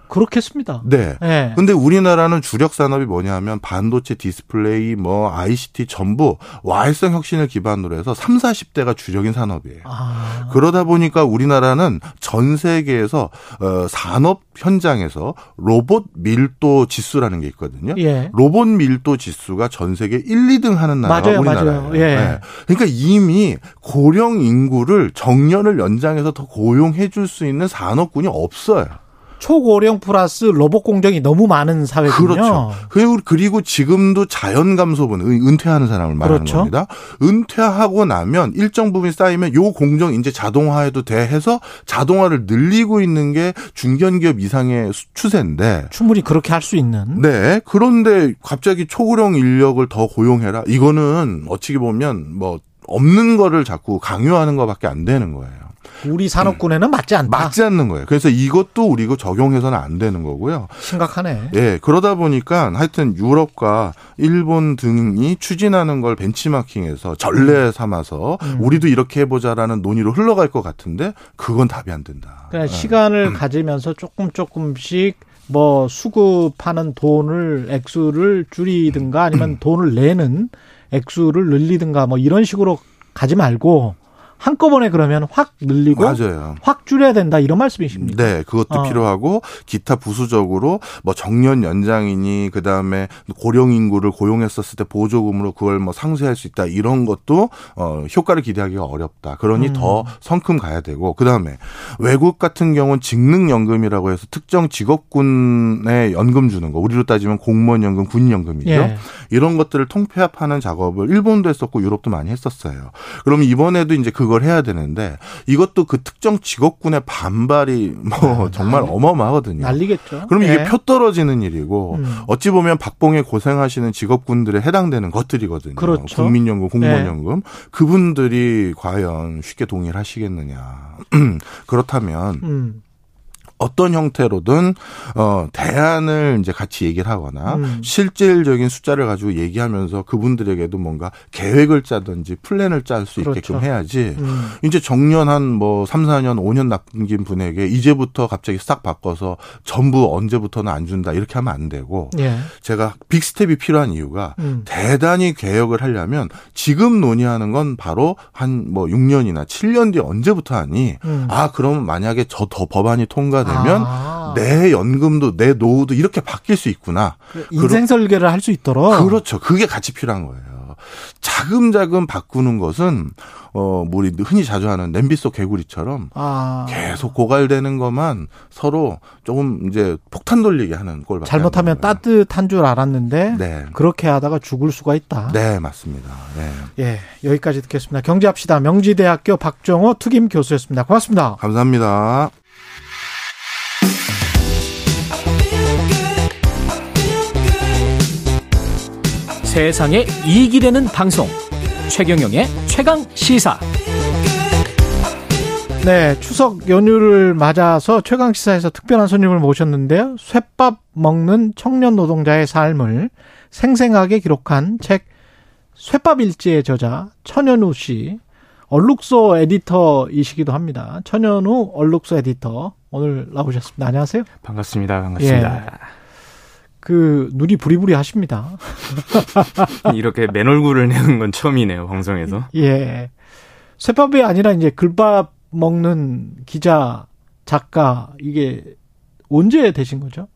그렇겠습니다. 네. 네. 근데 우리나라는 주력 산업이 뭐냐면 반도체 디스플레이 뭐 ICT 전부 와해성 혁신을 기반으로 해서 3, 40대가 주력인 산업이에요. 아. 그러다 보니까 우리나라는 전 세계에서 어 산업 현장에서 로봇 밀도 지수라는 게 있거든요. 예. 로봇 밀도 지수가 전 세계 1, 2등 하는 나라가 맞아요, 우리나라예요. 맞아요. 예. 네. 그러니까 이미 고령 인구를 정년을 연장해서 더 고용해 줄 수 있는 산업군이 없어요. 초고령 플러스 로봇 공정이 너무 많은 사회군요. 그렇죠. 그리고, 그리고 지금도 자연 감소분 은퇴하는 사람을 말하는 그렇죠. 겁니다. 은퇴하고 나면 일정 부분 쌓이면 요 공정 이제 자동화해도 돼 해서 자동화를 늘리고 있는 게 중견기업 이상의 추세인데 충분히 그렇게 할 수 있는. 네. 그런데 갑자기 초고령 인력을 더 고용해라. 이거는 어찌 보면 뭐 없는 거를 자꾸 강요하는 것밖에 안 되는 거예요. 우리 산업군에는 맞지 않다. 맞지 않는 거예요. 그래서 이것도 우리가 적용해서는 안 되는 거고요. 심각하네. 예. 그러다 보니까 하여튼 유럽과 일본 등이 추진하는 걸 벤치마킹해서 전례 음. 삼아서 음. 우리도 이렇게 해보자라는 논의로 흘러갈 것 같은데 그건 답이 안 된다. 그러니까 네. 시간을 음. 가지면서 조금 조금씩 뭐 수급하는 돈을 액수를 줄이든가 아니면 음. 돈을 내는 액수를 늘리든가 뭐 이런 식으로 가지 말고 한꺼번에 그러면 확 늘리고 맞아요. 확 줄여야 된다 이런 말씀이십니까? 네, 그것도 어. 필요하고 기타 부수적으로 뭐 정년 연장이니 그다음에 고령 인구를 고용했었을 때 보조금으로 그걸 뭐 상쇄할 수 있다 이런 것도 어 효과를 기대하기가 어렵다. 그러니 음. 더 성큼 가야 되고 그다음에 외국 같은 경우는 직능 연금이라고 해서 특정 직업군에 연금 주는 거 우리로 따지면 공무원 연금, 군 연금이죠. 예. 이런 것들을 통폐합하는 작업을 일본도 했었고 유럽도 많이 했었어요. 그러면 이번에도 이제 그 그걸 해야 되는데 이것도 그 특정 직업군의 반발이 뭐 아, 정말 난리, 어마어마하거든요. 난리겠죠. 그럼 이게 네. 표 떨어지는 일이고 음. 어찌 보면 박봉에 고생하시는 직업군들에 해당되는 것들이거든요. 그렇죠. 국민연금, 공무원연금 네. 그분들이 과연 쉽게 동의를 하시겠느냐. 그렇다면 음. 어떤 형태로든 어 대안을 이제 같이 얘기를 하거나 음. 실질적인 숫자를 가지고 얘기하면서 그분들에게도 뭔가 계획을 짜든지 플랜을 짤수 그렇죠. 있게끔 해야지. 음. 이제 정년 한뭐 3, 4년, 5년 남긴 분에게 이제부터 갑자기 싹 바꿔서 전부 언제부터는 안 준다 이렇게 하면 안 되고 예. 제가 big step이 필요한 이유가 음. 대단히 개혁을 하려면 지금 논의하는 건 바로 한 뭐 6년이나 7년 뒤에 언제부터 하니 음. 아 그러면 만약에 저 더 법안이 통과 되면 아. 내 연금도 내 노후도 이렇게 바뀔 수 있구나. 그 인생 설계를 할 수 있도록. 그렇죠. 그게 같이 필요한 거예요. 자금자금 바꾸는 것은 어, 뭐 우리 흔히 자주 하는 냄비 속 개구리처럼 아. 계속 고갈되는 것만 서로 조금 이제 폭탄 돌리게 하는 꼴 잘못하면 따뜻한 줄 알았는데 네. 그렇게 하다가 죽을 수가 있다. 네, 맞습니다. 네. 예, 여기까지 듣겠습니다. 경제합시다. 명지대학교 박정호 투김 교수였습니다. 고맙습니다. 감사합니다. 세상에 이익이 되는 방송. 최경영의 최강 시사. 네 추석 연휴를 맞아서 최강 시사에서 특별한 손님을 모셨는데요. 쇠밥 먹는 청년 노동자의 삶을 생생하게 기록한 책 쇠밥 일지의 저자 천연우 씨. 얼룩소 에디터이시기도 합니다. 천연우 얼룩소 에디터. 오늘 나오셨습니다. 안녕하세요. 반갑습니다. 반갑습니다. 예. 그 눈이 부리부리 하십니다. 이렇게 맨 얼굴을 내는 건 처음이네요 방송에서. 예. 쇠밥이 아니라 이제 글밥 먹는 기자 작가 이게 언제 되신 거죠?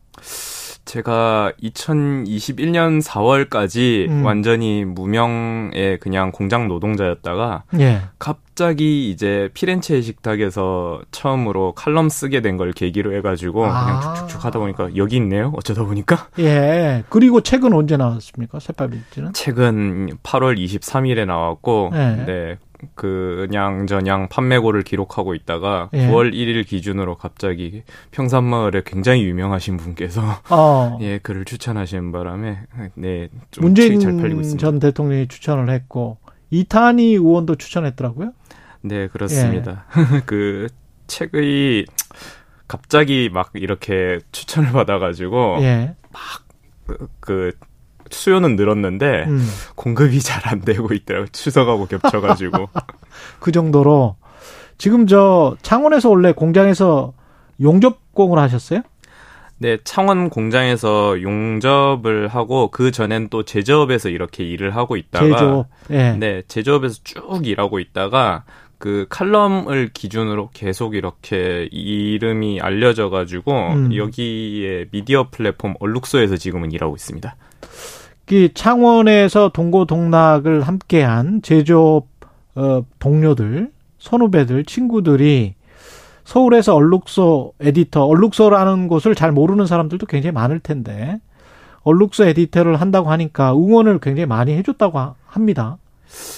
제가 2021년 4월까지 음. 완전히 무명의 그냥 공장 노동자였다가 예. 갑자기 이제 피렌체 식탁에서 처음으로 칼럼 쓰게 된 걸 계기로 해가지고 아. 그냥 쭉쭉쭉 하다 보니까 여기 있네요. 어쩌다 보니까. 예. 그리고 책은 언제 나왔습니까? 새밥일지는? 책은 8월 23일에 나왔고, 예. 네. 그냥 저냥 판매고를 기록하고 있다가 예. 9월 1일 기준으로 갑자기 평산마을에 굉장히 유명하신 분께서 어. 예 글을 추천하시는 바람에 네좀 문재인 잘 팔리고 있습니다. 전 대통령이 추천을 했고 이탄희 의원도 추천했더라고요. 네 그렇습니다. 예. 그 책의 갑자기 막 이렇게 추천을 받아가지고 예. 막그 그 수요는 늘었는데 음. 공급이 잘 안 되고 있더라고요. 추석하고 겹쳐가지고. 그 정도로 지금 저 창원에서 원래 공장에서 용접공을 하셨어요? 네, 창원 공장에서 용접을 하고 그 전엔 또 제조업에서 이렇게 일을 하고 있다가 제조업. 네. 네, 제조업에서 쭉 일하고 있다가 그 칼럼을 기준으로 계속 이렇게 이름이 알려져 가지고 음. 여기에 미디어 플랫폼 얼룩소에서 지금은 일하고 있습니다. 그 창원에서 동고동락을 함께한 제조업 어, 동료들, 선후배들, 친구들이 서울에서 얼룩소 에디터, 얼룩소라는 곳을 잘 모르는 사람들도 굉장히 많을 텐데 얼룩소 에디터를 한다고 하니까 응원을 굉장히 많이 해줬다고 합니다.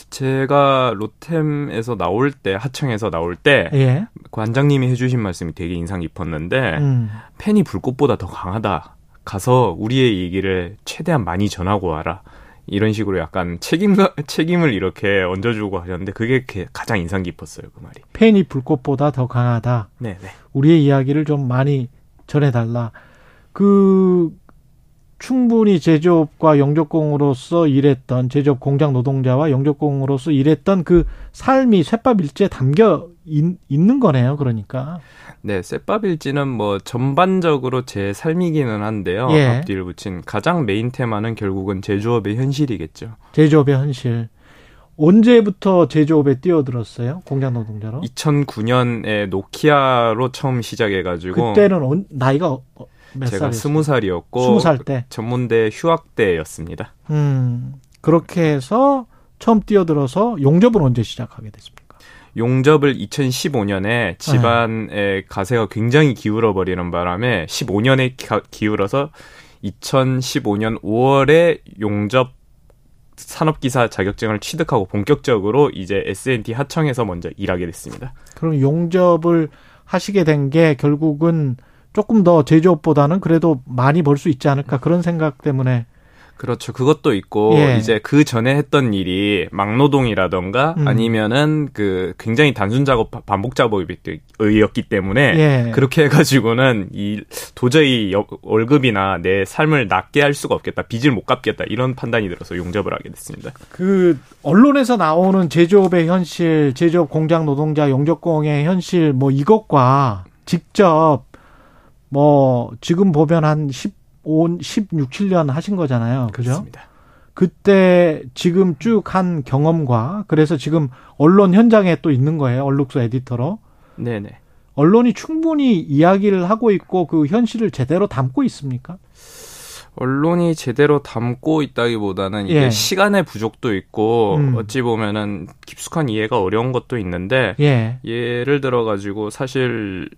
제가 로템에서 나올 때 하청에서 나올 때 예. 관장님이 해주신 말씀이 되게 인상 깊었는데 음. 팬이 불꽃보다 더 강하다. 가서 우리의 얘기를 최대한 많이 전하고 와라. 이런 식으로 약간 책임 책임을 이렇게 얹어주고 하셨는데 그게 가장 인상 깊었어요 그 말이. 팬이 불꽃보다 더 강하다. 네, 네. 우리의 이야기를 좀 많이 전해달라. 그 충분히 제조업과 용접공으로서 일했던 제조업 공장 노동자와 용접공으로서 일했던 그 삶이 쇳밥 일지에 담겨 있, 는 거네요. 그러니까. 네, 쇳밥 일지는 뭐 전반적으로 제 삶이기는 한데요. 예. 앞뒤를 붙인 가장 메인 테마는 결국은 제조업의 현실이겠죠. 제조업의 현실. 언제부터 제조업에 뛰어들었어요? 공장 노동자로? 2009년에 노키아로 처음 시작해가지고 그때는 나이가 제가 스무 살이었고 스무 살때 전문대 휴학 때였습니다. 음 그렇게 해서 처음 뛰어들어서 용접을 언제 시작하게 됐습니까? 용접을 2015년에 집안의 네. 가세가 굉장히 기울어 버리는 바람에 15년에 기울어서 2015년 5월에 용접 산업기사 자격증을 취득하고 본격적으로 이제 S&T 하청에서 먼저 일하게 됐습니다. 그럼 용접을 하시게 된 게 결국은 조금 더 제조업보다는 그래도 많이 벌 수 있지 않을까 그런 생각 때문에 그렇죠. 그것도 있고 예. 이제 그 전에 했던 일이 막노동이라던가 음. 아니면은 그 굉장히 단순 작업 반복 작업이었기 때문에 예. 그렇게 해 가지고는 이 도저히 월급이나 내 삶을 낮게 할 수가 없겠다. 빚을 못 갚겠다. 이런 판단이 들어서 용접을 하게 됐습니다. 그 언론에서 나오는 제조업의 현실, 제조업 공장 노동자 용접 공의 현실 뭐 이것과 직접 뭐 지금 보면 한 15, 16, 7년 하신 거잖아요. 그죠? 그렇습니다. 그때 지금 쭉 한 경험과 그래서 지금 언론 현장에 또 있는 거예요. 얼룩소 에디터로. 네네. 언론이 충분히 이야기를 하고 있고 그 현실을 제대로 담고 있습니까? 언론이 제대로 담고 있다기보다는 이게 예. 시간의 부족도 있고 음. 어찌 보면은 깊숙한 이해가 어려운 것도 있는데 예. 예를 들어 가지고 사실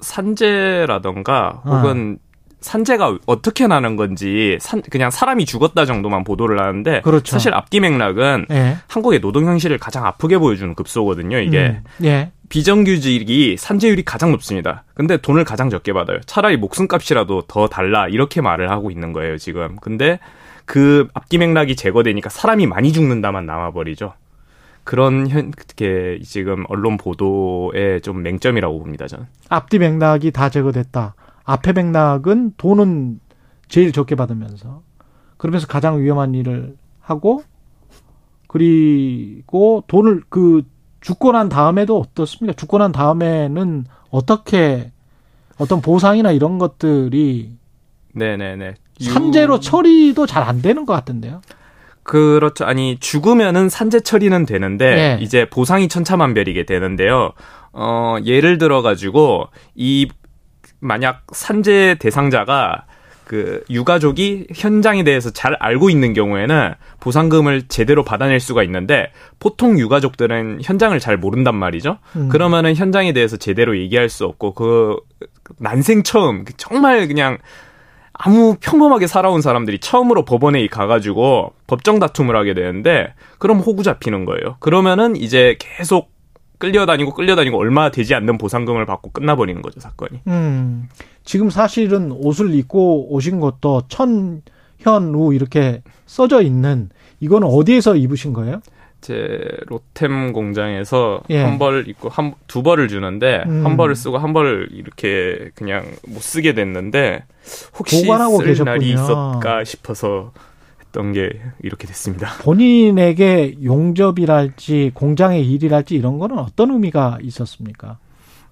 산재라던가 어. 혹은 어. 산재가 어떻게 나는 건지 산, 그냥 사람이 죽었다 정도만 보도를 하는데 그렇죠. 사실 앞뒤 맥락은 예. 한국의 노동 현실을 가장 아프게 보여주는 급소거든요. 이게 음. 예. 비정규직이 산재율이 가장 높습니다. 근데 돈을 가장 적게 받아요. 차라리 목숨값이라도 더 달라 이렇게 말을 하고 있는 거예요 지금. 근데 그 앞뒤 맥락이 제거되니까 사람이 많이 죽는다만 남아버리죠. 그런 현, 게 지금 언론 보도의 좀 맹점이라고 봅니다, 저는. 앞뒤 맥락이 다 제거됐다. 앞에 맥락은 돈은 제일 적게 받으면서 그러면서 가장 위험한 일을 하고 그리고 돈을 그 죽고 난 다음에도 어떻습니까? 죽고 난 다음에는 어떻게 어떤 보상이나 이런 것들이 네네네 산재로 처리도 잘 안 되는 것 같은데요. 그렇죠. 아니 죽으면은 산재 처리는 되는데 네. 이제 보상이 천차만별이게 되는데요. 어 예를 들어 가지고 이 만약 산재 대상자가 그 유가족이 현장에 대해서 잘 알고 있는 경우에는 보상금을 제대로 받아낼 수가 있는데 보통 유가족들은 현장을 잘 모른단 말이죠. 음. 그러면은 현장에 대해서 제대로 얘기할 수 없고 그 난생 처음 정말 그냥 아무 평범하게 살아온 사람들이 처음으로 법원에 가가지고 법정 다툼을 하게 되는데 그럼 호구 잡히는 거예요. 그러면은 이제 계속 끌려다니고 끌려다니고 얼마 되지 않는 보상금을 받고 끝나버리는 거죠 사건이. 음, 지금 사실은 옷을 입고 오신 것도 천현우 이렇게 써져 있는 이거는 어디에서 입으신 거예요? 제 로템 공장에서 예. 한벌 입고 한 두 벌을 주는데 음. 한 벌을 쓰고 한 벌을 이렇게 그냥 못 쓰게 됐는데 혹시 쓸 계셨군요. 날이 있었까 싶어서 했던 게 이렇게 됐습니다. 본인에게 용접이랄지 공장의 일이랄지 이런 거는 어떤 의미가 있었습니까?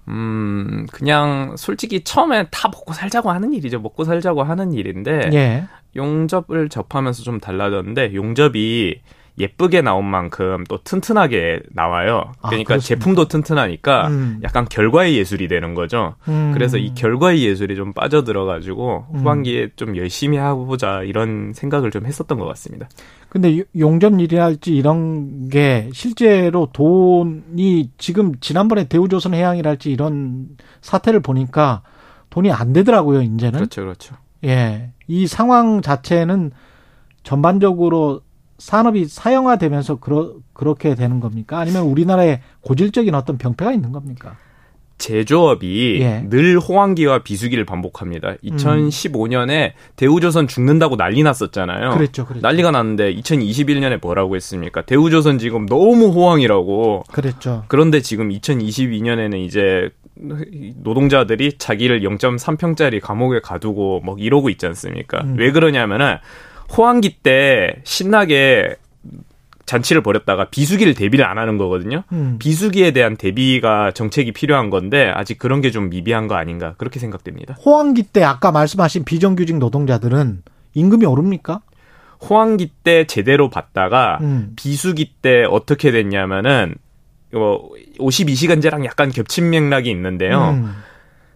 음, 그냥 솔직히 처음에 다 먹고 살자고 하는 일이죠. 먹고 살자고 하는 일인데 예. 용접을 접하면서 좀 달라졌는데 용접이 예쁘게 나온 만큼 또 튼튼하게 나와요. 아, 그러니까 아, 제품도 튼튼하니까 음. 약간 결과의 예술이 되는 거죠. 음. 그래서 이 결과의 예술이 좀 빠져들어가지고 음. 후반기에 좀 열심히 해보자 이런 생각을 좀 했었던 것 같습니다. 근데 용접일이랄지 이런 게 실제로 돈이 지금 지난번에 대우조선 해양이랄지 이런 사태를 보니까 돈이 안 되더라고요, 이제는. 그렇죠, 그렇죠. 예. 이 상황 자체는 전반적으로 산업이 사형화되면서 그러, 그렇게 되는 겁니까? 아니면 우리나라에 고질적인 어떤 병폐가 있는 겁니까? 제조업이 예. 늘 호황기와 비수기를 반복합니다. 2015년에 음. 대우조선 죽는다고 난리 났었잖아요. 그랬죠, 그랬죠. 난리가 났는데 2021년에 뭐라고 했습니까? 대우조선 지금 너무 호황이라고. 그랬죠. 그런데 지금 2022년에는 이제 노동자들이 자기를 0.3평짜리 감옥에 가두고 뭐 이러고 있지 않습니까? 음. 왜 그러냐면은 호황기 때 신나게 잔치를 벌였다가 비수기를 대비를 안 하는 거거든요. 음. 비수기에 대한 대비가 정책이 필요한 건데 아직 그런 게 좀 미비한 거 아닌가 그렇게 생각됩니다. 호황기 때 아까 말씀하신 비정규직 노동자들은 임금이 오릅니까? 호황기 때 제대로 받다가 음. 비수기 때 어떻게 됐냐면은 뭐 52시간제랑 약간 겹친 맥락이 있는데요. 음.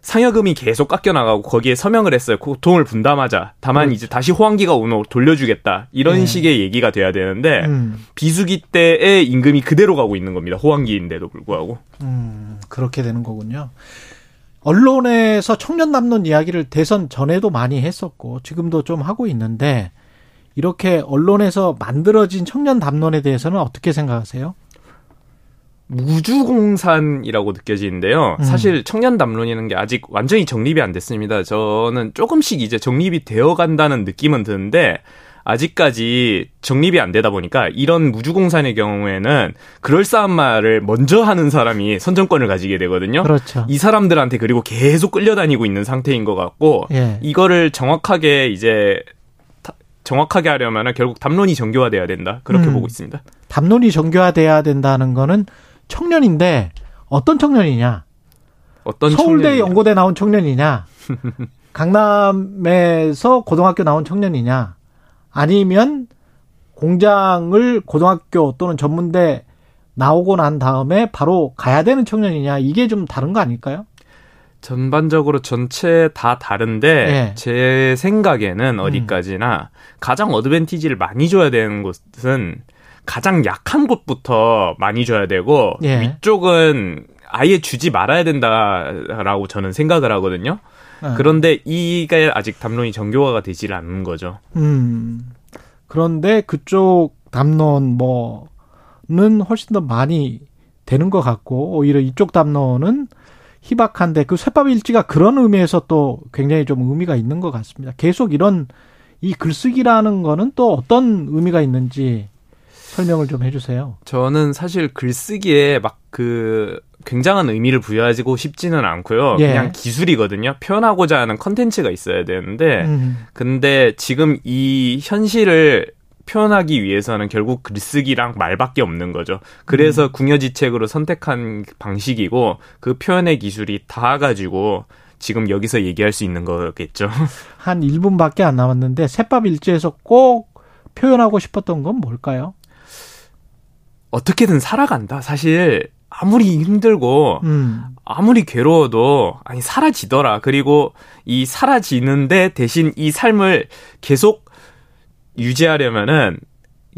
상여금이 계속 깎여 나가고 거기에 서명을 했어요. 고통을 분담하자. 다만 그렇지. 이제 다시 호황기가 오면 돌려주겠다. 이런 네. 식의 얘기가 돼야 되는데 음. 비수기 때의 임금이 그대로 가고 있는 겁니다. 호황기인데도 불구하고. 음, 그렇게 되는 거군요. 언론에서 청년 남론 이야기를 대선 전에도 많이 했었고 지금도 좀 하고 있는데 이렇게 언론에서 만들어진 청년 담론에 대해서는 어떻게 생각하세요? 무주공산이라고 느껴지는데요. 음. 사실 청년 담론이라는 게 아직 완전히 정립이 안 됐습니다. 저는 조금씩 이제 정립이 되어 간다는 느낌은 드는데 아직까지 정립이 안 되다 보니까 이런 무주공산의 경우에는 그럴싸한 말을 먼저 하는 사람이 선정권을 가지게 되거든요. 그렇죠. 이 사람들한테 그리고 계속 끌려다니고 있는 상태인 것 같고 예. 이거를 정확하게 이제 정확하게 하려면 결국 담론이 정교화돼야 된다. 그렇게 음. 보고 있습니다. 담론이 정교화돼야 된다는 거는 청년인데 어떤 청년이냐? 어떤 서울대 청년이냐? 연고대 나온 청년이냐? 강남에서 고등학교 나온 청년이냐? 아니면 공장을 고등학교 또는 전문대 나오고 난 다음에 바로 가야 되는 청년이냐? 이게 좀 다른 거 아닐까요? 전반적으로 전체 다 다른데 네. 제 생각에는 어디까지나 음. 가장 어드밴티지를 많이 줘야 되는 곳은 가장 약한 곳부터 많이 줘야 되고 예. 위쪽은 아예 주지 말아야 된다라고 저는 생각을 하거든요. 네. 그런데 이게 아직 담론이 정교화가 되질 않는 거죠. 음. 그런데 그쪽 담론 뭐는 훨씬 더 많이 되는 것 같고 오히려 이쪽 담론은 희박한데 그 쇠밥 일지가 그런 의미에서 또 굉장히 좀 의미가 있는 것 같습니다. 계속 이런 이 글쓰기라는 거는 또 어떤 의미가 있는지 설명을 좀 해주세요. 저는 사실 글쓰기에 막 그 굉장한 의미를 부여하고 싶지는 않고요. 예. 그냥 기술이거든요. 표현하고자 하는 컨텐츠가 있어야 되는데, 음. 근데 지금 이 현실을 표현하기 위해서는 결국 글쓰기랑 말밖에 없는 거죠. 그래서 음. 궁여지책으로 선택한 방식이고 그 표현의 기술이 다 가지고 지금 여기서 얘기할 수 있는 거겠죠. 한 1분밖에 안 남았는데 새밥 일지에서 꼭 표현하고 싶었던 건 뭘까요? 어떻게든 살아간다. 사실 아무리 힘들고 음. 아무리 괴로워도 아니 사라지더라. 그리고 이 사라지는데 대신 이 삶을 계속 유지하려면은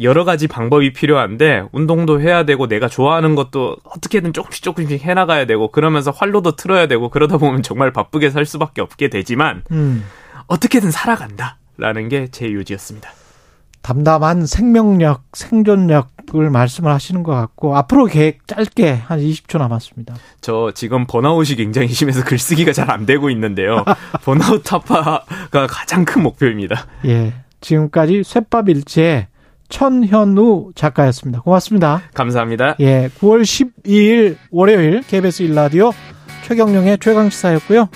여러 가지 방법이 필요한데 운동도 해야 되고 내가 좋아하는 것도 어떻게든 조금씩 조금씩 해나가야 되고 그러면서 활로도 틀어야 되고 그러다 보면 정말 바쁘게 살 수밖에 없게 되지만 음. 어떻게든 살아간다라는 게 제 요지였습니다. 담담한 생명력, 생존력을 말씀을 하시는 것 같고 앞으로 계획 짧게 한 20초 남았습니다. 저 지금 번아웃이 굉장히 심해서 글쓰기가 잘 안 되고 있는데요. 번아웃 타파가 가장 큰 목표입니다. 예. 지금까지 쇠밥 일지의 천현우 작가였습니다. 고맙습니다. 감사합니다. 예. 9월 12일 월요일 KBS 1라디오 최경령의 최강시사였고요.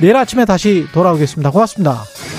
내일 아침에 다시 돌아오겠습니다. 고맙습니다.